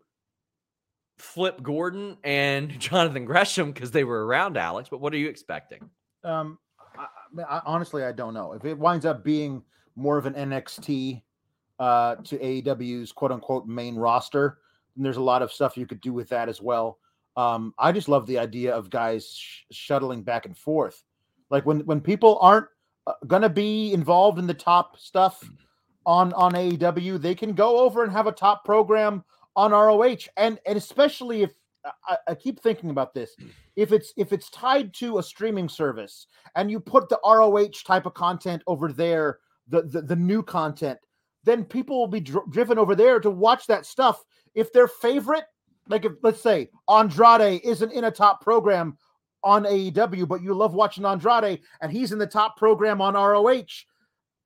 Flip Gordon and Jonathan Gresham because they were around Alex. But what are you expecting? Um, I, I, honestly, I don't know. If it winds up being more of an NXT uh, to AEW's quote unquote main roster, then there's a lot of stuff you could do with that as well. Um, I just love the idea of guys sh- shuttling back and forth. Like when when people aren't uh, gonna be involved in the top stuff on on AEW, they can go over and have a top program on ROH, and and especially if I, I, keep thinking about this, if it's if it's tied to a streaming service and you put the ROH type of content over there, the the, the new content, then people will be dr- driven over there to watch that stuff. If their favorite like if let's say Andrade isn't in a top program on AEW, but you love watching Andrade and he's in the top program on ROH,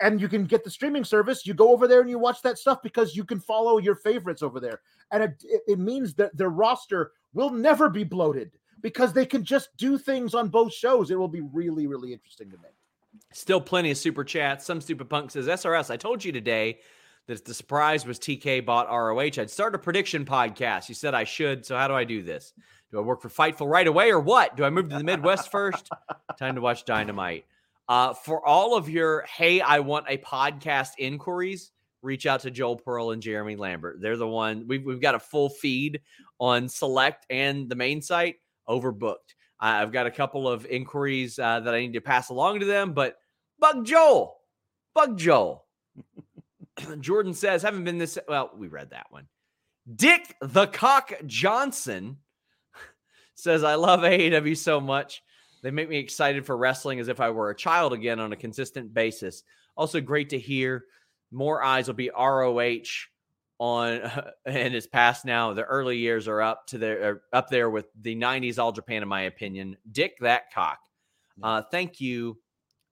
and you can get the streaming service, you go over there and you watch that stuff because you can follow your favorites over there. And it, it means that their roster will never be bloated because they can just do things on both shows. It will be really, really interesting to me. Still plenty of super chats. Some stupid punk says, SRS, I told you today that the surprise was TK bought ROH. I'd start a prediction podcast. You said I should. So how do I do this? Do I work for Fightful right away or what? Do I move to the Midwest first? Time to watch Dynamite. Uh, for all of your, hey, I want a podcast inquiries, reach out to Joel Pearl and Jeremy Lambert. They're the one. We've, we've got a full feed on Select and the main site, overbooked. Uh, I've got a couple of inquiries uh, that I need to pass along to them, but bug Joel, bug Joel. Jordan says, haven't been this. Well, we read that one. Dick the Cock Johnson says, I love AEW so much. They make me excited for wrestling as if I were a child again on a consistent basis. Also, great to hear more eyes will be ROH on and it's past now. The early years are up to their up there with the 90s All Japan, in my opinion. Dick that cock. Uh, thank you,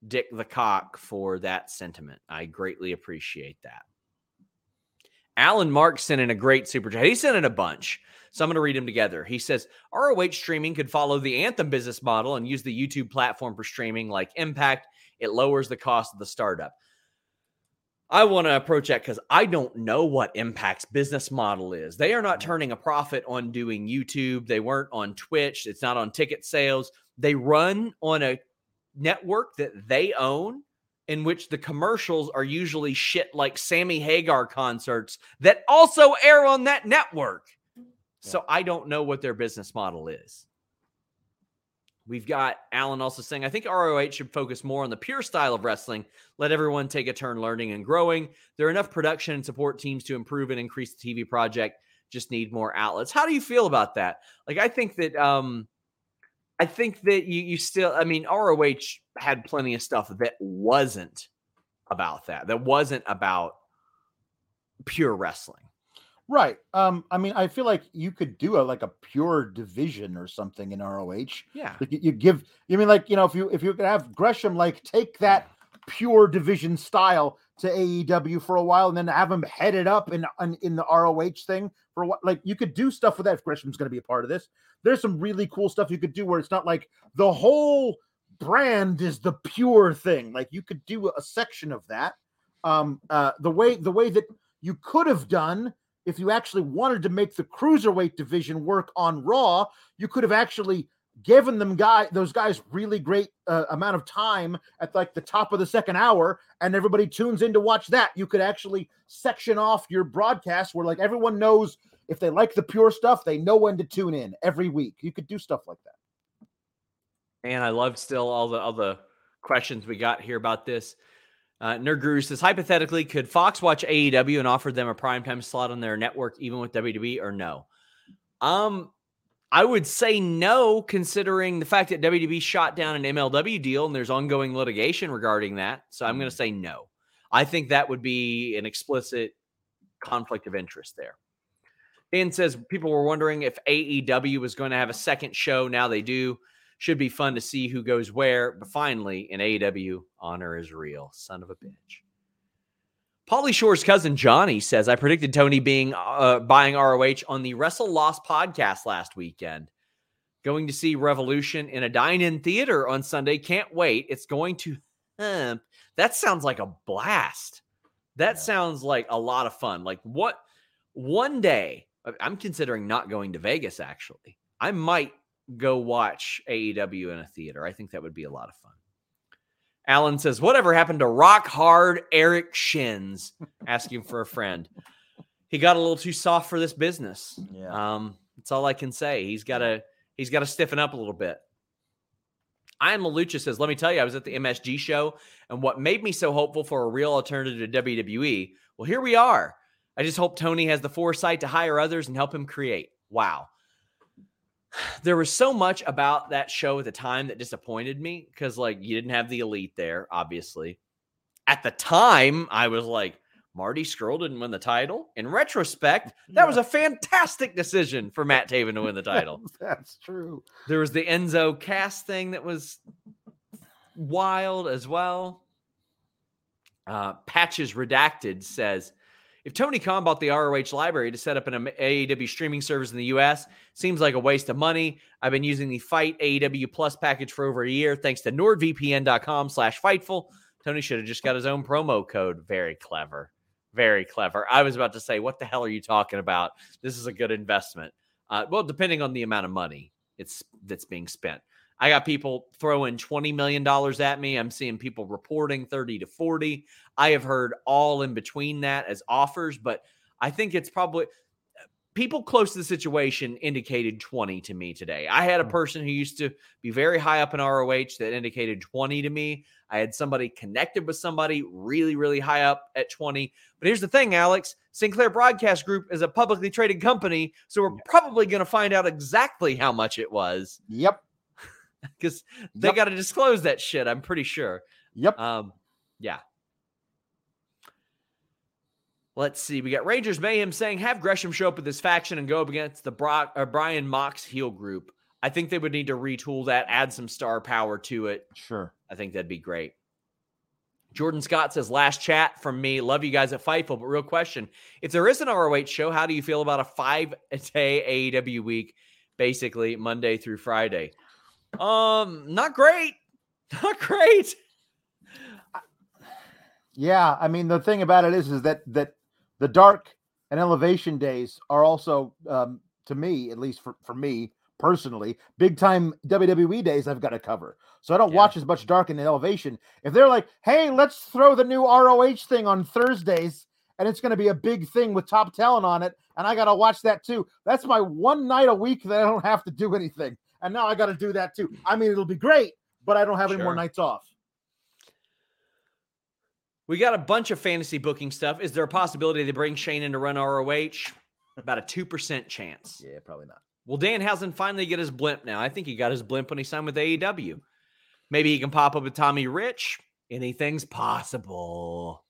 Dick the Cock for that sentiment. I greatly appreciate that. Alan Mark sent in a great super chat. He sent in a bunch. So I'm going to read them together. He says ROH streaming could follow the Anthem business model and use the YouTube platform for streaming like Impact. It lowers the cost of the startup. I want to approach that because I don't know what Impact's business model is. They are not mm. turning a profit on doing YouTube. They weren't on Twitch. It's not on ticket sales. They run on a network that they own in which the commercials are usually shit like Sammy Hagar concerts that also air on that network. So I don't know what their business model is. We've got Alan also saying, I think ROH should focus more on the pure style of wrestling, let everyone take a turn learning and growing. There are enough production and support teams to improve and increase the TV project. Just need more outlets. How do you feel about that? Like, I think that, um, I think that you, you still, I mean, ROH had plenty of stuff that wasn't about that, that wasn't about pure wrestling. Right. Um, I mean, I feel like you could do a like a pure division or something in ROH. Yeah. Like you, you give you mean like, you know, if you if you could have Gresham like take that pure division style to AEW for a while and then have him headed up in in, in the ROH thing for what like you could do stuff with that if Gresham's going to be a part of this. There's some really cool stuff you could do where it's not like the whole brand is the pure thing. Like you could do a section of that. Um uh the way the way that you could have done if you actually wanted to make the cruiserweight division work on Raw, you could have actually given them guy those guys really great uh, amount of time at like the top of the second hour and everybody tunes in to watch that. You could actually section off your broadcast where like everyone knows if they like the pure stuff they know when to tune in every week. You could do stuff like that. And i love still all the all the questions we got here about this uh, Nerd Guru says, hypothetically, could Fox watch AEW and offer them a primetime slot on their network, even with WWE, or no? Um, I would say no, considering the fact that WWE shot down an MLW deal and there's ongoing litigation regarding that. So I'm going to say no. I think that would be an explicit conflict of interest there. Dan says people were wondering if AEW was going to have a second show. Now they do. Should be fun to see who goes where. But finally, in AEW, honor is real. Son of a bitch. Pauly Shore's cousin Johnny says, I predicted Tony being uh, buying ROH on the Wrestle Lost podcast last weekend. Going to see Revolution in a dine-in theater on Sunday. Can't wait. It's going to. That sounds like a blast. That yeah. sounds like a lot of fun. Like what one day, I'm considering not going to Vegas actually. I might go watch AEW in a theater. I think that would be a lot of fun. Alan says, Whatever happened to rock hard Eric Shins? Asking for a friend. He got a little too soft for this business. Yeah. Um, that's all I can say. He's gotta he's gotta stiffen up a little bit. I am Malucha says, let me tell you, I was at the MSG show, and what made me so hopeful for a real alternative to WWE, well, here we are. I just hope Tony has the foresight to hire others and help him create. Wow there was so much about that show at the time that disappointed me because like you didn't have the elite there obviously. At the time i was like marty Scurll didn't win the title. In retrospect that was a fantastic decision for matt taven to win the title. that's true. There was the enzo Cass thing that was wild as well. Uh, patches redacted says if Tony Khan bought the ROH library to set up an AEW streaming service in the US, seems like a waste of money. I've been using the FITE AEW Plus package for over a year, thanks to NordVPN.com slash Fightful. Tony should have just got his own promo code. Very clever. Very clever. I was about to say, what the hell are you talking about? This is a good investment. Uh, well, depending on the amount of money it's that's being spent. I got people throwing $20 million at me. I'm seeing people reporting 30 to 40. I have heard all in between that as offers, but I think it's probably people close to the situation indicated 20 to me today. I had a hmm. person who used to be very high up in ROH that indicated 20 to me. I had somebody connected with somebody really, really high up at 20. But here's the thing, Alex Sinclair Broadcast Group is a publicly traded company. So we're probably going to find out exactly how much it was. Yep because they yep. got to disclose that shit. I'm pretty sure. Yep. Um, yeah. Let's see. We got Rangers Mayhem saying have Gresham show up with his faction and go up against the Brock, or uh, Brian Mox heel group. I think they would need to retool that, add some star power to it. Sure. I think that'd be great. Jordan Scott says, last chat from me. Love you guys at Fightful. But real question if there is an ROH show, how do you feel about a five day AEW week, basically Monday through Friday? Um, not great. Not great. Yeah, I mean the thing about it is is that that the dark and elevation days are also um to me, at least for, for me personally, big time WWE days I've got to cover. So I don't yeah. watch as much dark and elevation. If they're like, hey, let's throw the new ROH thing on Thursdays and it's going to be a big thing with top talent on it, and I got to watch that too. That's my one night a week that I don't have to do anything and now I got to do that too. I mean, it'll be great, but I don't have any more nights off. We got a bunch of fantasy booking stuff. Is there a possibility they bring Shane in to run ROH? About a 2% chance. Yeah, probably not. Will Danhausen finally get his blimp now? I think he got his blimp when he signed with AEW. Maybe he can pop up with Tommy Rich. Anything's possible.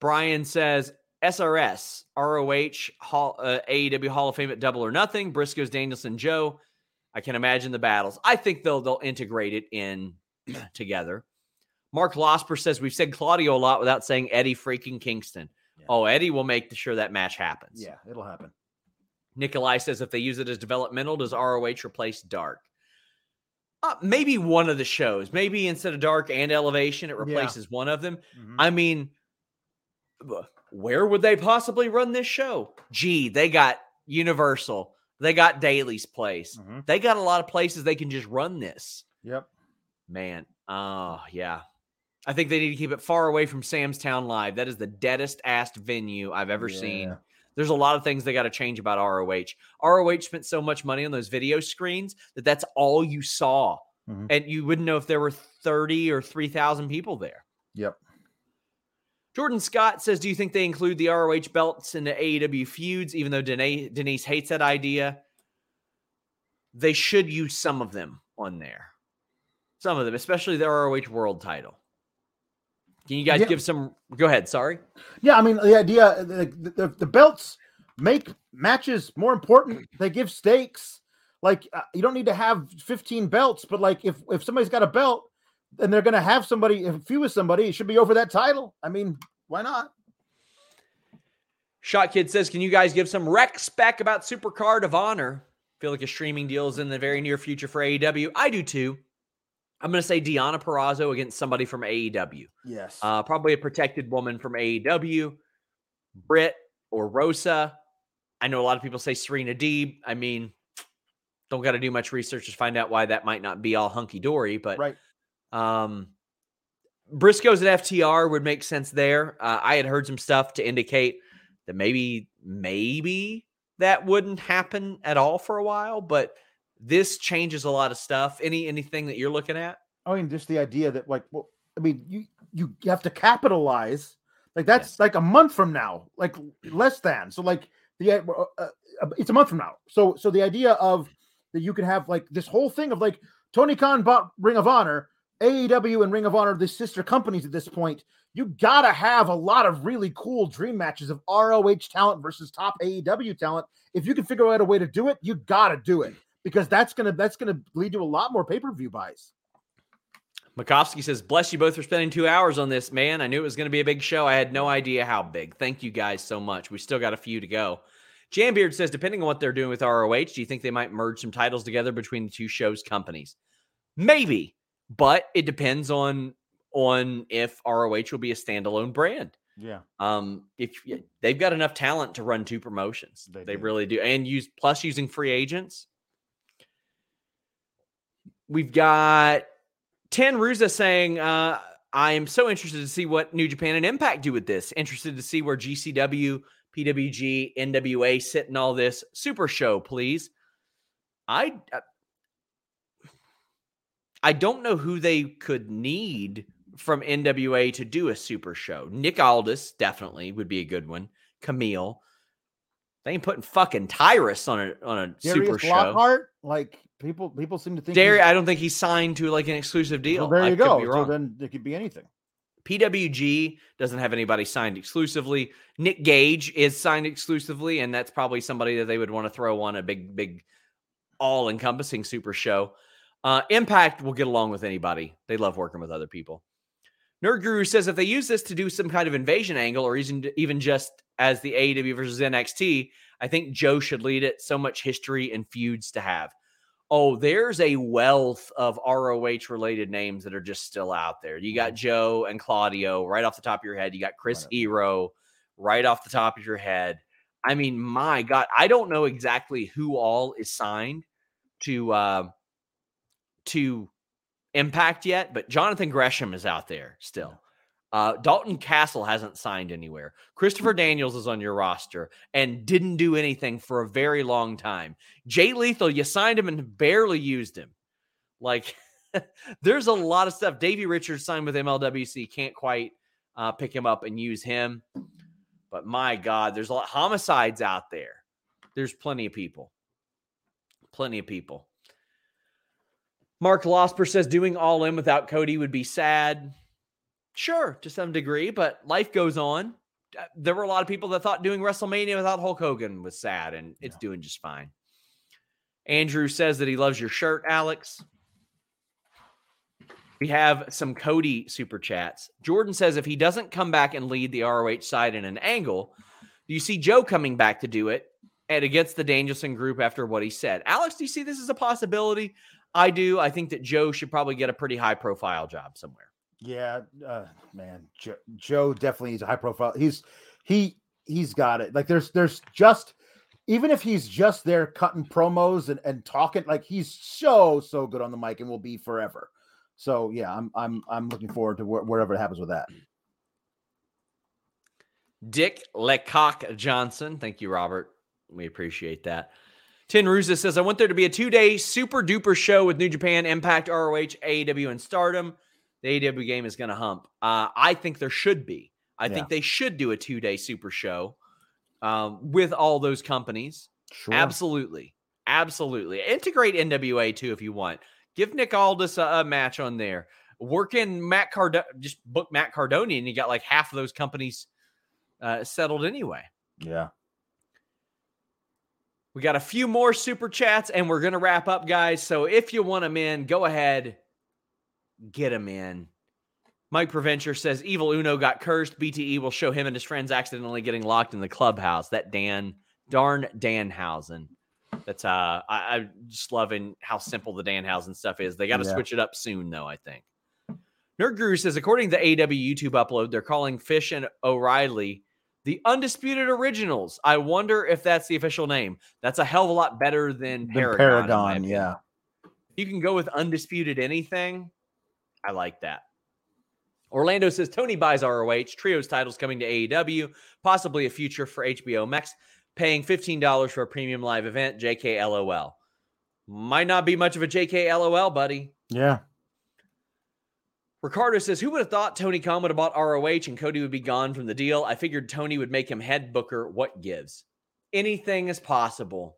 Brian says SRS, ROH, Hall, uh, AEW Hall of Fame at Double or Nothing, Briscoes, Danielson, Joe. I can imagine the battles. I think they'll they'll integrate it in together. Mark Losper says we've said Claudio a lot without saying Eddie freaking Kingston. Yeah. Oh, Eddie will make sure that match happens. Yeah, it'll happen. Nikolai says if they use it as developmental, does ROH replace Dark? Uh, maybe one of the shows. Maybe instead of Dark and Elevation, it Yeah. replaces one of them. Mhm. I mean, where would they possibly run this show? Gee, they got Universal. They got Daily's Place. Mhm. They got a lot of places they can just run this. Yep. Man, oh yeah. I think they need to keep it far away from Sam's Town Live. That is the deadest assed venue I've ever seen. There's a lot of things they got to change about ROH. ROH spent so much money on those video screens that that's all you saw. Mhm. And you wouldn't know if there were 30 or 3,000 people there. Yep. Jordan Scott says, Do you think they include the ROH belts in the AEW feuds, even though Denise, Denise hates that idea? They should use some of them on there. Some of them, especially the ROH world title. Can you guys Yeah. give some? Go ahead. Sorry. Yeah, I mean the idea, the, the, the belts make matches more important. They give stakes. Like uh, you don't need to have 15 belts, but like if if somebody's got a belt and they're going to have somebody, if few with somebody, it should be over that title. I mean, why not? Shot Kid says, Can you guys give some rec spec about Supercard of Honor? Feel like a streaming deal is in the very near future for AEW. I do too. I'm going to say Deonna Purrazzo against somebody from AEW. Yes. Uh, probably a protected woman from AEW, Britt or Rosa. I know a lot of people say Serena Deeb. I mean, don't got to do much research to find out why that might not be all hunky dory, but right. um, Briscoes at FTR would make sense there. Uh, I had heard some stuff to indicate that maybe, maybe that wouldn't happen at all for a while, but this changes a lot of stuff. Any anything that you're looking at? I mean, just the idea that like, well, I mean, you you have to capitalize. Like that's Yes. like a month from now, like less than. So like the uh, uh, uh, it's a month from now. So so the idea of that you could have like this whole thing of like Tony Khan bought Ring of Honor, AEW and Ring of Honor, the sister companies at this point. You gotta have a lot of really cool dream matches of ROH talent versus top AEW talent. If you can figure out a way to do it, you gotta do it because that's gonna that's gonna lead to a lot more pay per view buys. Makovsky says, Bless you both for spending two hours on this, man. I knew it was going to be a big show. I had no idea how big. Thank you guys so much. We still got a few to go. Jambeard says, Depending on what they're doing with ROH, do you think they might merge some titles together between the two shows' companies? Maybe, but it depends on on if ROH will be a standalone brand. Yeah. Um, if they've got enough talent to run two promotions, They they, do. really do, and use plus using free agents. We've got Tan Ruza saying, uh, "I am so interested to see what New Japan and Impact do with this. Interested to see where GCW, PWG, NWA sit in all this. Super show, please. I." Uh, I don't know who they could need from NWA to do a super show. Nick Aldis definitely would be a good one. Kamille. They ain't putting fucking Tyrus on a on a super show. Lockhart, like people people seem to think he's- I don't think he's signed to like an exclusive deal. Well, there you could go. So then it could be anything. PWG doesn't have anybody signed exclusively. Nick Gage is signed exclusively, and that's probably somebody that they would want to throw on a big, big, all encompassing super show. Uh, Impact will get along with anybody. They love working with other people. Nerd Guru says if they use this to do some kind of invasion angle, or even even just as the AEW versus NXT, I think Joe should lead it. So much history and feuds to have. Oh, there's a wealth of ROH related names that are just still out there. You got Joe and Claudio right off the top of your head. You got Chris Right. Hero right off the top of your head. I mean, my God, I don't know exactly who all is signed to uh, to Impact yet, but Jonathan Gresham is out there still. Uh, Dalton Castle hasn't signed anywhere. Christopher Daniels is on your roster and didn't do anything for a very long time. Jay Lethal, you signed him and barely used him. Like, there's a lot of stuff. Davey Richards signed with MLWC, can't quite uh, pick him up and use him. But my God, there's a lot of homicides out there. There's plenty of people. Plenty of people. Mark Losper says doing all in without Cody would be sad. Sure, to some degree, but life goes on. Uh, there were a lot of people that thought doing WrestleMania without Hulk Hogan was sad, and it's yeah. doing just fine. Andrew says that he loves your shirt, Alex. We have some Cody super chats. Jordan says if he doesn't come back and lead the ROH side in an angle, do you see Joe coming back to do it and against the Danielson group after what he said? Alex, do you see this as a possibility? I do. I think that Joe should probably get a pretty high profile job somewhere. Yeah, uh, man, Joe, Joe definitely is a high profile. He's he he's got it. Like there's there's just even if he's just there cutting promos and, and talking, like he's so so good on the mic and will be forever. So yeah, I'm I'm I'm looking forward to wh- wherever it happens with that. Dick Lecock Johnson, thank you, Robert. We appreciate that. Tin Ruza says, I want there to be a two day super duper show with New Japan, Impact, ROH, AEW, and Stardom. The AEW game is going to hump. Uh, I think there should be. I yeah. think they should do a two day super show um, with all those companies. Sure. Absolutely. Absolutely. Integrate NWA too if you want. Give Nick Aldis a, a match on there. Work in Matt Cardona, just book Matt Cardona, and you got like half of those companies uh, settled anyway. Yeah. We got a few more super chats and we're going to wrap up, guys. So if you want them in, go ahead, get him in. Mike Provencher says Evil Uno got cursed. BTE will show him and his friends accidentally getting locked in the clubhouse. That Dan, darn Danhausen. That's uh, I, am just loving how simple the Danhausen stuff is. They got to yeah. switch it up soon, though. I think. Nerd Guru says, according to the AW YouTube upload, they're calling Fish and O'Reilly the Undisputed Originals. I wonder if that's the official name. That's a hell of a lot better than Paragon. Paragon, yeah. You can go with Undisputed anything. I like that. Orlando says Tony buys ROH. Trios titles coming to AEW, possibly a future for HBO Max, paying $15 for a premium live event. JK LOL. Might not be much of a JK LOL, buddy. Yeah. Ricardo says, Who would have thought Tony Khan would have bought ROH and Cody would be gone from the deal? I figured Tony would make him head booker. What gives? Anything is possible.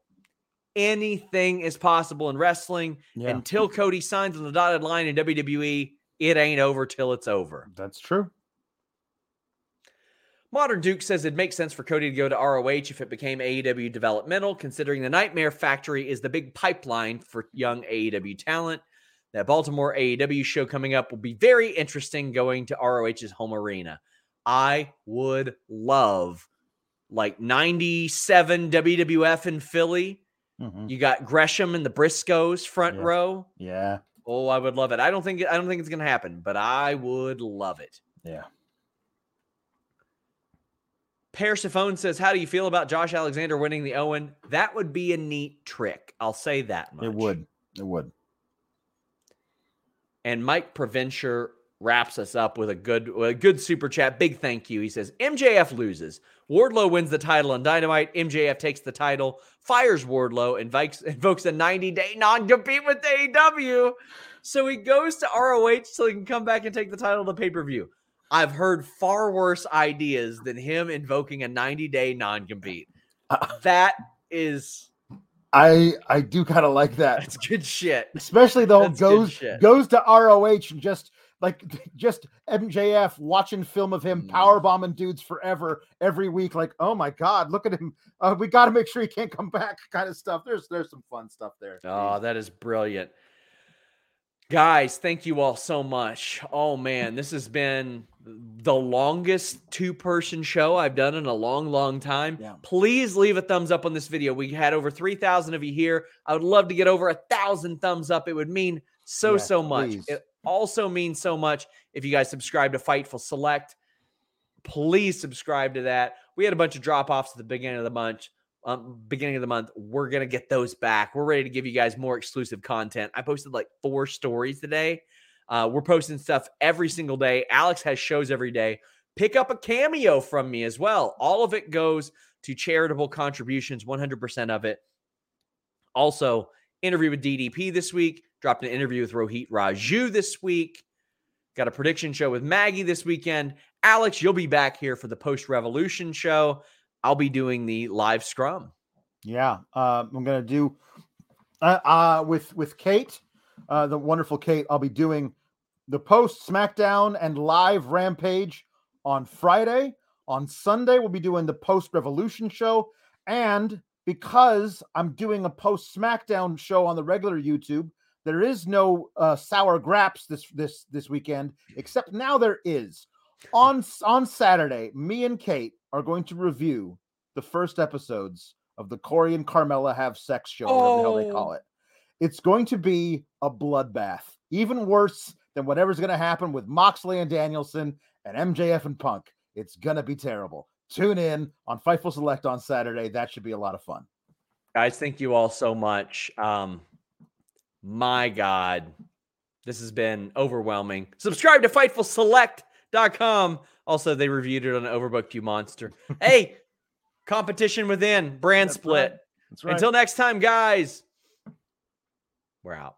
Anything is possible in wrestling. Yeah. Until Cody signs on the dotted line in WWE, it ain't over till it's over. That's true. Modern Duke says it makes sense for Cody to go to ROH if it became AEW developmental, considering the Nightmare Factory is the big pipeline for young AEW talent. That Baltimore AEW show coming up will be very interesting going to ROH's home arena. I would love like 97 WWF in Philly. Mm-hmm. You got Gresham and the Briscoes front yeah. row. Yeah. Oh, I would love it. I don't think I don't think it's going to happen, but I would love it. Yeah. Persephone says, "How do you feel about Josh Alexander winning the Owen? That would be a neat trick. I'll say that much. It would. It would. And Mike Provencher wraps us up with a good a good super chat. Big thank you. He says MJF loses. Wardlow wins the title on Dynamite. MJF takes the title, fires Wardlow, invokes, invokes a 90 day non compete with AEW. So he goes to ROH so he can come back and take the title of the pay per view. I've heard far worse ideas than him invoking a 90 day non compete. Uh, that is I I do kind of like that. That's good shit. Especially though That's goes goes to ROH and just like just MJF watching film of him mm. power bombing dudes forever every week. Like, oh my god, look at him. Uh, we got to make sure he can't come back. Kind of stuff. There's there's some fun stuff there. Oh, that is brilliant. Guys, thank you all so much. Oh man, this has been the longest two person show I've done in a long, long time. Yeah. Please leave a thumbs up on this video. We had over 3,000 of you here. I would love to get over a thousand thumbs up. It would mean so, yes, so much. It also means so much if you guys subscribe to Fightful Select. Please subscribe to that. We had a bunch of drop offs at the beginning of the month um, beginning of the month. We're gonna get those back. We're ready to give you guys more exclusive content. I posted like four stories today Uh, we're posting stuff every single day. Alex has shows every day. Pick up a cameo from me as well. All of it goes to charitable contributions, 100% of it. Also, interview with DDP this week. Dropped an interview with Rohit Raju this week. Got a prediction show with Maggie this weekend. Alex, you'll be back here for the post revolution show. I'll be doing the live scrum. Yeah, uh, I'm gonna do uh, uh, with with Kate, uh, the wonderful Kate. I'll be doing the post SmackDown and live Rampage on Friday. On Sunday, we'll be doing the post Revolution show, and because I'm doing a post SmackDown show on the regular YouTube, there is no uh, sour graps this this this weekend. Except now there is on on Saturday. Me and Kate are going to review the first episodes of the Corey and Carmella have sex show, whatever the hell they call it. It's going to be a bloodbath, even worse than whatever's going to happen with Moxley and Danielson and MJF and Punk. It's going to be terrible. Tune in on Fightful Select on Saturday. That should be a lot of fun. Guys, thank you all so much. Um, my God, this has been overwhelming. Subscribe to FightfulSelect.com. Also, they reviewed it on Overbooked You Monster. hey, competition within, brand That's split. right. That's right. Until next time, guys, we're out.